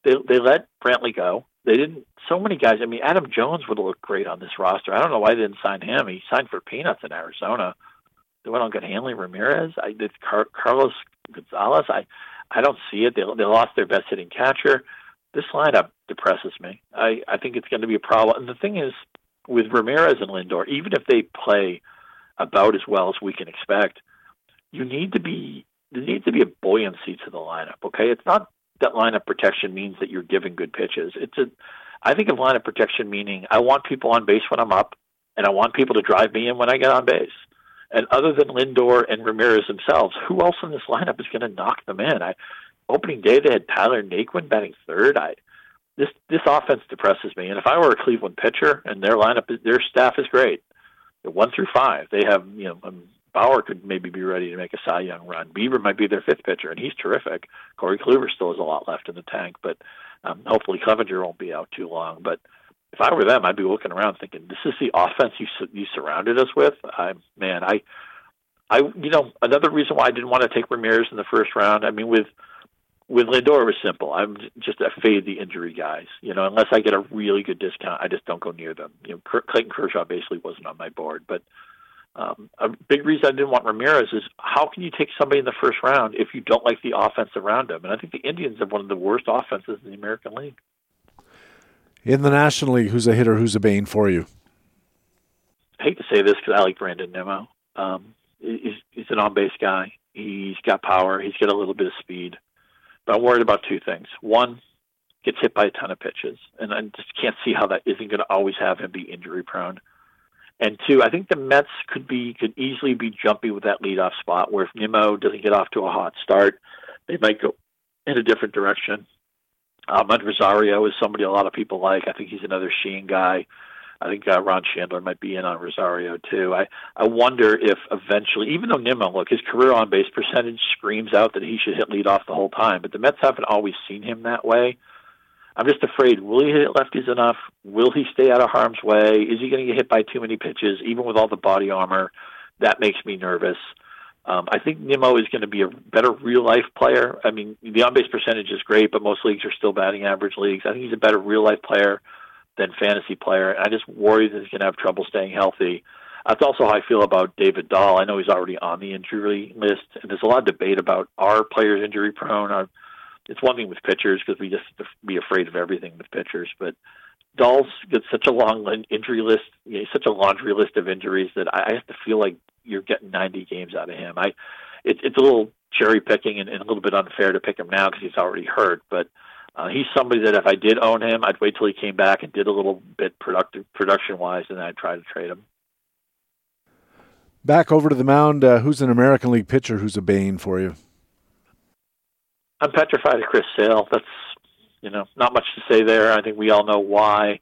They they let Brantley go. They didn't. So many guys. I mean, Adam Jones would look great on this roster. I don't know why they didn't sign him. He signed for peanuts in Arizona. They went on get Hanley Ramirez. I did Car- Carlos Gonzalez. I I don't see it. They they lost their best hitting catcher. This lineup depresses me. I I think it's going to be a problem. And the thing is, with Ramirez and Lindor, even if they play about as well as we can expect, you need to be there needs to be a buoyancy to the lineup. Okay, it's not that lineup protection means that you're giving good pitches. It's a I think of lineup protection meaning I want people on base when I'm up, and I want people to drive me in when I get on base. And other than Lindor and Ramirez themselves, who else in this lineup is going to knock them in? I opening day they had Tyler Naquin batting third. I this this offense depresses me. And if I were a Cleveland pitcher and their lineup, their staff is great, one through five, they have you know um, Bauer could maybe be ready to make a Cy Young run. Bieber might be their fifth pitcher, and he's terrific. Corey Kluber still has a lot left in the tank, but um, hopefully Clevinger won't be out too long. But if I were them, I'd be looking around thinking, "This is the offense you you surrounded us with." I man, I, I you know another reason why I didn't want to take Ramirez in the first round. I mean, with with Lindor, it was simple. I'm just a fade the injury guys. You know, unless I get a really good discount, I just don't go near them. You know, Clayton Kershaw basically wasn't on my board, but um, a big reason I didn't want Ramirez is how can you take somebody in the first round if you don't like the offense around him? And I think the Indians have one of the worst offenses in the American League. In the National League, who's a hitter, who's a bane for you? I hate to say this because I like Brandon Nimmo. Um, he's, he's an on base guy. He's got power. He's got a little bit of speed. I'm worried about two things. One, gets hit by a ton of pitches, and I just can't see how that isn't going to always have him be injury prone. And two, I think the Mets could be could easily be jumpy with that leadoff spot. Where if Nimmo doesn't get off to a hot start, they might go in a different direction. Um, Rosario is somebody a lot of people like. I think he's another Sheehan guy. I think uh, Ron Shandler might be in on Rosario too. I I wonder if eventually, even though Nimmo, look, his career on base percentage screams out that he should hit lead off the whole time, but the Mets haven't always seen him that way. I'm just afraid. Will he hit lefties enough? Will he stay out of harm's way? Is he going to get hit by too many pitches, even with all the body armor? That makes me nervous. Um, I think Nimmo is going to be a better real life player. I mean, the on base percentage is great, but most leagues are still batting average leagues. I think he's a better real life player than fantasy player. I just worry that he's going to have trouble staying healthy. That's also how I feel about David Dahl. I know he's already on the injury list, and there's a lot of debate about are players injury prone. Uh, it's one thing with pitchers because we just be afraid of everything with pitchers, but Dahl's got such a long injury list, you know, such a laundry list of injuries that I have to feel like you're getting 90 games out of him. I, it, it's a little cherry picking and, and a little bit unfair to pick him now because he's already hurt, but Uh, he's somebody that if I did own him, I'd wait till he came back and did a little bit productive production wise, and then I'd try to trade him. Back over to the mound. Uh, who's an American League pitcher who's a bane for you? I'm petrified of Chris Sale. That's you know not much to say there. I think we all know why.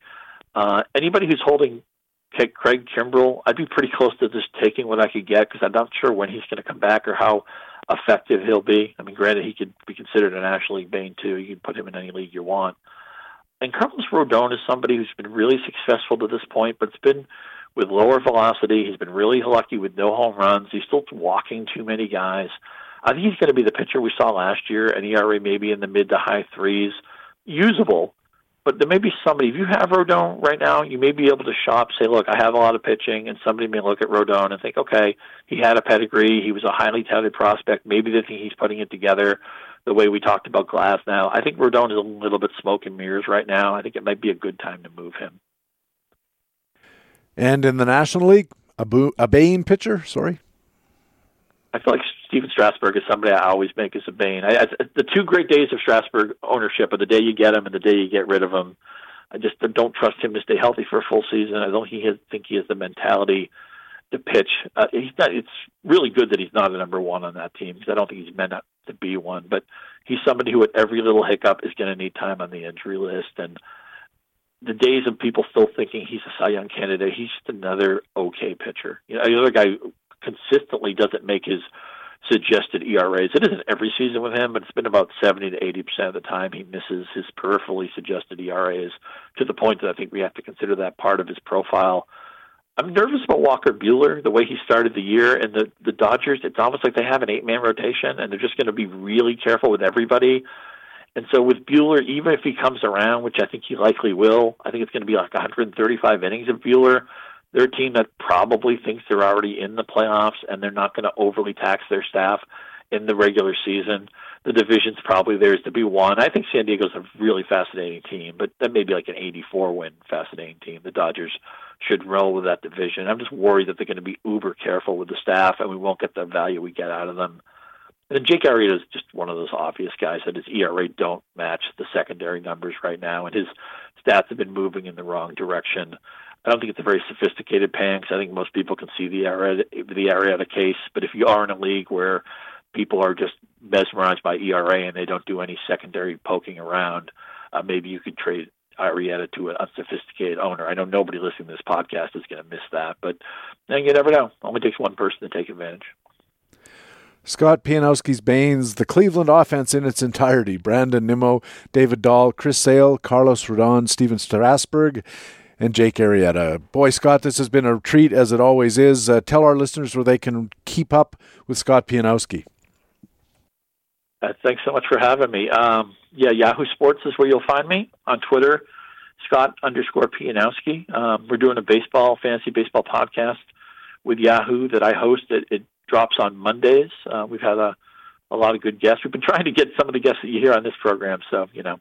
Uh, anybody who's holding Craig Kimbrel, I'd be pretty close to just taking what I could get because I'm not sure when he's going to come back or how effective he'll be. I mean, granted, he could be considered a National League Bane too. You can put him in any league you want. And Carlos Rodon is somebody who's been really successful to this point, but it's been with lower velocity. He's been really lucky with no home runs. He's still walking too many guys. I think he's going to be the pitcher we saw last year, an ERA maybe in the mid to high threes, usable, but there may be somebody, if you have Rodon right now, you may be able to shop, say, look, I have a lot of pitching, and somebody may look at Rodon and think, okay, he had a pedigree, he was a highly touted prospect, maybe they think he's putting it together the way we talked about Glasnow, I think Rodon is a little bit smoke and mirrors right now. I think it might be a good time to move him. And in the National League, a, Bo- a Bane pitcher, sorry? I feel like Stephen Strasburg is somebody I always make as a bane. I, I, the two great days of Strasburg ownership are the day you get him and the day you get rid of him. I just don't trust him to stay healthy for a full season. I don't he has, think he has the mentality to pitch. Uh, he's not. It's really good that he's not a number one on that team because I don't think he's meant to be one. But he's somebody who, at every little hiccup, is going to need time on the injury list. And the days of people still thinking he's a Cy Young candidate, he's just another okay pitcher. You know, another guy consistently doesn't make his suggested ERAs. It isn't every season with him, but it's been about 70 to 80 percent of the time he misses his peripherally suggested ERAs to the point that I think we have to consider that part of his profile. I'm nervous about Walker Buehler, the way he started the year, and the the Dodgers. It's almost like they have an eight man rotation, and they're just going to be really careful with everybody. And so with Buehler, even if he comes around, which I think he likely will, I think it's going to be like 135 innings of Buehler they're a team that probably thinks they're already in the playoffs and they're not going to overly tax their staff in the regular season. The division's probably theirs to be won. I think San Diego's a really fascinating team, but that may be like an 84 win fascinating team. The Dodgers should roll with that division. I'm just worried that they're going to be uber careful with the staff and we won't get the value we get out of them. And Jake Arrieta is just one of those obvious guys that his ERA don't match the secondary numbers right now, and his stats have been moving in the wrong direction. I don't think it's a very sophisticated pan because I think most people can see the Arrieta, the Arrieta case. But if you are in a league where people are just mesmerized by ERA and they don't do any secondary poking around, uh, maybe you could trade Arrieta to an unsophisticated owner. I know nobody listening to this podcast is going to miss that, but then you never know. Only takes one person to take advantage. Scott Pianowski's Banes, the Cleveland offense in its entirety. Brandon Nimmo, David Dahl, Chris Sale, Carlos Rodon, Stephen Strasburg, and Jake Arrieta. Boy, Scott, this has been a treat as it always is. Uh, tell our listeners where they can keep up with Scott Pianowski. Uh, thanks so much for having me. Um, yeah, Yahoo Sports is where you'll find me on Twitter, Scott underscore Pianowski. Um, we're doing a baseball, fantasy baseball podcast with Yahoo that I host. It, it drops on Mondays. Uh, we've had a, a lot of good guests. We've been <laughs> trying to get some of the guests that you hear on this program. So, you know,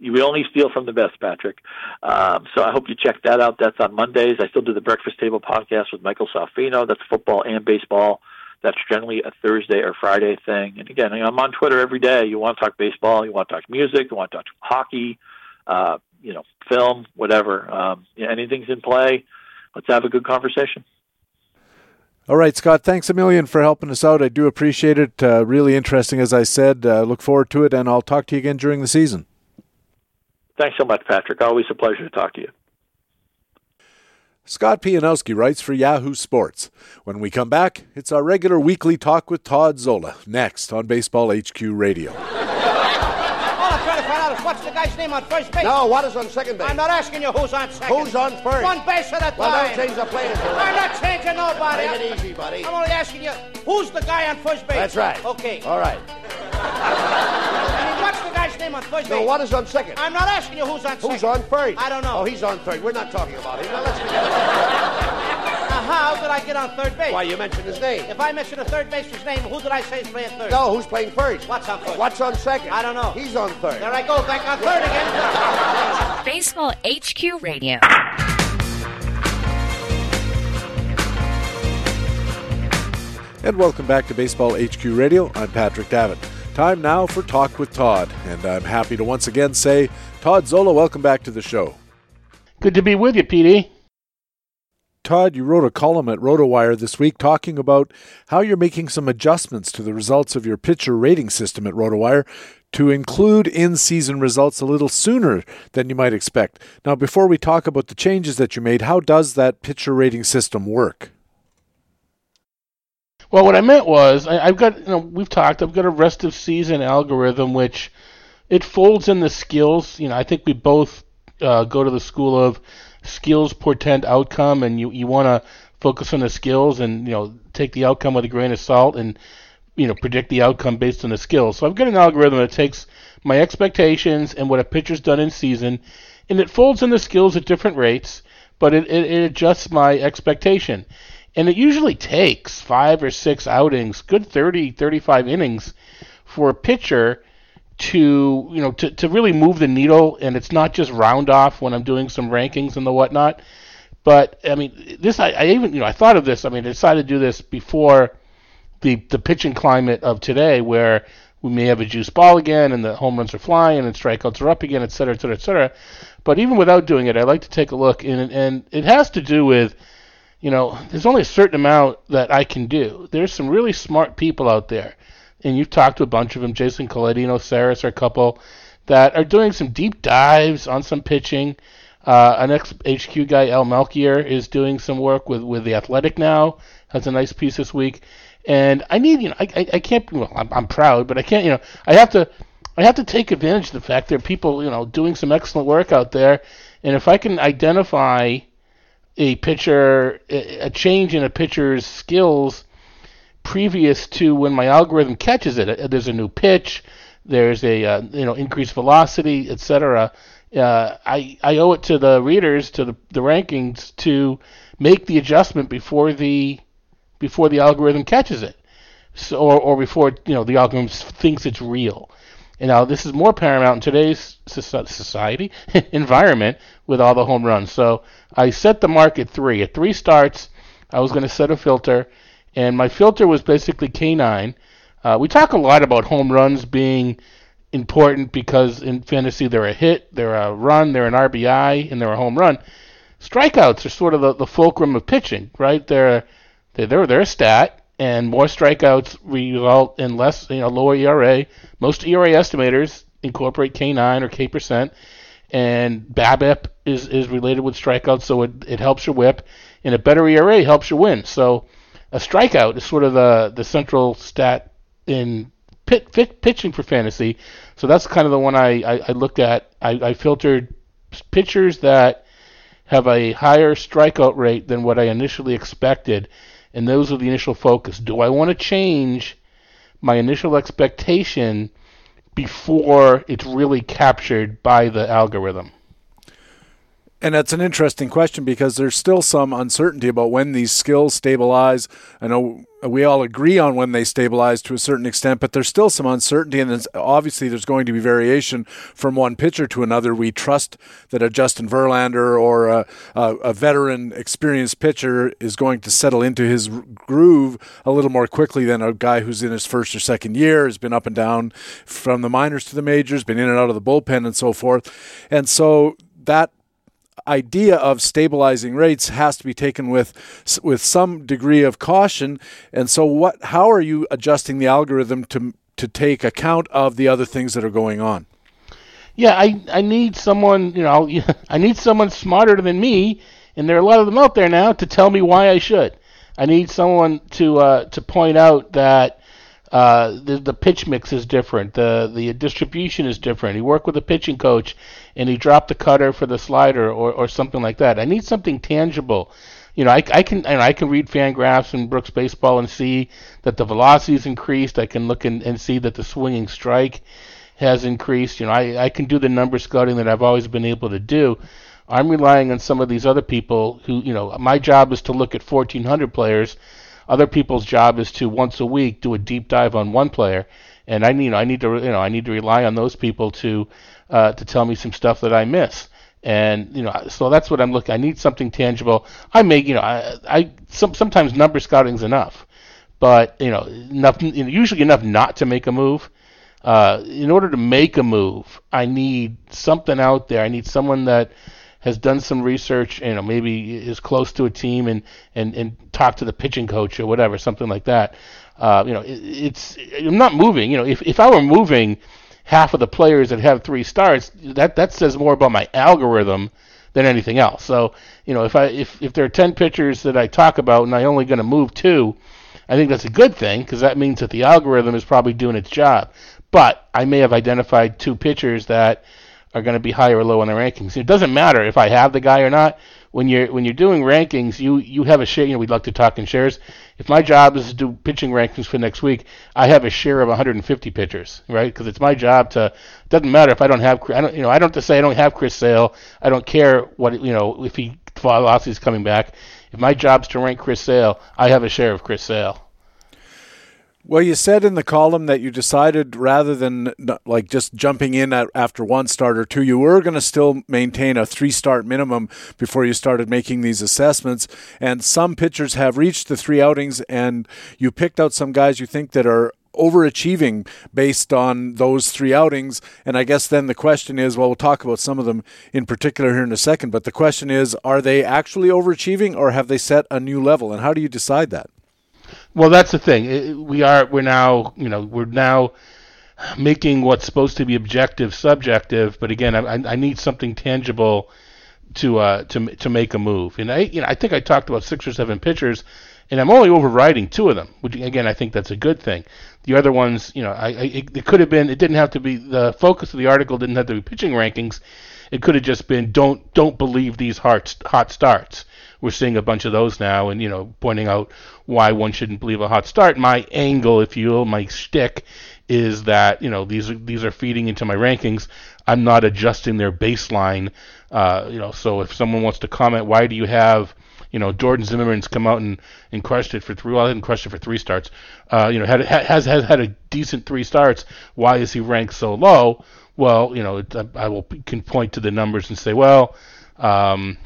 we only steal from the best, Patrick. Um, so I hope you check that out. That's on Mondays. I still do the Breakfast Table podcast with Michael Salfino. That's football and baseball. That's generally a Thursday or Friday thing. And again, I'm on Twitter every day. You want to talk baseball, you want to talk music, you want to talk hockey, uh, you know, film, whatever. Um, yeah, anything's in play. Let's have a good conversation. All right, Scott, thanks a million for helping us out. I do appreciate it. Uh, really interesting, as I said. Uh, look forward to it, and I'll talk to you again during the season. Thanks so much, Patrick. Always a pleasure to talk to you. Scott Pianowski writes for Yahoo Sports. When we come back, it's our regular weekly talk with Todd Zola, next on Baseball HQ Radio. All I'm to find out is what's the guy's name on first base? No, what is on second base? I'm not asking you who's on second. Who's on first? One base at a time. Well, don't change the plate until I'm not changing nobody. Take it easy, buddy. I'm only asking you, who's the guy on first base? That's right. Okay. All right. I mean, what's name on first No, base? what is on second? I'm not asking you who's on second. Who's on first? I don't know. Oh, he's on third. We're not talking about him. Now let's forget about <laughs> Now, how did I get on third base? Why you mentioned his name? If I mention a third baseman's name, who did I say is playing third? No, who's playing first? What's on first? What's on second? I don't know. He's on third. There I go, back on third again. <laughs> Baseball HQ Radio. And welcome back to Baseball HQ Radio. I'm Patrick Davitt. Time now for Talk with Todd, and I'm happy to once again say, Todd Zola, welcome back to the show. Good to be with you, PD. Todd, you wrote a column at RotoWire this week talking about how you're making some adjustments to the results of your pitcher rating system at RotoWire to include in season results a little sooner than you might expect. Now, before we talk about the changes that you made, how does that pitcher rating system work? Well, what I meant was I, have got you know we've talked. I've got a rest of season algorithm which it folds in the skills. You know, I think we both uh, go to the school of skills portend outcome, and you you want to focus on the skills and you know take the outcome with a grain of salt and you know predict the outcome based on the skills. So I've got an algorithm that takes my expectations and what a pitcher's done in season, and it folds in the skills at different rates, but it, it, it adjusts my expectation and it usually takes five or six outings, good 30, 35 innings for a pitcher to you know to, to really move the needle and it's not just round off when I'm doing some rankings and the whatnot. But I mean this I, I even you know I thought of this I mean I decided to do this before the the pitching climate of today where we may have a juice ball again and the home runs are flying and strikeouts are up again, et cetera, et cetera, et cetera. But even without doing it, I like to take a look and and it has to do with you know, there's only a certain amount that I can do. There's some really smart people out there, and you've talked to a bunch of them. Jason Coledino, Sarris are a couple that are doing some deep dives on some pitching. Uh, an ex HQ guy, Al Melchior, is doing some work with, with the Athletic now. Has a nice piece this week, and I need you know I, I, I can't well I'm, I'm proud, but I can't you know I have to I have to take advantage of the fact there are people you know doing some excellent work out there, and if I can identify a pitcher, a change in a pitcher's skills previous to when my algorithm catches it. Uh, there's a new pitch, there's a uh, you know increased velocity, etc. Uh, I I owe it to the readers, to the, the rankings, to make the adjustment before the before the algorithm catches it, so or, or before you know the algorithm thinks it's real. And now this is more paramount in today's society <laughs> environment with all the home runs. So I set the mark at three. At three starts, I was going to set a filter, and my filter was basically K9. Uh, we talk a lot about home runs being important because in fantasy they're a hit, they're a run, they're an RBI, and they're a home run. Strikeouts are sort of the, the fulcrum of pitching, right? They're they're they're a stat, and more strikeouts result in less, you know, lower ERA. Most ERA estimators incorporate K9 or K percent, and BABIP is, is related with strikeouts, so it, it helps your WHIP, and a better ERA helps you win. So a strikeout is sort of the the central stat in pit, pit, pitching for fantasy. So that's kind of the one I, I, I looked at. I, I filtered pitchers that have a higher strikeout rate than what I initially expected and those are the initial focus. Do I want to change my initial expectation before it's really captured by the algorithm? And that's an interesting question because there's still some uncertainty about when these skills stabilize. I know we all agree on when they stabilize to a certain extent, but there's still some uncertainty, and obviously there's going to be variation from one pitcher to another. We trust that a Justin Verlander or a, a, veteran, experienced pitcher is going to settle into his groove a little more quickly than a guy who's in his first or second year, has been up and down from the minors to the majors, been in and out of the bullpen, and so forth. And so that idea of stabilizing rates has to be taken with with some degree of caution. And so, what? How are you adjusting the algorithm to to take account of the other things that are going on? Yeah, I I need someone. You know, <laughs> I need someone smarter than me, and there are a lot of them out there now to tell me why I should. I need someone to uh, to point out that uh, the, the pitch mix is different. The the distribution is different. You work with a pitching coach, and he dropped the cutter for the slider or, or something like that. I need something tangible. You know, I, I can and I can read Fangraphs and Brooks Baseball and see that the velocity is increased. I can look and, and see that the swinging strike has increased. You know, I, I can do the number scouting that I've always been able to do. I'm relying on some of these other people who, you know, my job is to look at 1,400 players other people's job is to once a week do a deep dive on one player, and I need I need to you know I need to rely on those people to uh, to tell me some stuff that I miss. And you know, so that's what I'm looking. I need something tangible. I make you know, I, I some, sometimes number scouting's enough, but you know, enough usually enough not to make a move. uh, in order to make a move, I need something out there. I need someone that has done some research, you know, maybe is close to a team and and and talk to the pitching coach or whatever, something like that. Uh, you know, it, it's I'm not moving. You know, if if I were moving half of the players that have three starts, that that says more about my algorithm than anything else. So, you know, if I if if there are 10 pitchers that I talk about and I'm only going to move two, I think that's a good thing because that means that the algorithm is probably doing its job. But I may have identified two pitchers that are going to be high or low in the rankings. It doesn't matter if I have the guy or not. When you're when you're doing rankings, you you have a share. You know, we'd like to talk in shares. If my job is to do pitching rankings for next week, I have a share of 150 pitchers, right? Because it's my job to. Doesn't matter if I don't have. I don't. You know, I don't to say I don't have Chris Sale. I don't care what you know if he velocity is coming back. If my job's to rank Chris Sale, I have a share of Chris Sale. Well, you said in the column that you decided rather than like just jumping in at, after one start or two, you were going to still maintain a three start minimum before you started making these assessments. And some pitchers have reached the three outings, and you picked out some guys you think that are overachieving based on those three outings. And I guess then the question is well, we'll talk about some of them in particular here in a second, but the question is are they actually overachieving or have they set a new level? And how do you decide that? Well, that's the thing. We are we're now you know we're now making what's supposed to be objective subjective. But again, I, I need something tangible to uh, to to make a move. And I you know I think I talked about six or seven pitchers, and I'm only overriding two of them. Which again I think that's a good thing. The other ones, you know, I, I it, it could have been. It didn't have to be the focus of the article. Didn't have to be pitching rankings. It could have just been don't don't believe these hot hot starts we're seeing a bunch of those now, and you know, pointing out why one shouldn't believe a hot start. My angle, if you will, my shtick, is that you know these are these are feeding into my rankings. I'm not adjusting their baseline. Uh, you know, so if someone wants to comment, why do you have you know, Jordan Zimmermann's come out and, and crushed it for three. Well, I didn't crush it for three starts. Uh, you know, had, has has had a decent three starts. Why is he ranked so low? Well, you know, it, I, I will can point to the numbers and say, well, um,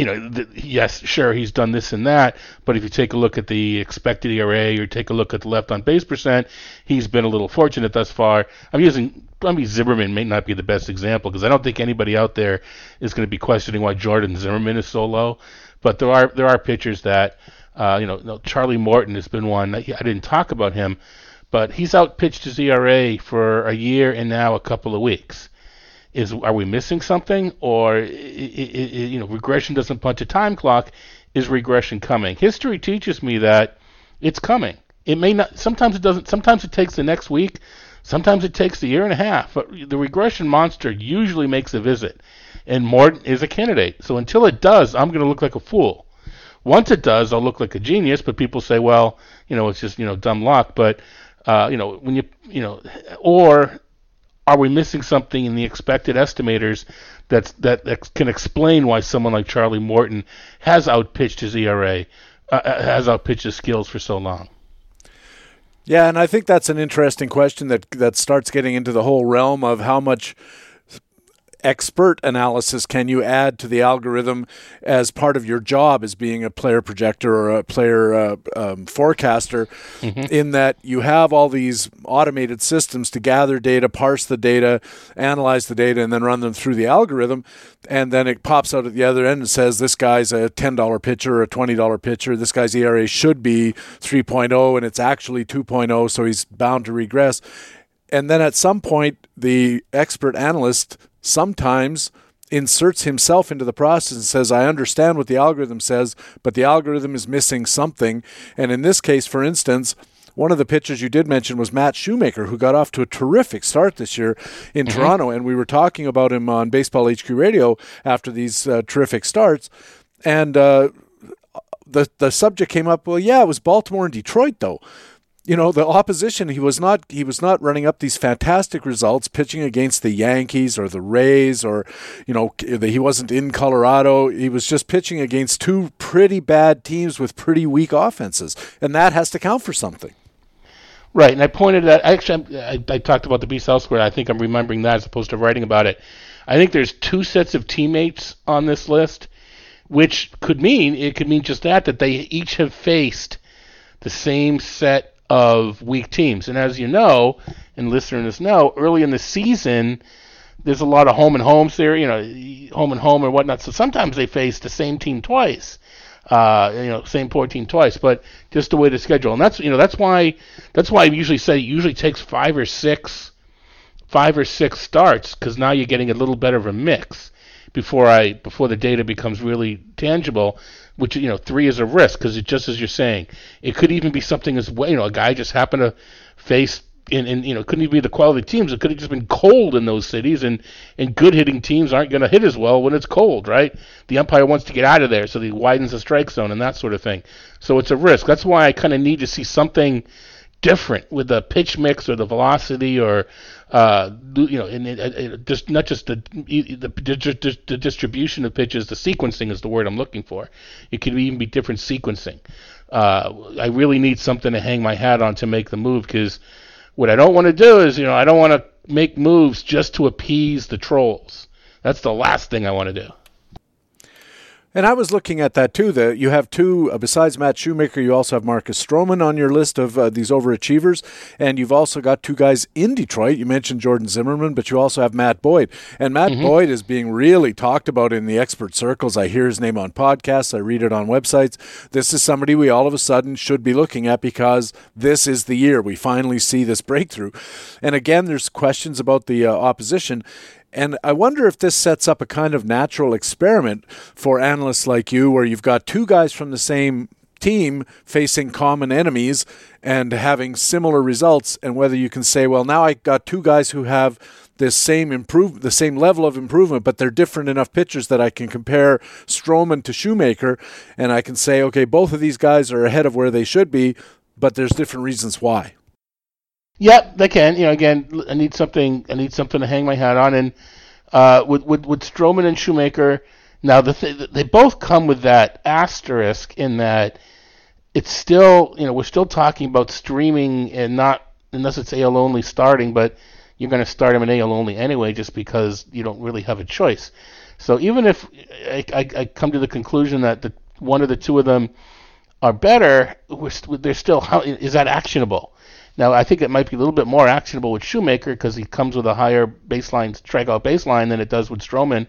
you know, the, yes, sure, he's done this and that, but if you take a look at the expected ERA or take a look at the left on base percent, he's been a little fortunate thus far. I'm using, I mean, Zimmermann may not be the best example because I don't think anybody out there is going to be questioning why Jordan Zimmermann is so low, but there are there are pitchers that, uh, you know, Charlie Morton has been one. I didn't talk about him, but he's outpitched his ERA for a year and now a couple of weeks is are we missing something? Or you know regression doesn't punch a time clock. Is regression coming? History teaches me that it's coming. It may not sometimes it doesn't sometimes it takes the next week. Sometimes it takes a year and a half. But the regression monster usually makes a visit. And morton is a candidate. So until it does i'm going to look like a fool. Once it does i'll look like a genius but people say well you know it's just you know dumb luck. But uh, you know when you you know or are we missing something in the expected estimators that's, that, that can explain why someone like Charlie Morton has outpitched his ERA, uh, uh, has outpitched his skills for so long? Yeah, and I think that's an interesting question that that starts getting into the whole realm of how much expert analysis can you add to the algorithm as part of your job as being a player projector or a player uh, um, forecaster mm-hmm. in that you have all these automated systems to gather data parse the data analyze the data and then run them through the algorithm. And then it pops out at the other end and says this guy's a $10 pitcher or a $20 pitcher. This guy's era should be 3.0 and it's actually 2.0 so he's bound to regress. And then at some point the expert analyst sometimes inserts himself into the process and says, I understand what the algorithm says, but the algorithm is missing something. And in this case, for instance, one of the pitchers you did mention was Matt Shoemaker, who got off to a terrific start this year in mm-hmm. Toronto. And we were talking about him on Baseball HQ Radio after these uh, terrific starts. And uh, the, the subject came up, well, yeah, it was Baltimore and Detroit, though you know the opposition he was not he was not running up these fantastic results pitching against the Yankees or the Rays or you know he wasn't in Colorado. He was just pitching against two pretty bad teams with pretty weak offenses and that has to count for something. Right and I pointed that actually I, I talked about the B South Square I think I'm remembering that as opposed to writing about it. I think there's two sets of teammates on this list which could mean it could mean just that that they each have faced the same set of weak teams. And as you know, and listeners know, early in the season, there's a lot of home and homes there, you know, home and home or whatnot. So sometimes they face the same team twice, uh, you know, same poor team twice. But just the way the schedule, and that's you know that's why that's why I usually say it usually takes five or six, five or six starts because now you're getting a little better of a mix before I before the data becomes really tangible. Which you know, three is a risk because it just as you're saying, it could even be something as well. You know, a guy just happened to face in, in you know couldn't even be the quality teams. It could have just been cold in those cities, and and good hitting teams aren't going to hit as well when it's cold, right? The umpire wants to get out of there, so he widens the strike zone and that sort of thing. So it's a risk. That's why I kind of need to see something different with the pitch mix or the velocity or uh, you know, and just not just the, the, the the distribution of pitches, the sequencing is the word I'm looking for. It could even be different sequencing. Uh, I really need something to hang my hat on to make the move because what I don't want to do is, you know, I don't want to make moves just to appease the trolls. That's the last thing I want to do. And I was looking at that too. That you have two, uh, besides Matt Shoemaker, you also have Marcus Stroman on your list of uh, these overachievers, and you've also got two guys in Detroit. You mentioned Jordan Zimmermann, but you also have Matt Boyd, and Matt mm-hmm. Boyd is being really talked about in the expert circles. I hear his name on podcasts, I read it on websites. This is somebody we all of a sudden should be looking at because this is the year we finally see this breakthrough. And again, there's questions about the uh, opposition, and I wonder if this sets up a kind of natural experiment for analysts like you, where you've got two guys from the same team facing common enemies and having similar results, and whether you can say, well, now I got two guys who have this same improve the same level of improvement, but they're different enough pitchers that I can compare Stroman to Shoemaker, and I can say, okay, both of these guys are ahead of where they should be, but there's different reasons why. Yep, they can. You know, again, I need something. I need something to hang my hat on. And uh, with with with Stroman and Shoemaker, now the th- they both come with that asterisk in that it's still you know we're still talking about streaming and not unless it's AL only starting, but you're going to start them in AL only anyway, just because you don't really have a choice. So even if I, I, I come to the conclusion that the one of the two of them are better, we're, they're still how is that actionable? Now, I think it might be a little bit more actionable with Shoemaker because he comes with a higher baseline strikeout baseline than it does with Stroman.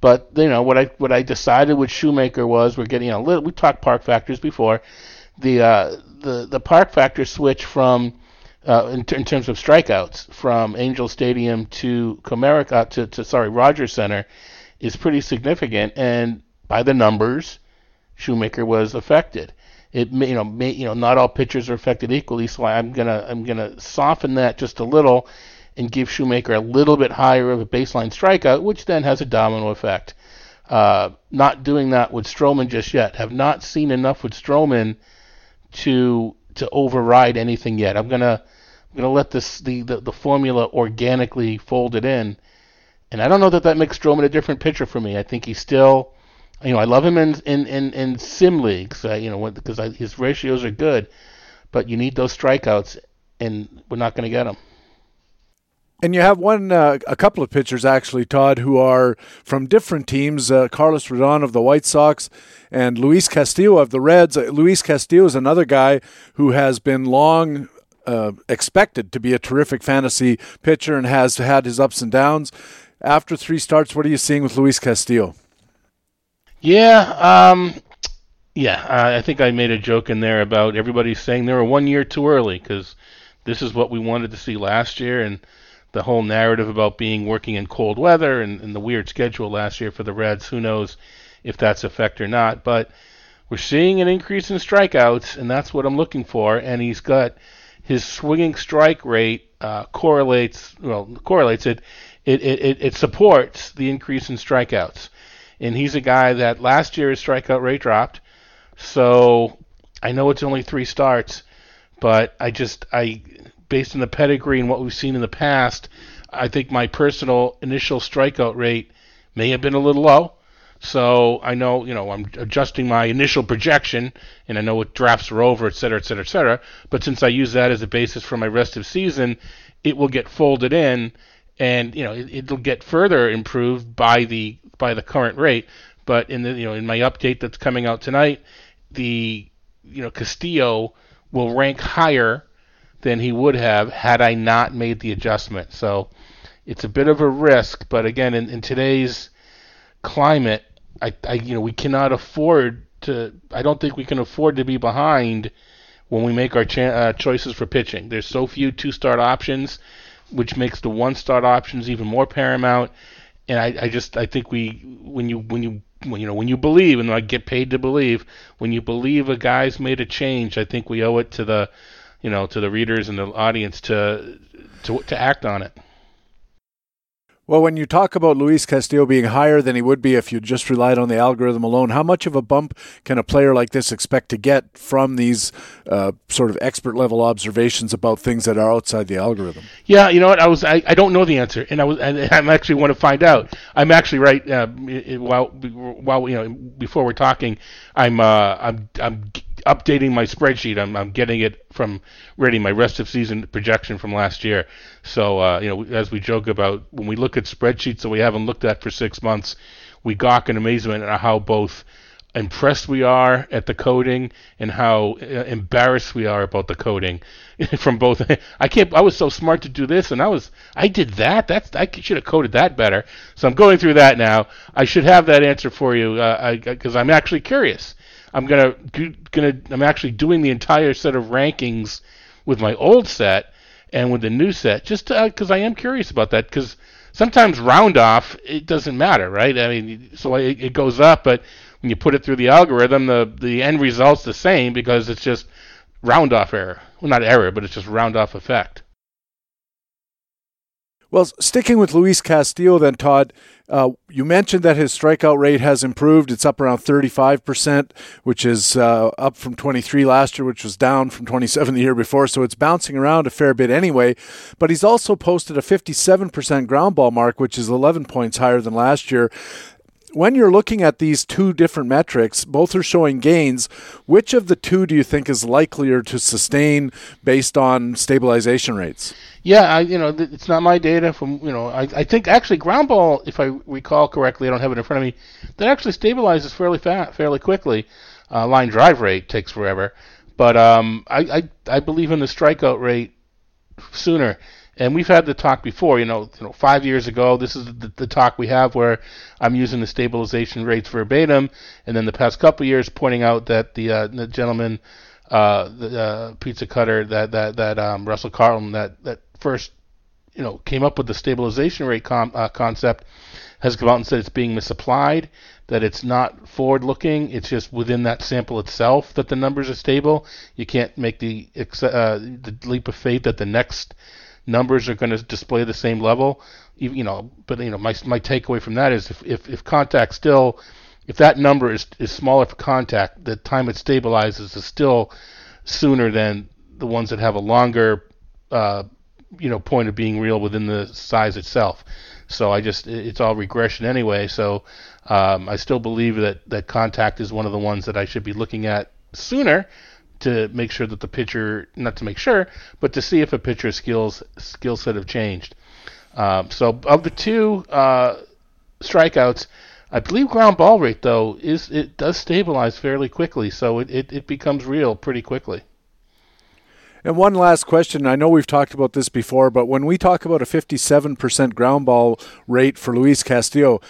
But you know what I what I decided with Shoemaker was we're getting a little. We talked park factors before. The uh, the the park factor switch from uh, in, in, terms of strikeouts from Angel Stadium to Comerica to, to sorry Rogers Center is pretty significant, and by the numbers, Shoemaker was affected it may, you know may, you know not all pitchers are affected equally, so I'm gonna I'm gonna soften that just a little and give Shoemaker a little bit higher of a baseline strikeout, which then has a domino effect. Uh, not doing that with Stroman just yet. Have not seen enough with Stroman to to override anything yet. I'm gonna I'm gonna let this the, the, the formula organically fold it in, and I don't know that that makes Stroman a different pitcher for me. I think he's still you know, I love him in in in, in sim leagues. Uh, you know, because his ratios are good, but you need those strikeouts, and we're not going to get them. And you have one, uh, a couple of pitchers actually, Todd, who are from different teams. Uh, Carlos Rodon of the White Sox and Luis Castillo of the Reds. Uh, Luis Castillo is another guy who has been long uh, expected to be a terrific fantasy pitcher and has had his ups and downs. After three starts, what are you seeing with Luis Castillo? Yeah, um, yeah. I think I made a joke in there about everybody saying they were one year too early because this is what we wanted to see last year, and the whole narrative about being working in cold weather and, and the weird schedule last year for the Reds. Who knows if that's a fact or not? But we're seeing an increase in strikeouts, and that's what I'm looking for. And he's got his swinging strike rate uh, correlates well correlates it it, it it supports the increase in strikeouts and he's a guy that last year his strikeout rate dropped. So I know it's only three starts, but I just I based on the pedigree and what we've seen in the past, I think my personal initial strikeout rate may have been a little low. So I know, you know, I'm adjusting my initial projection, and I know what drafts are over, et cetera, et cetera, et cetera. But since I use that as a basis for my rest of season, it will get folded in, and you know, it, will get further improved by the by the current rate. But in the you know in my update that's coming out tonight, the you know Castillo will rank higher than he would have had I not made the adjustment. So it's a bit of a risk, but again, in, in today's climate, I, I you know we cannot afford to. I don't think we can afford to be behind when we make our uh, choices for pitching. There's so few two-start options, which makes the one-start options even more paramount. And I, I just I think we when you when you when, you know when you believe and I get paid to believe when you believe a guy's made a change, I think we owe it to the you know to the readers and the audience to to to act on it. Well, when you talk about Luis Castillo being higher than he would be if you just relied on the algorithm alone, how much of a bump can a player like this expect to get from these uh, sort of expert level observations about things that are outside the algorithm? Yeah, you know what? I was I, I don't know the answer, and I was and I'm actually want to find out. I'm actually right uh, while while you know before we're talking, I'm uh, I'm I'm updating my spreadsheet. I'm, I'm getting it from ready my rest of season projection from last year. So uh, you know, as we joke about when we look at spreadsheets that we haven't looked at for six months, we gawk in amazement at how both impressed we are at the coding and how uh, embarrassed we are about the coding <laughs> from both. I can't I was so smart to do this and I was I did that. That's I should have coded that better. So I'm going through that now. I should have that answer for you because uh, I'm actually curious I'm gonna gonna I'm actually doing the entire set of rankings with my old set and with the new set, just because uh, I am curious about that. Because sometimes round off it doesn't matter, right? I mean, so it, it goes up, but when you put it through the algorithm, the the end result's the same because it's just round off error. Well, not error, but it's just round off effect. Well, sticking with Luis Castillo, then, Todd, uh, you mentioned that his strikeout rate has improved. It's up around 35%, which is uh, up from 23 last year, which was down from 27 the year before. So it's bouncing around a fair bit anyway. But he's also posted a 57% ground ball mark, which is 11 points higher than last year when you're looking at these two different metrics, both are showing gains. Which of the two do you think is likelier to sustain based on stabilization rates? Yeah, I, you know, it's not my data. From you know, I, I think actually ground ball, if I recall correctly, I don't have it in front of me, that actually stabilizes fairly fast, fairly quickly. Uh, line drive rate takes forever, but um, I, I I believe in the strikeout rate sooner. And we've had the talk before, you know, you know, five years ago. This is the, the talk we have where I'm using the stabilization rates verbatim, and then the past couple years pointing out that the, uh, the gentleman, uh, the uh, pizza cutter, that that that um, Russell Carleton, that that first, you know, came up with the stabilization rate com- uh, concept, has come out and said it's being misapplied, that it's not forward-looking, it's just within that sample itself that the numbers are stable. You can't make the uh, the leap of faith that the next numbers are going to display the same level. You know, but you know, my my takeaway from that is if if, if contact still, if that number is is smaller for contact, the time it stabilizes is still sooner than the ones that have a longer, uh, you know, point of being real within the size itself. So I just it's all regression anyway. So um, I still believe that that contact is one of the ones that I should be looking at sooner to make sure that the pitcher, not to make sure, but to see if a pitcher's skills skill set have changed. Um, so of the two uh, strikeouts, I believe ground ball rate though is it does stabilize fairly quickly, so it, it, it becomes real pretty quickly. And one last question. I know we've talked about this before, but when we talk about a 57% ground ball rate for Luis Castillo,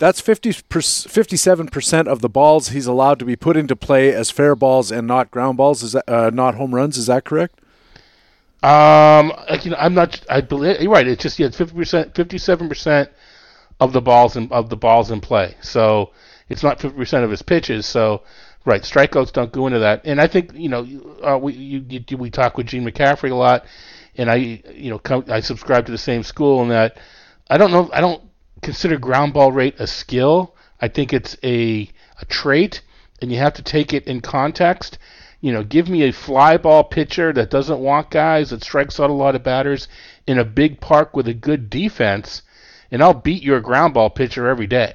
that's 50 57% of the balls he's allowed to be put into play as fair balls and not ground balls, is that, uh, not home runs. Is that correct? Um, you know, I'm not. I believe you're right. It's just yeah, 50%, 57% of the balls in, of the balls in play. So it's not 50% of his pitches. So right, strikeouts don't go into that. And I think you know, uh, we you, you, we talk with Gene McCaffrey a lot, and I you know come, I subscribe to the same school in that I don't know I don't consider ground ball rate a skill. I think it's a, a trait, and you have to take it in context. You know, give me a fly ball pitcher that doesn't walk guys, that strikes out a lot of batters in a big park with a good defense, and I'll beat your ground ball pitcher every day.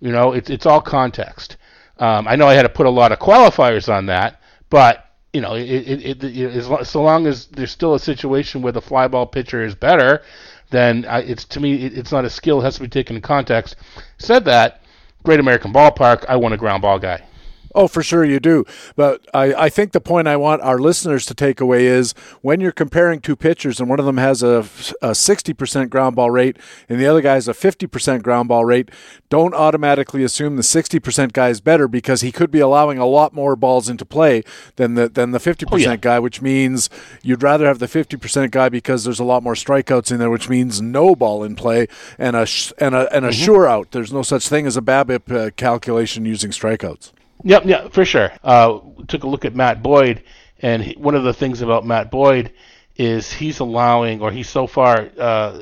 You know, it's it's all context. Um, I know I had to put a lot of qualifiers on that, but you know, it, it, it, it, so long as there's still a situation where the fly ball pitcher is better, then I, it's to me it, it's not a skill; it has to be taken in context. Said that, Great American Ballpark, I want a ground ball guy. Oh, for sure you do. But I, I think the point I want our listeners to take away is when you're comparing two pitchers and one of them has a, a 60% ground ball rate and the other guy has a 50% ground ball rate, don't automatically assume the 60% guy is better because he could be allowing a lot more balls into play than the than the 50% oh, yeah. guy, which means you'd rather have the 50% guy because there's a lot more strikeouts in there, which means no ball in play and a and a and a mm-hmm. sure out. There's no such thing as a BABIP uh, calculation using strikeouts. Yep, yeah, for sure. Uh, took a look at Matt Boyd, and he, one of the things about Matt Boyd is he's allowing, or he's so far uh,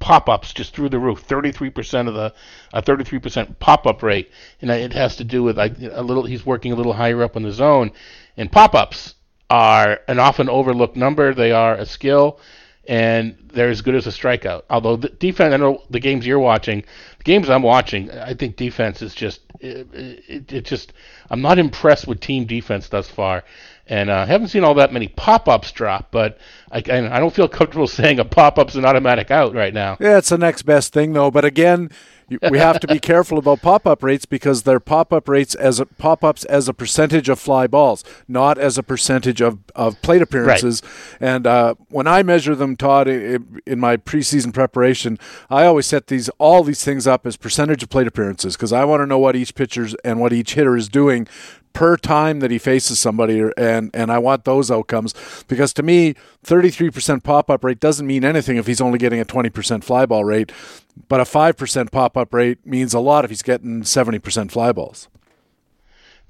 pop-ups just through the roof. 33% of the, a 33% pop-up rate, and it has to do with a little. He's working a little higher up in the zone, and pop-ups are an often overlooked number. They are a skill, and they're as good as a strikeout. Although the defense, I know the games you're watching, games I'm watching, I think defense is just it, it, it just I'm not impressed with team defense thus far, and I uh, haven't seen all that many pop-ups drop. But I, I don't feel comfortable <laughs> saying a pop-up's an automatic out right now. Yeah, it's the next best thing though. But again, we have to be <laughs> careful about pop-up rates because they're pop-up rates as a, pop-ups as a percentage of fly balls, not as a percentage of, of plate appearances. Right. And uh, when I measure them, Todd, in, in my preseason preparation, I always set these all these things up as percentage of plate appearances because I want to know what each pitcher's and what each hitter is doing per time that he faces somebody and and I want those outcomes because to me 33% pop-up rate doesn't mean anything if he's only getting a 20% fly ball rate but a 5% pop-up rate means a lot if he's getting 70% fly balls.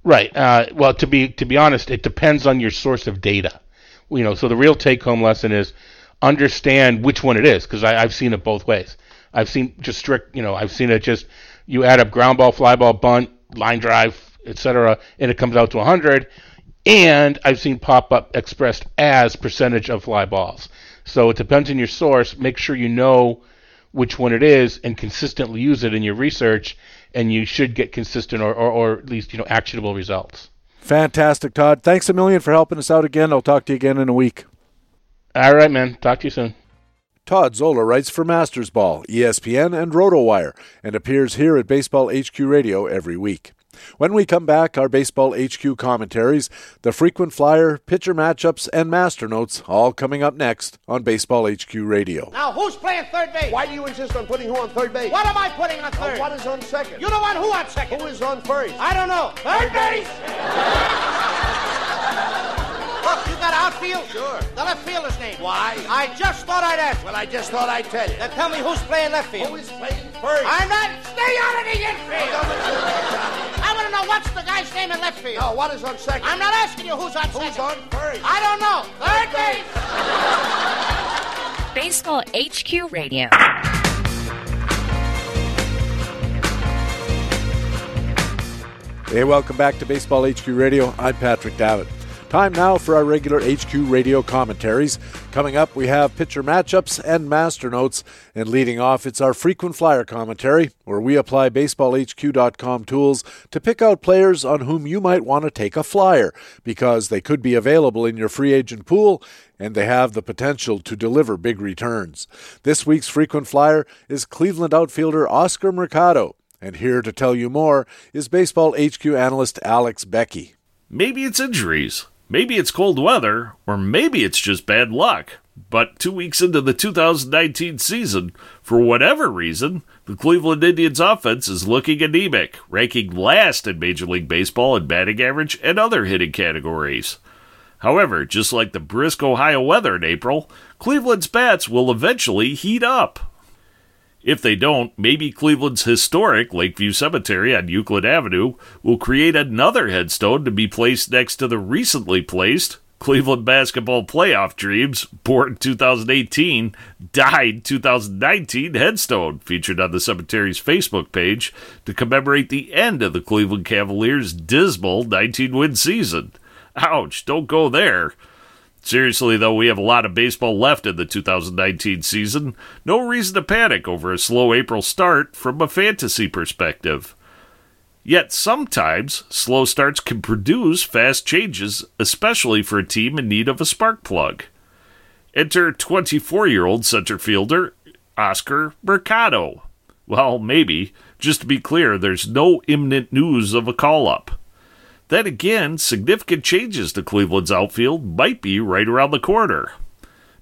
Right uh, well to be to be honest it depends on your source of data. You know so the real take home lesson is understand which one it is because I've seen it both ways. I've seen just strict you know I've seen it just you add up ground ball fly ball bunt line drive etc., and it comes out to 100. And I've seen pop up expressed as percentage of fly balls. So it depends on your source. Make sure you know which one it is and consistently use it in your research, and you should get consistent or, or, or at least you know actionable results. Fantastic, Todd. Thanks a million for helping us out again. I'll talk to you again in a week. All right, man. Talk to you soon. Todd Zola writes for Mastersball, ESPN, and RotoWire, and appears here at Baseball HQ Radio every week. When we come back, our Baseball HQ commentaries, the frequent flyer, pitcher matchups, and master notes, all coming up next on Baseball HQ Radio. Now, who's playing third base? Why do you insist on putting who on third base? What am I putting on third? what is on second? You don't want who on second? Who is on first? I don't know. Third base! <laughs> Look, you got outfield? Sure. The left fielder's name. Why? I just thought I'd ask. Well, I just thought I'd tell you. Now tell me who's playing left field. Who is playing first? I'm not. Stay out of the infield. I want to know what's the guy's name in left field. No, what is on second? I'm not asking you who's on who's second. Who's on first? I don't know. Third base. <laughs> Baseball HQ Radio. Hey, welcome back to Baseball HQ Radio. I'm Patrick Davitt. Time now for our regular HQ radio commentaries. Coming up, we have pitcher matchups and master notes. And leading off, it's our frequent flyer commentary, where we apply baseballhq.com tools to pick out players on whom you might want to take a flyer because they could be available in your free agent pool and they have the potential to deliver big returns. This week's frequent flyer is Cleveland outfielder Oscar Mercado. And here to tell you more is Baseball HQ analyst Alex Becky. Maybe it's injuries. Maybe it's cold weather, or maybe it's just bad luck. But two weeks into the 2019 season, for whatever reason, the Cleveland Indians offense is looking anemic, ranking last in Major League Baseball in batting average and other hitting categories. However, just like the brisk Ohio weather in April, Cleveland's bats will eventually heat up. If they don't, maybe Cleveland's historic Lakeview Cemetery on Euclid Avenue will create another headstone to be placed next to the recently placed Cleveland basketball playoff dreams, born 2018, died 2019 headstone featured on the cemetery's Facebook page to commemorate the end of the Cleveland Cavaliers' dismal 19 win season. Ouch, don't go there. Seriously, though, we have a lot of baseball left in the 2019 season. No reason to panic over a slow April start from a fantasy perspective. Yet sometimes, slow starts can produce fast changes, especially for a team in need of a spark plug. Enter 24 year old center fielder Oscar Mercado. Well, maybe. Just to be clear, there's no imminent news of a call up. Then again, significant changes to Cleveland's outfield might be right around the corner.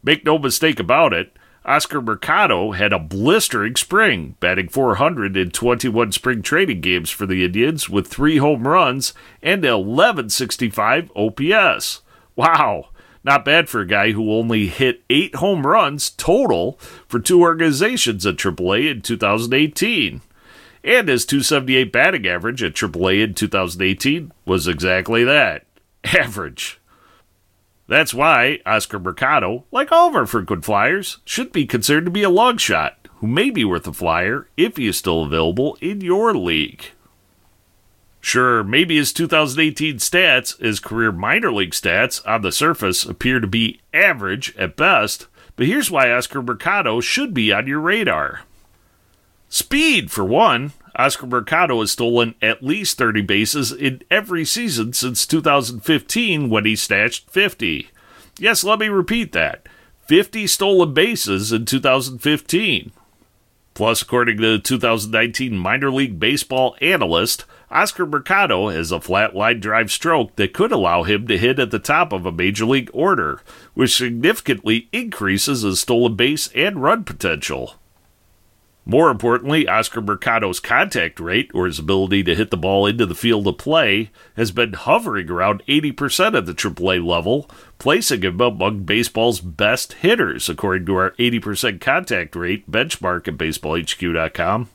Make no mistake about it, Oscar Mercado had a blistering spring, batting 400 in 21 spring training games for the Indians with three home runs and 1165 OPS. Wow, not bad for a guy who only hit eight home runs total for two organizations at AAA in 2018. And his 278 batting average at AAA in 2018 was exactly that <laughs> average. That's why Oscar Mercado, like all of our frequent flyers, should be considered to be a long shot who may be worth a flyer if he is still available in your league. Sure, maybe his 2018 stats, his career minor league stats, on the surface appear to be average at best, but here's why Oscar Mercado should be on your radar. Speed, for one. Oscar Mercado has stolen at least 30 bases in every season since 2015 when he snatched 50. Yes, let me repeat that 50 stolen bases in 2015. Plus, according to 2019 minor league baseball analyst, Oscar Mercado has a flat line drive stroke that could allow him to hit at the top of a major league order, which significantly increases his stolen base and run potential. More importantly, Oscar Mercado's contact rate, or his ability to hit the ball into the field of play, has been hovering around 80% at the AAA level, placing him among baseball's best hitters, according to our 80% contact rate benchmark at BaseballHQ.com.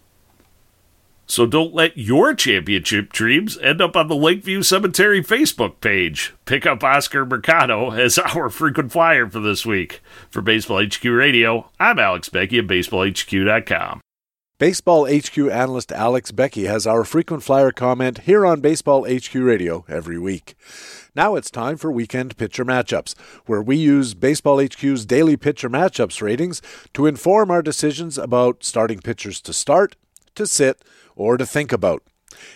So don't let your championship dreams end up on the Lakeview Cemetery Facebook page. Pick up Oscar Mercado as <laughs> our frequent flyer for this week. For Baseball HQ Radio, I'm Alex Becky at BaseballHQ.com. Baseball HQ analyst Alex Becky has our frequent flyer comment here on Baseball HQ Radio every week. Now it's time for weekend pitcher matchups, where we use Baseball HQ's daily pitcher matchups ratings to inform our decisions about starting pitchers to start, to sit, or to think about.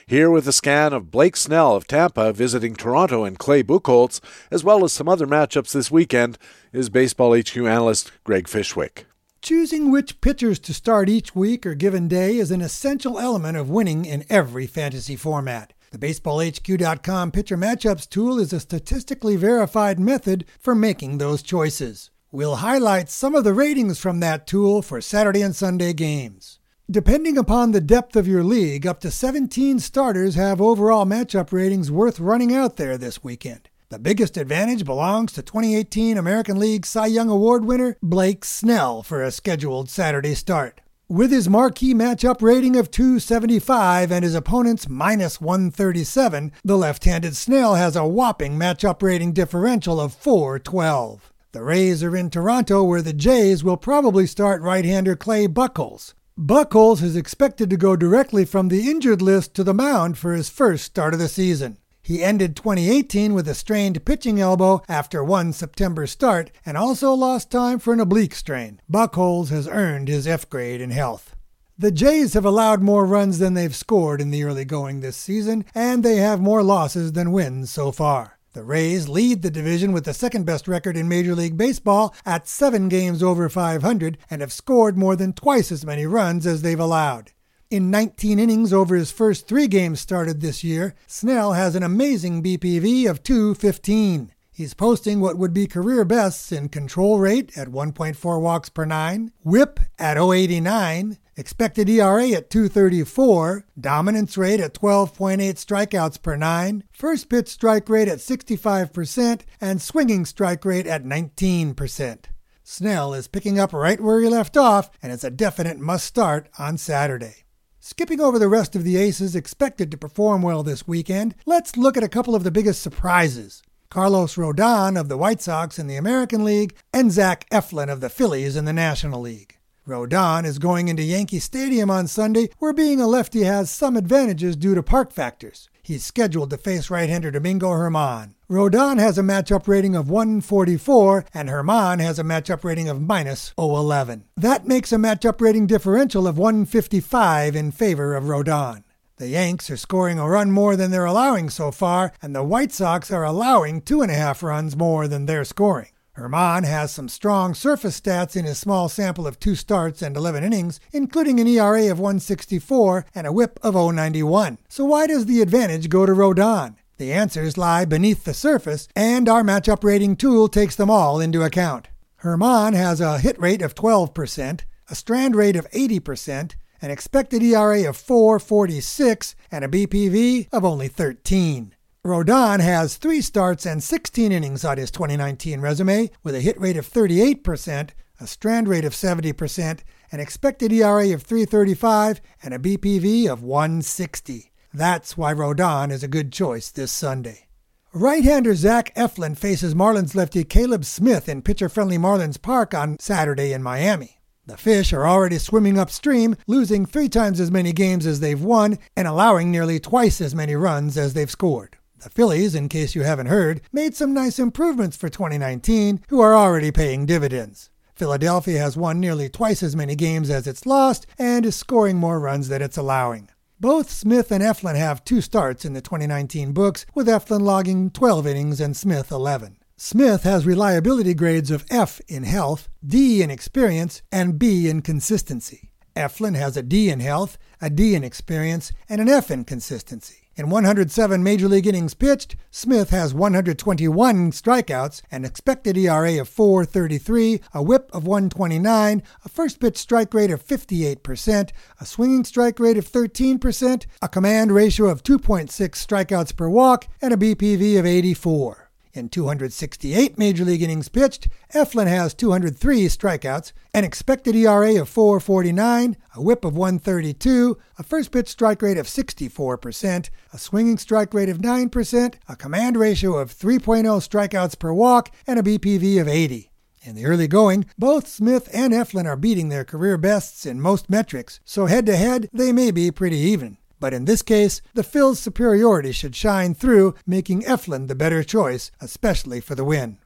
Here with a scan of Blake Snell of Tampa visiting Toronto and Clay Buchholz, as well as some other matchups this weekend, is Baseball HQ analyst Greg Fishwick. Choosing which pitchers to start each week or given day is an essential element of winning in every fantasy format. The BaseballHQ.com pitcher matchups tool is a statistically verified method for making those choices. We'll highlight some of the ratings from that tool for Saturday and Sunday games. Depending upon the depth of your league, up to 17 starters have overall matchup ratings worth running out there this weekend. The biggest advantage belongs to 2018 American League Cy Young Award winner Blake Snell for a scheduled Saturday start. With his marquee matchup rating of 275 and his opponent's minus 137, the left handed Snell has a whopping matchup rating differential of 412. The Rays are in Toronto, where the Jays will probably start right hander Clay Buchholz. Buchholz is expected to go directly from the injured list to the mound for his first start of the season. He ended 2018 with a strained pitching elbow after one September start and also lost time for an oblique strain. Buchholz has earned his F grade in health. The Jays have allowed more runs than they've scored in the early going this season, and they have more losses than wins so far. The Rays lead the division with the second best record in Major League Baseball at seven games over 500 and have scored more than twice as many runs as they've allowed. In 19 innings over his first three games started this year, Snell has an amazing BPV of 215. He's posting what would be career bests in control rate at 1.4 walks per nine, whip at 089, Expected ERA at 234, dominance rate at 12.8 strikeouts per nine, first pitch strike rate at 65%, and swinging strike rate at 19%. Snell is picking up right where he left off, and is a definite must start on Saturday. Skipping over the rest of the aces expected to perform well this weekend, let's look at a couple of the biggest surprises. Carlos Rodon of the White Sox in the American League, and Zach Eflin of the Phillies in the National League. Rodon is going into Yankee Stadium on Sunday, where being a lefty has some advantages due to park factors. He's scheduled to face right hander Domingo Germán. Rodon has a matchup rating of 144, and Germán has a matchup rating of minus 011. That makes a matchup rating differential of 155 in favor of Rodon. The Yanks are scoring a run more than they're allowing so far, and the White Sox are allowing two and a half runs more than they're scoring. Germán has some strong surface stats in his small sample of two starts and 11 innings, including an ERA of 164 and a whip of 091. So why does the advantage go to Rodon? The answers lie beneath the surface, and our matchup rating tool takes them all into account. Germán has a hit rate of 12%, a strand rate of 80%, an expected ERA of 4.46, and a BPV of only 13. Rodon has three starts and 16 innings on his 2019 resume, with a hit rate of 38%, a strand rate of 70%, an expected ERA of 335, and a BPV of 160. That's why Rodon is a good choice this Sunday. Right-hander Zach Eflin faces Marlins lefty Caleb Smith in pitcher-friendly Marlins Park on Saturday in Miami. The Fish are already swimming upstream, losing three times as many games as they've won and allowing nearly twice as many runs as they've scored. The Phillies, in case you haven't heard, made some nice improvements for 2019, who are already paying dividends. Philadelphia has won nearly twice as many games as it's lost and is scoring more runs than it's allowing. Both Smith and Eflin have two starts in the 2019 books, with Eflin logging 12 innings and Smith 11. Smith has reliability grades of F in health, D in experience, and B in consistency. Eflin has a D in health, a D in experience, and an F in consistency. In 107 major league innings pitched, Smith has 121 strikeouts, an expected ERA of 4.33, a whip of 129, a first pitch strike rate of 58%, a swinging strike rate of 13%, a command ratio of 2.6 strikeouts per walk, and a BPV of 84. In 268 major league innings pitched, Eflin has 203 strikeouts, an expected ERA of 4.49, a whip of 132, a first pitch strike rate of 64%, a swinging strike rate of 9%, a command ratio of 3.0 strikeouts per walk, and a BPV of 80. In the early going, both Smith and Eflin are beating their career bests in most metrics, so head to head, they may be pretty even. But in this case, the Phil's superiority should shine through, making Eflin the better choice, especially for the win.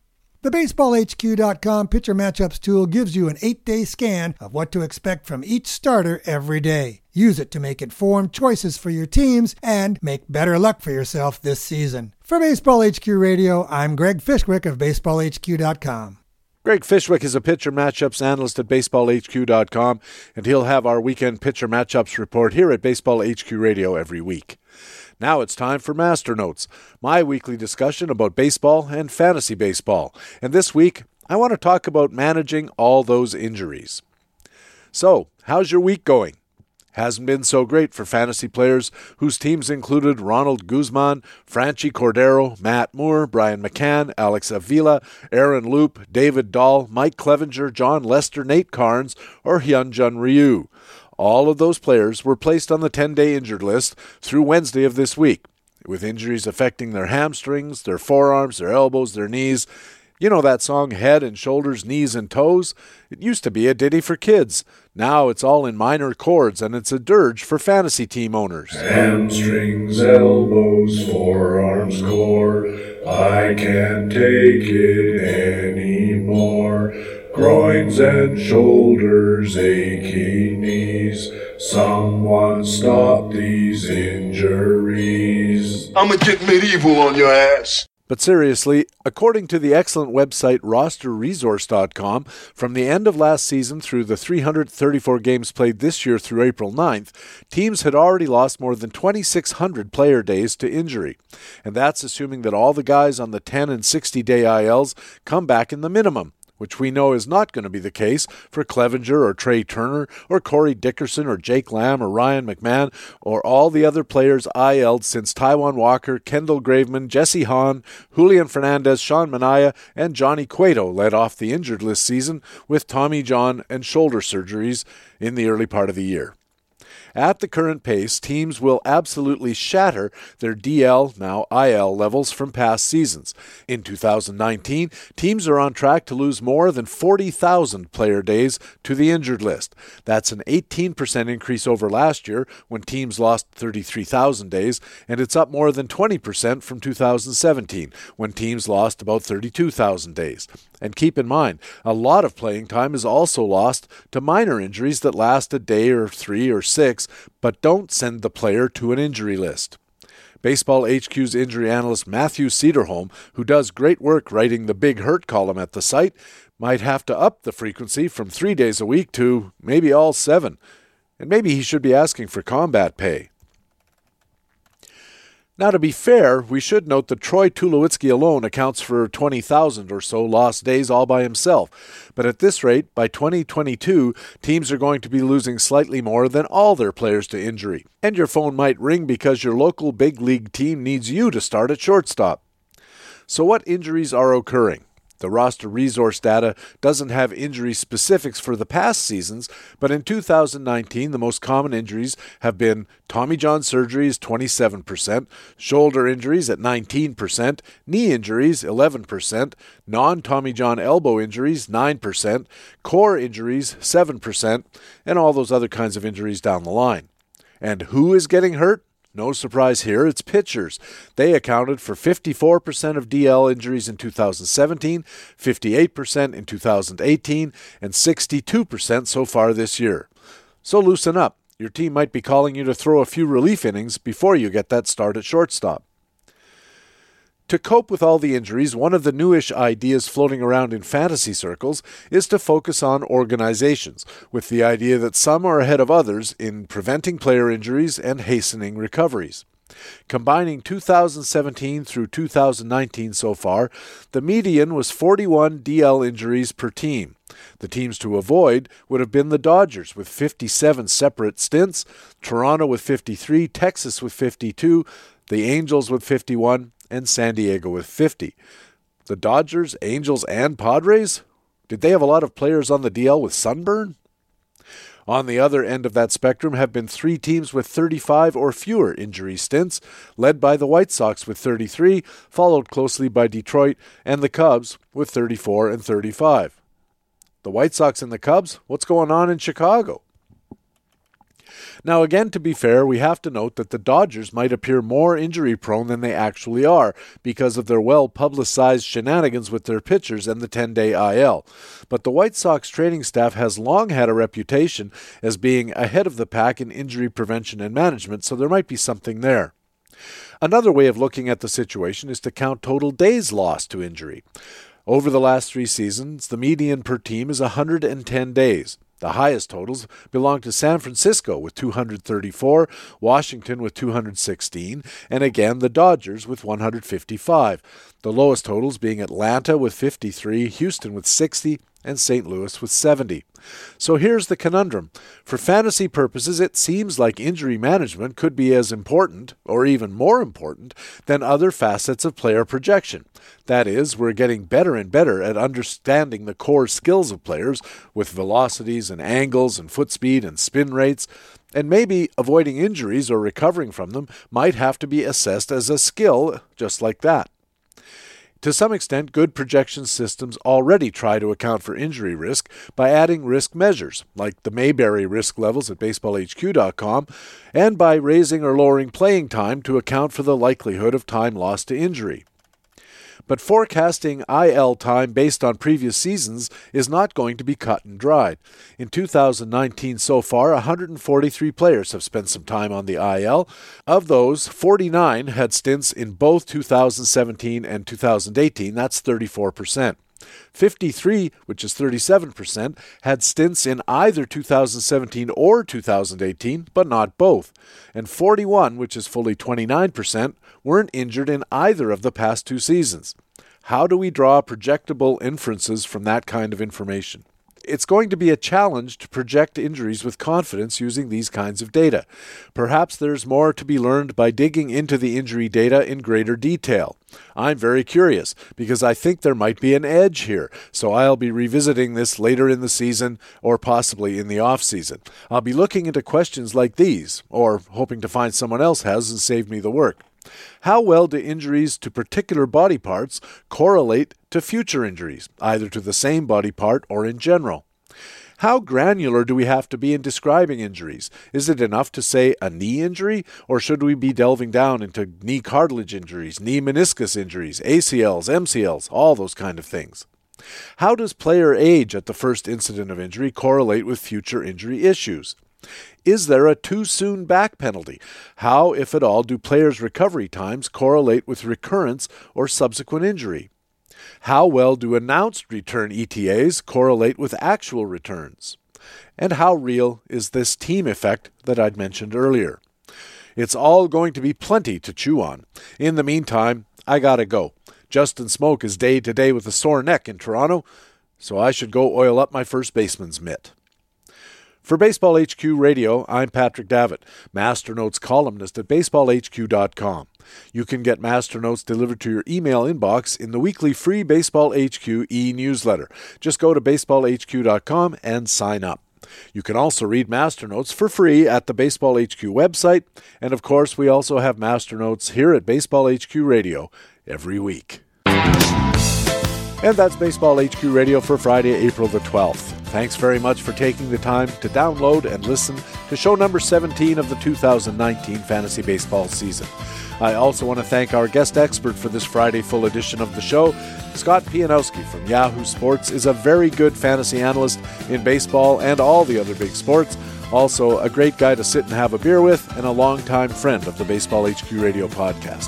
The BaseballHQ.com pitcher matchups tool gives you an eight day scan of what to expect from each starter every day. Use it to make informed choices for your teams and make better luck for yourself this season. For Baseball HQ Radio, I'm Greg Fishwick of BaseballHQ.com. Greg Fishwick is a pitcher matchups analyst at baseballhq.com, and he'll have our weekend pitcher matchups report here at Baseball HQ Radio every week. Now it's time for Master Notes, my weekly discussion about baseball and fantasy baseball. And this week, I want to talk about managing all those injuries. So, how's your week going? Hasn't been so great for fantasy players whose teams included Ronald Guzman, Franchy Cordero, Matt Moore, Brian McCann, Alex Avila, Aaron Loup, David Dahl, Mike Clevinger, Jon Lester, Nate Karns, or Hyunjin Ryu. All of those players were placed on the 10 day injured list through Wednesday of this week, with injuries affecting their hamstrings, their forearms, their elbows, their knees. You know that song, Head and Shoulders, Knees and Toes? It used to be a ditty for kids. Now it's all in minor chords and it's a dirge for fantasy team owners. Hamstrings, elbows, forearms, core. I can't take it anymore. Groins and shoulders, aching knees. Someone stop these injuries. I'ma get medieval on your ass. But seriously, according to the excellent website rosterresource.com, from the end of last season through the 334 games played this year through April 9th, teams had already lost more than 2,600 player days to injury. And that's assuming that all the guys on the 10 and 60 day ILs come back in the minimum which we know is not going to be the case for Clevinger or Trea Turner or Corey Dickerson or Jake Lamb or Ryan McMahon or all the other players IL'd since Taijuan Walker, Kendall Graveman, Jesse Hahn, Julian Fernandez, Sean Manaea, and Johnny Cueto led off the injured list season with Tommy John and shoulder surgeries in the early part of the year. At the current pace, teams will absolutely shatter their DL, now IL, levels from past seasons. In 2019, teams are on track to lose more than 40,000 player days to the injured list. That's an 18% increase over last year when teams lost 33,000 days, and it's up more than 20% from 2017 when teams lost about 32,000 days. And keep in mind, a lot of playing time is also lost to minor injuries that last a day or three or six, but don't send the player to an injury list. Baseball HQ's injury analyst Matthew Cederholm, who does great work writing the Big Hurt column at the site, might have to up the frequency from three days a week to maybe all seven. And maybe he should be asking for combat pay. Now, to be fair, we should note that Troy Tulowitzki alone accounts for 20,000 or so lost days all by himself. But at this rate, by 2022, teams are going to be losing slightly more than all their players to injury. And your phone might ring because your local big league team needs you to start at shortstop. So, what injuries are occurring? The roster resource data doesn't have injury specifics for the past seasons, but in 2019, the most common injuries have been Tommy John surgeries 27%, shoulder injuries at 19%, knee injuries 11%, non Tommy John elbow injuries 9%, core injuries 7%, and all those other kinds of injuries down the line. And who is getting hurt? No surprise here, it's pitchers. They accounted for 54% of DL injuries in 2017, 58% in 2018, and 62% so far this year. So loosen up. Your team might be calling you to throw a few relief innings before you get that start at shortstop. To cope with all the injuries, one of the newish ideas floating around in fantasy circles is to focus on organizations, with the idea that some are ahead of others in preventing player injuries and hastening recoveries. Combining 2017 through 2019 so far, the median was 41 DL injuries per team. The teams to avoid would have been the Dodgers with 57 separate stints, Toronto with 53, Texas with 52, the Angels with 51, and San Diego with 50. The Dodgers, Angels, and Padres? Did they have a lot of players on the DL with sunburn? On the other end of that spectrum have been three teams with 35 or fewer injury stints, led by the White Sox with 33, followed closely by Detroit and the Cubs with 34 and 35. The White Sox and the Cubs? What's going on in Chicago? Now, again, to be fair, we have to note that the Dodgers might appear more injury prone than they actually are because of their well publicized shenanigans with their pitchers and the 10 day IL. But the White Sox training staff has long had a reputation as being ahead of the pack in injury prevention and management, so there might be something there. Another way of looking at the situation is to count total days lost to injury. Over the last three seasons, the median per team is 110 days. The highest totals belong to San Francisco with 234, Washington with 216, and again the Dodgers with 155. The lowest totals being Atlanta with 53, Houston with 60, and St. Louis with 70. So here's the conundrum. For fantasy purposes, it seems like injury management could be as important, or even more important, than other facets of player projection. That is, we're getting better and better at understanding the core skills of players with velocities and angles and foot speed and spin rates. And maybe avoiding injuries or recovering from them might have to be assessed as a skill just like that. To some extent, good projection systems already try to account for injury risk by adding risk measures, like the Mayberry risk levels at baseballhq.com, and by raising or lowering playing time to account for the likelihood of time lost to injury. But forecasting IL time based on previous seasons is not going to be cut and dried. In 2019 so far, 143 players have spent some time on the IL. Of those, 49 had stints in both 2017 and 2018. That's 34%. 53, which is 37%, had stints in either 2017 or 2018, but not both. And 41, which is fully 29%, weren't injured in either of the past two seasons. How do we draw projectable inferences from that kind of information? It's going to be a challenge to project injuries with confidence using these kinds of data. Perhaps there's more to be learned by digging into the injury data in greater detail. I'm very curious because I think there might be an edge here, so I'll be revisiting this later in the season or possibly in the off season. I'll be looking into questions like these, or hoping to find someone else has and save me the work. How well do injuries to particular body parts correlate to future injuries, either to the same body part or in general? How granular do we have to be in describing injuries? Is it enough to say a knee injury, or should we be delving down into knee cartilage injuries, knee meniscus injuries, ACLs, MCLs, all those kind of things? How does player age at the first incident of injury correlate with future injury issues? Is there a too soon back penalty? How, if at all, do players' recovery times correlate with recurrence or subsequent injury? How well do announced return ETAs correlate with actual returns? And how real is this team effect that I'd mentioned earlier? It's all going to be plenty to chew on. In the meantime, I gotta go. Justin Smoak is day to day with a sore neck in Toronto, so I should go oil up my first baseman's mitt. For Baseball HQ Radio, I'm Patrick Davitt, Master Notes columnist at baseballhq.com. You can get Master Notes delivered to your email inbox in the weekly free Baseball HQ e newsletter. Just go to baseballhq.com and sign up. You can also read Master Notes for free at the Baseball HQ website, and of course, we also have Master Notes here at Baseball HQ Radio every week. And that's Baseball HQ Radio for Friday, April the 12th. Thanks very much for taking the time to download and listen to show number 17 of the 2019 fantasy baseball season. I also want to thank our guest expert for this Friday full edition of the show. Scott Pianowski from Yahoo Sports is a very good fantasy analyst in baseball and all the other big sports. Also, a great guy to sit and have a beer with, and a longtime friend of the Baseball HQ Radio podcast.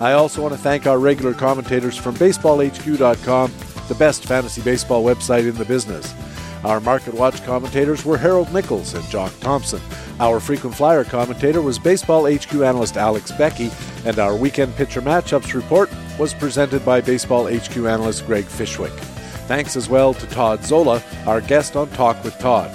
I also want to thank our regular commentators from BaseballHQ.com, the best fantasy baseball website in the business. Our Market Watch commentators were Harold Nichols and Jock Thompson. Our frequent flyer commentator was Baseball HQ analyst Alex Becky, and our weekend pitcher matchups report was presented by Baseball HQ analyst Greg Fishwick. Thanks as well to Todd Zola, our guest on Talk with Todd.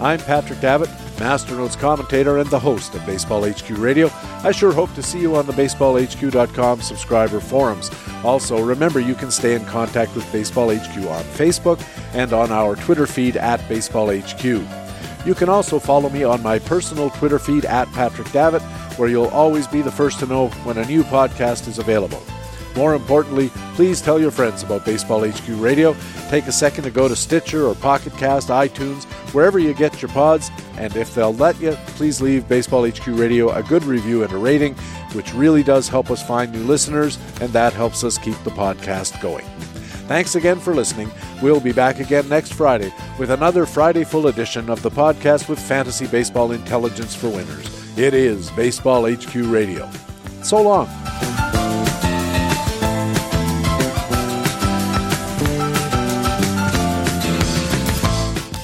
I'm Patrick Davitt, Master Notes commentator and the host of Baseball HQ Radio. I sure hope to see you on the baseballhq.com subscriber forums. Also, remember you can stay in contact with Baseball HQ on Facebook and on our Twitter feed at Baseball HQ. You can also follow me on my personal Twitter feed at Patrick Davitt, where you'll always be the first to know when a new podcast is available. More importantly, please tell your friends about Baseball HQ Radio. Take a second to go to Stitcher or Pocket Cast, iTunes, wherever you get your pods, and if they'll let you, please leave Baseball HQ Radio a good review and a rating, which really does help us find new listeners, and that helps us keep the podcast going. Thanks again for listening. We'll be back again next Friday with another Friday full edition of the podcast with fantasy baseball intelligence for winners. It is Baseball HQ Radio. So long.